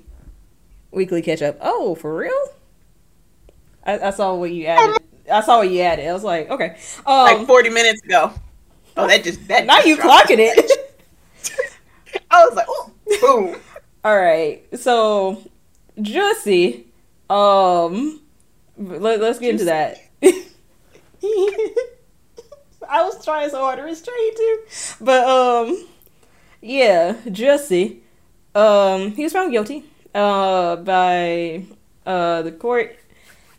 weekly catch up. Oh, for real? I, I saw what you added. I saw what you added. I was like, okay. Um, like forty minutes ago. Oh, that just that. now just you clocking it. I was like, oh, boom. All right. So, Jussie, um, let, let's get into that. I was trying so hard to restrain you, but um, yeah, Jussie, um, he was found guilty, uh, by uh the court,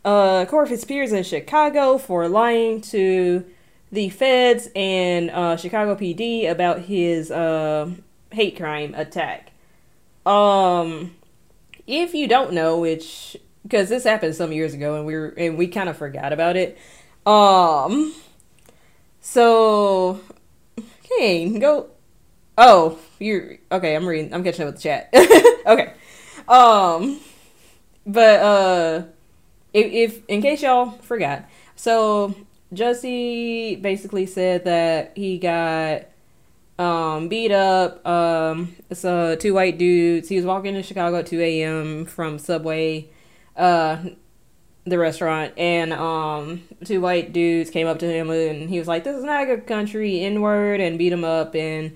uh, court his in Chicago for lying to the feds and uh Chicago PD about his uh hate crime attack. Um, if you don't know, which because this happened some years ago and we were and we kind of forgot about it. Um, so okay, go. Oh, you're okay. I'm reading. I'm catching up with the chat. okay. Um, but uh, if, if in case y'all forgot, so Jussie basically said that he got um beat up um so two white dudes. He was walking in chicago at 2 a.m from subway uh the restaurant. And um two white dudes came up to him and he was like this is not a good country. Inward and beat him up. And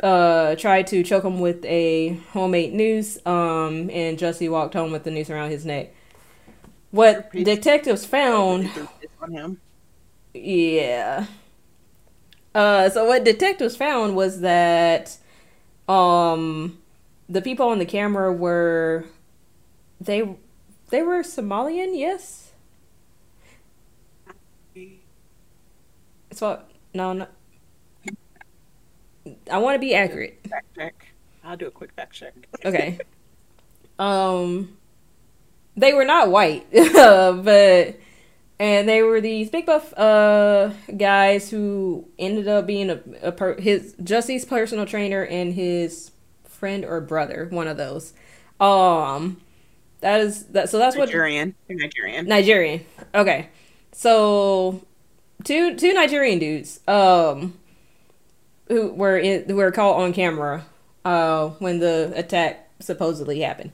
uh tried to choke him with a homemade noose um and jussie walked home with the noose around his neck what detectives found on him. yeah. Uh, so what detectives found was that, um, the people on the camera were, they, they were Somalian. Yes. It's what? No, no. I want to be accurate. Fact check. I'll do a quick fact check. Okay. um, they were not white, but and they were these big buff uh guys who ended up being a, a per- his Jussie's personal trainer and his friend or brother, one of those. Um, that is that. So that's what Nigerian. Nigerian. Nigerian. Okay. So two two Nigerian dudes um who were in who were caught on camera uh when the attack supposedly happened.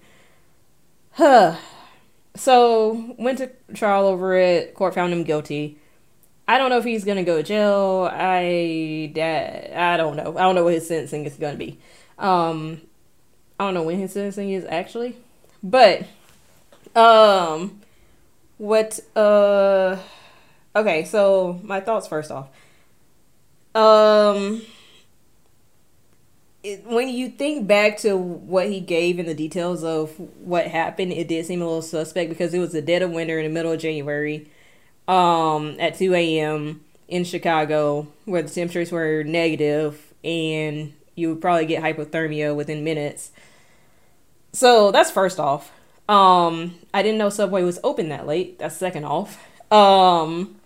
Huh. So went to trial over it. Court found him guilty. I don't know if he's gonna go to jail. I I don't know. I don't know what his sentencing is gonna be. Um, I don't know when his sentencing is actually, but um, what uh, okay. So my thoughts first off. Um, it, when you think back to what he gave and the details of what happened, it did seem a little suspect because it was the dead of winter in the middle of January, um, at two a.m. in Chicago, where the temperatures were negative, and you would probably get hypothermia within minutes. So that's first off. Um, I didn't know Subway was open that late. That's second off. Um,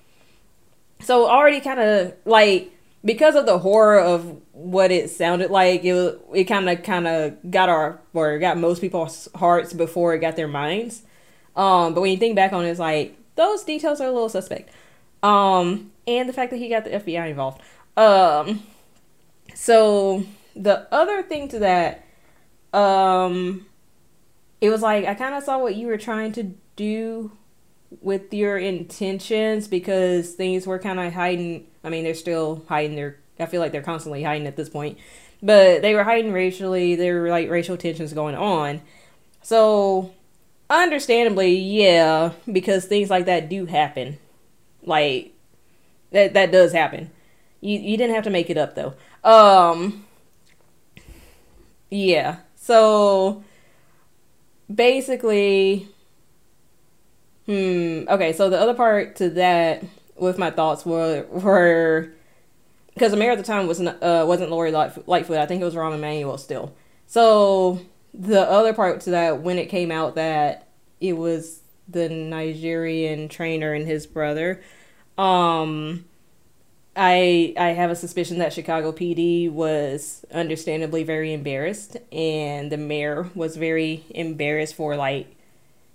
so already kind of like because of the horror of what it sounded like, it it kind of kind of got our or got most people's hearts before it got their minds. Um, but when you think back on it, it's like those details are a little suspect. Um, and the fact that he got the FBI involved. Um, so the other thing to that, um, it was like I kind of saw what you were trying to do with your intentions because things were kind of hiding. I mean, they're still hiding. Their I feel like they're constantly hiding at this point, but they were hiding racially. There were like racial tensions going on. So understandably, yeah, because things like that do happen. Like that that does happen. You you didn't have to make it up though. Um yeah. So basically hmm okay, so the other part to that with my thoughts were were because the mayor at the time wasn't uh, wasn't Lori Lightfoot. I think it was Rahm Emanuel still. So the other part to that when it came out that it was the Nigerian trainer and his brother, um, I I have a suspicion that Chicago PD was understandably very embarrassed, and the mayor was very embarrassed for like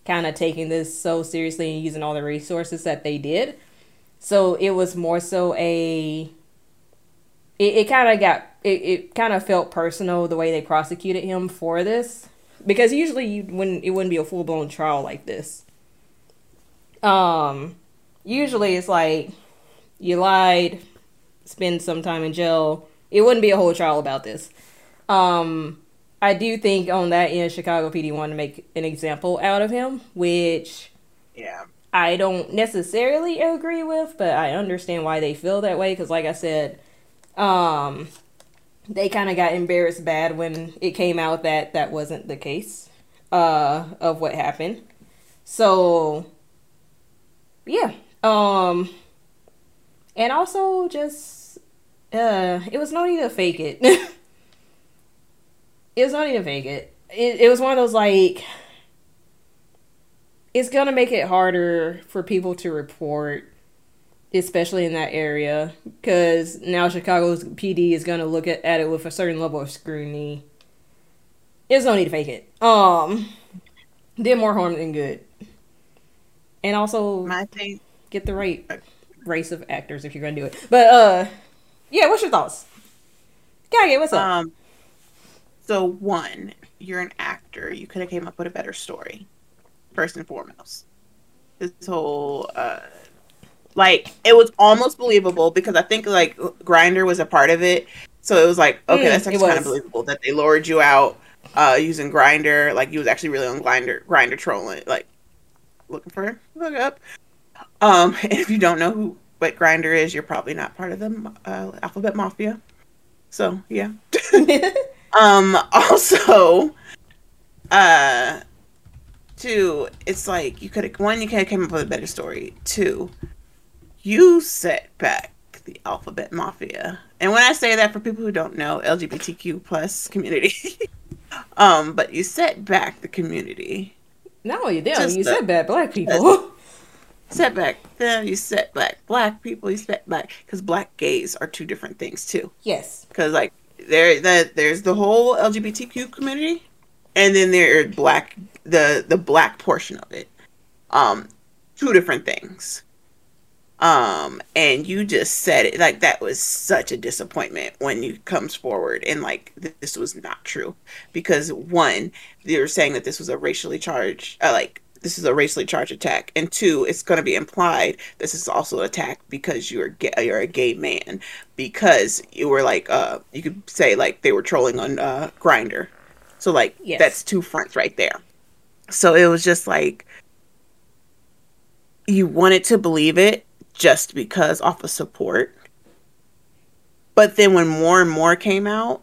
kind of taking this so seriously and using all the resources that they did. So it was more so a it, it kind of got it, it kind of felt personal the way they prosecuted him for this because usually you wouldn't it wouldn't be a full blown trial like this. Um, usually it's like you lied, spend some time in jail. It wouldn't be a whole trial about this. Um, I do think on that end, Chicago PD wanted to make an example out of him, which yeah, I don't necessarily agree with, but I understand why they feel that way. Because, like I said, um, they kind of got embarrassed bad when it came out that that wasn't the case uh, of what happened. So, yeah. Um, and also just uh, it was no need to fake it. it was no need to fake it. It it was one of those like it's gonna make it harder for people to report especially in that area, because now Chicago's PD is gonna look at, at it with a certain level of scrutiny. There's no need to fake it. Um, did more harm than good, and also my thing get the right race of actors if you're gonna do it. But uh, yeah, what's your thoughts? Gage, what's up? Um, so one, you're an actor. You could have came up with a better story, first and foremost. This whole uh like it was almost believable because I think like Grindr was a part of it. So it was like, okay, mm, that's actually kind of believable that they lured you out uh, using Grindr. Like you was actually really on Grindr, Grindr trolling, like looking for look up. Um, and if you don't know who what Grindr is, you're probably not part of the uh, Alphabet Mafia. So yeah. um. Also, uh, two. It's like you could have one. You could have came up with a better story. Two you set back the alphabet mafia. And when I say that for people who don't know, LGBTQ plus community, um, but you set back the community. No, you didn't. You the, set back black people. Set back them. You set back black people. You set back because black gays are two different things too. Yes. Because like there, that there's the whole LGBTQ community, and then there are black the the black portion of it. Um, two different things um and you just said it like that was such a disappointment when you comes forward and like this was not true. Because one they were saying that this was a racially charged uh, like this is a racially charged attack. And two it's going to be implied this is also an attack because you're gay, you're a gay man. Because you were like uh you could say like they were trolling on uh Grindr. So like yes. that's two fronts right there. So it was just like you wanted to believe it just because off of support. But then when more and more came out,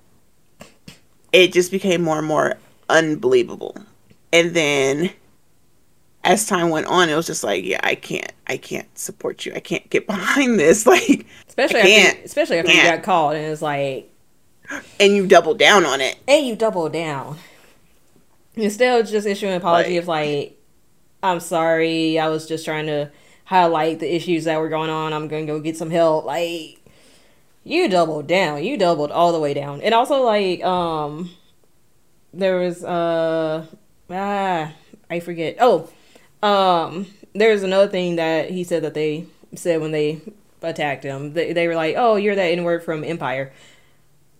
it just became more and more unbelievable. And then as time went on, it was just like, yeah, I can't, I can't support you. I can't get behind this. Like, especially after, especially after you got called, and it's like, and you double down on it, and you double down instead of just issuing an apology like, of like, I'm sorry, I was just trying to highlight the issues that were going on. I'm gonna go get some help. Like you doubled down. You doubled all the way down. And also like um there was uh ah I forget. Oh, um there was another thing that he said that they said when they attacked him. They they were like, "Oh, you're that N word from Empire."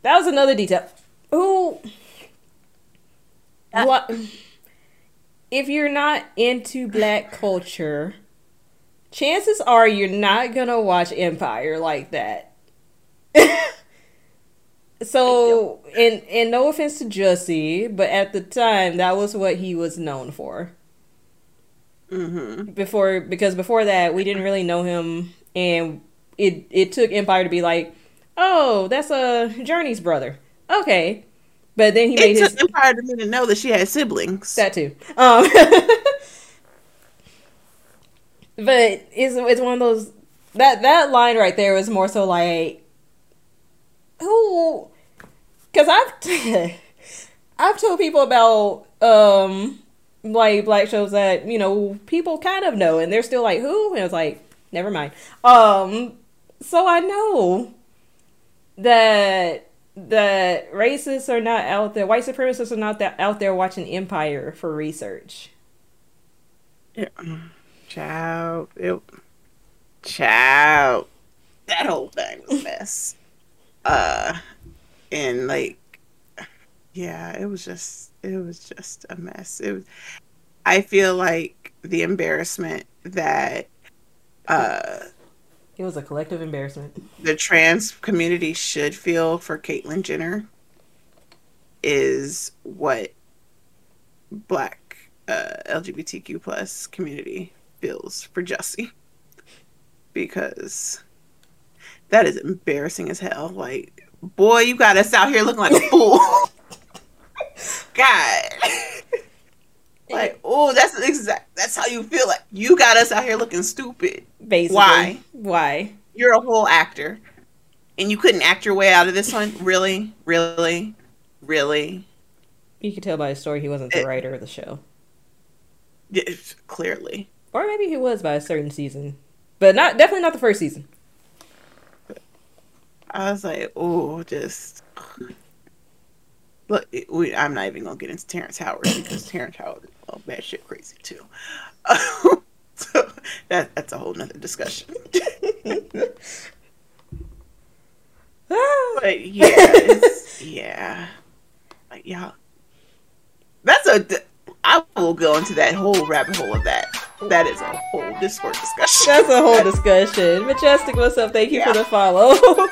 That was another detail. Who what if you're not into black culture chances are you're not gonna watch Empire like that. so, and and no offense to Jussie, but at the time that was what he was known for. Mm-hmm. before because before that we didn't really know him and it it took empire to be like oh that's a Jurnee's brother okay but then he It made took his Empire to me to know that she had siblings. that too um but it's it's one of those that that line right there was more so like who because i've i've told people about um like black shows that you know people kind of know and they're still like who? And it's like never mind. Um so i know that that racists are not out there white supremacists are not that out there watching empire for research. Yeah. Child. It, child. That whole thing was a mess. Uh and like yeah, it was just it was just a mess. It was I feel like the embarrassment that uh it was a collective embarrassment the trans community should feel for Caitlyn Jenner is what black uh, LGBTQ plus community feels for Jussie because that is embarrassing as hell. Like, boy, you got us out here looking like a fool. God. like, oh, that's exact. That's how you feel. Like you got us out here looking stupid. basically Why? why You're a whole actor, and you couldn't act your way out of this one. Really, really, really. you could tell by his story he wasn't the It- writer of the show Yes, clearly. Or maybe he was by a certain season but not definitely not the first season I was like, oh, just look. We, I'm not even gonna get into Terrence Howard because Terrence Howard is oh, bad shit crazy too. so that that's a whole nother discussion. but yeah, it's, yeah, like y'all. That's a. I will go into that whole rabbit hole of that. That is a whole Discord discussion. That's a whole discussion. Majestic, what's up? Thank you for the follow.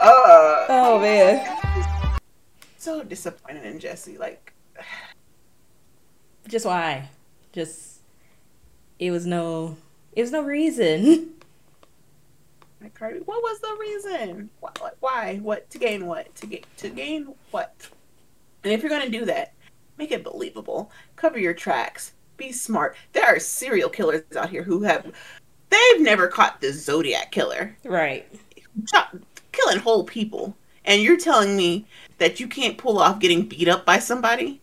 Uh, oh man. so disappointed in Jussie. Like, Just why? Just it was no it was no reason. what was the reason? Why? Why? What to gain? What to get? To gain what? And if you're gonna do that, make it believable. Cover your tracks. Be smart. There are serial killers out here who have. They've never caught the Zodiac killer. Right. Chop- killing whole people. And you're telling me that you can't pull off getting beat up by somebody?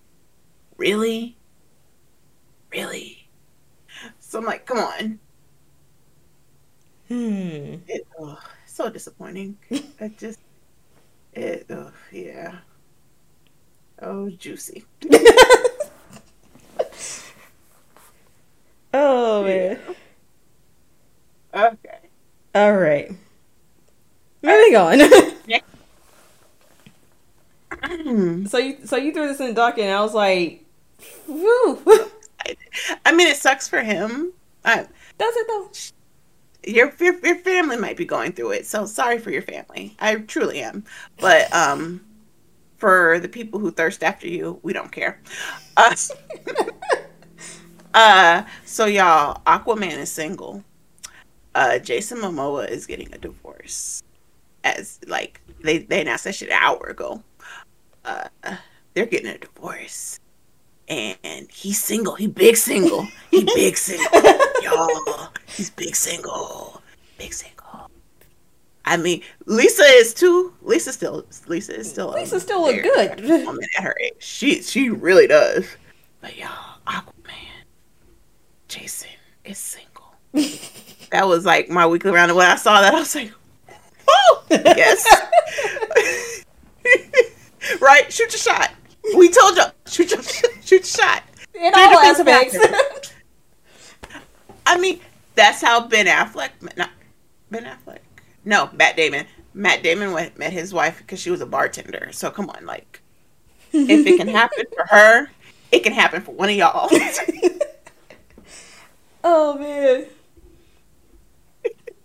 Really? Really? So I'm like, come on. Hmm. It, oh, so disappointing. I just, it, oh, yeah. Oh, juicy. Oh man. Okay. All right. Moving on. so you so you threw this in the docket and I was like, whew. I mean, it sucks for him. I, Does it though? your, your your family might be going through it, so sorry for your family. I truly am. But um, for the people who thirst after you, we don't care. Uh, uh so y'all, Aquaman is single. Uh, Jason Momoa is getting a divorce. As like they they announced that shit an hour ago. Uh, they're getting a divorce, and he's single. He big single. He big single. Y'all, he's big single. Big single. I mean, Lisa is too. Lisa still. Lisa is still. Lisa still look good. Woman at her age, she she really does. But y'all, Aquaman, Jason is single. that was like my weekly round. And when I saw that, I was like, oh yes, right. Shoot your shot. We told you. Shoot your shoot your shot. In Be all aspects. I mean, that's how Ben Affleck, not Ben Affleck, no, Matt Damon. Matt Damon went, met his wife because she was a bartender. So come on, like, if it can happen for her, it can happen for one of y'all. Oh man.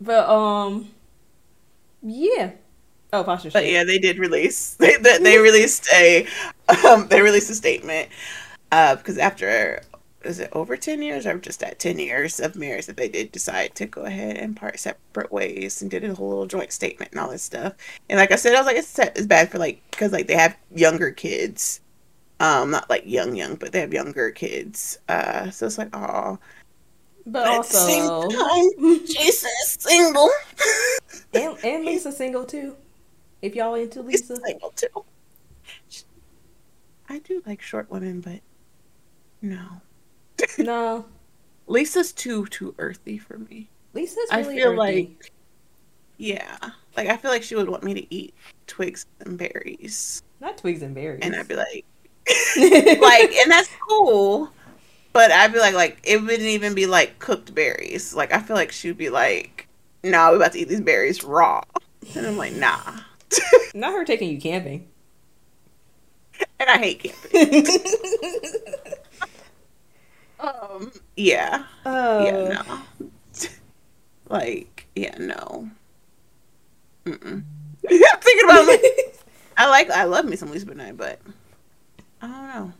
But um yeah. Oh posture but yeah, they did release. They they, they released a um, they released a statement uh, because after is it over 10 years or just at 10 years of marriage that they did decide to go ahead and part separate ways and did a whole little joint statement and all this stuff and like i said i was like it's, it's bad for like because like they have younger kids um not like young young but they have younger kids uh so it's like oh but, but also time, jason's single and, and lisa's single too if y'all into lisa Lisa's single too i do like short women but no no. Lisa's too too earthy for me. Lisa's really I feel earthy. like yeah. Like I feel like she would want me to eat twigs and berries. Not twigs and berries. And I'd be like like and that's cool. But I'd be like like it wouldn't even be like cooked berries. Like I feel like she'd be like, nah, we're about to eat these berries raw. And I'm like, nah. Not her taking you camping. And I hate camping. Um. Yeah. Oh. Yeah. No. like. Yeah. No. Mm. I'm thinking about. Like, I like. I love me some Lisa Bonet, but I don't know.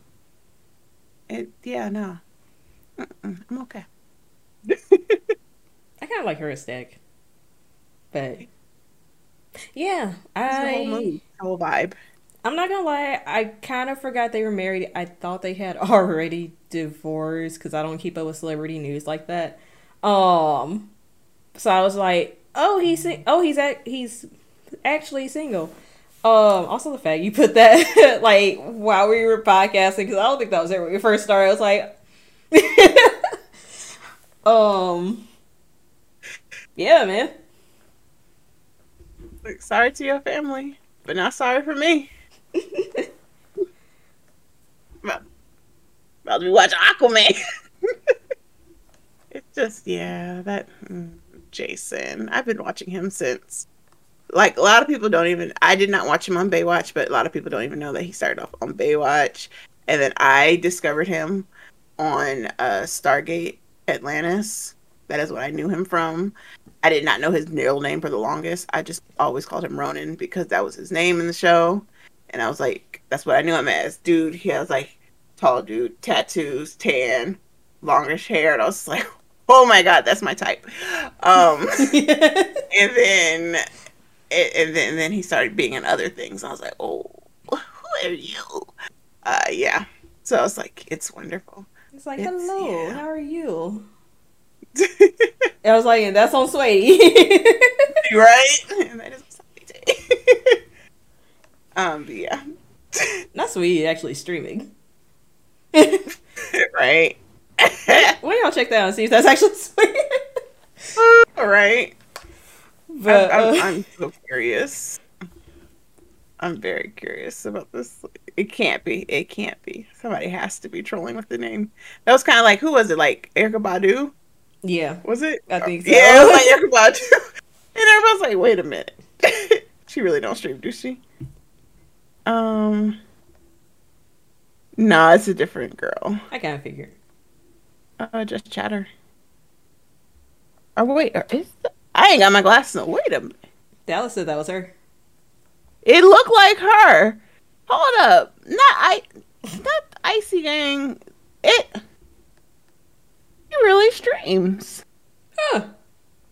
It. Yeah. No. Mm-mm, I'm okay. I kind of like her aesthetic, but yeah, I whole mood, whole vibe. I'm not gonna lie, I kind of forgot they were married. I thought they had already divorced because I don't keep up with celebrity news like that. Um, so I was like, oh, he's oh he's at he's actually single. Um, also the fact you put that like while we were podcasting because I don't think that was there when we first started. I was like, um, yeah, man. Sorry to your family, but not sorry for me about, about to be watching Aquaman. it's just yeah, that mm, Jason. I've been watching him since. Like a lot of people don't even. I did not watch him on Baywatch, but a lot of people don't even know that he started off on Baywatch, and then I discovered him on uh, Stargate Atlantis. That is what I knew him from. I did not know his real name for the longest. I just always called him Ronon because that was his name in the show. And I was like, that's what I knew him as. Dude, he has like tall dude, tattoos, tan, longish hair. And I was like, oh my God, that's my type. Um, and then, and then, and then he started being in other things. I was like, oh, who are you? Uh, yeah. So I was like, it's wonderful. It's like, it's, hello, yeah. how are you? I was like, and that's on Sweaty. right? And that is um, yeah. Not sweet, actually streaming. right. Why y'all check that out and see if that's actually sweet? All right. But I'm, I'm, uh, I'm so curious. I'm very curious about this. It can't be. It can't be. Somebody has to be trolling with the name. That was kind of like who was it? Like Erykah Badu? Yeah. Was it? I think so. Yeah, it was like Erykah Badu. And everybody's like, "Wait a minute, she really don't stream, do she?" Um. No, it's a different girl. I kind of figured. Uh, just chatter. Oh wait, is the... I ain't got my glasses on. Wait a minute. Dallas said that was her. It looked like her. Hold up, not I, not Icy Gang. It. It really streams. Huh.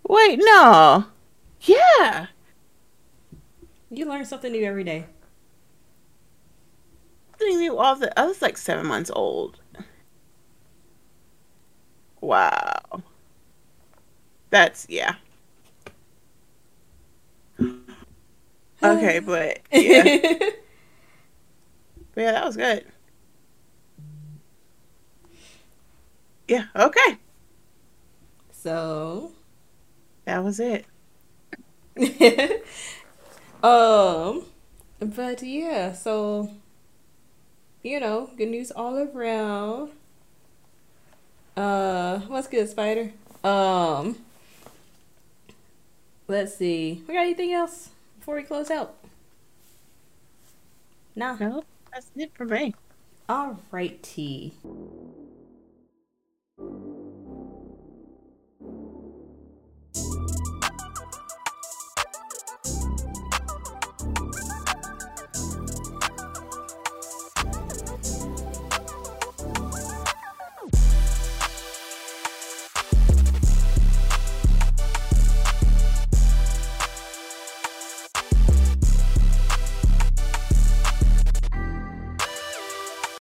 Wait, no. Yeah. You learn something new every day knew all the. I was like seven months old. Wow. That's yeah. Okay, but yeah. but yeah, that was good. Yeah, okay. So that was it. um but yeah, so you know, good news all around. Uh, what's good, Spider? Um, let's see. We got anything else before we close out? Nah. No, that's it for me. All righty.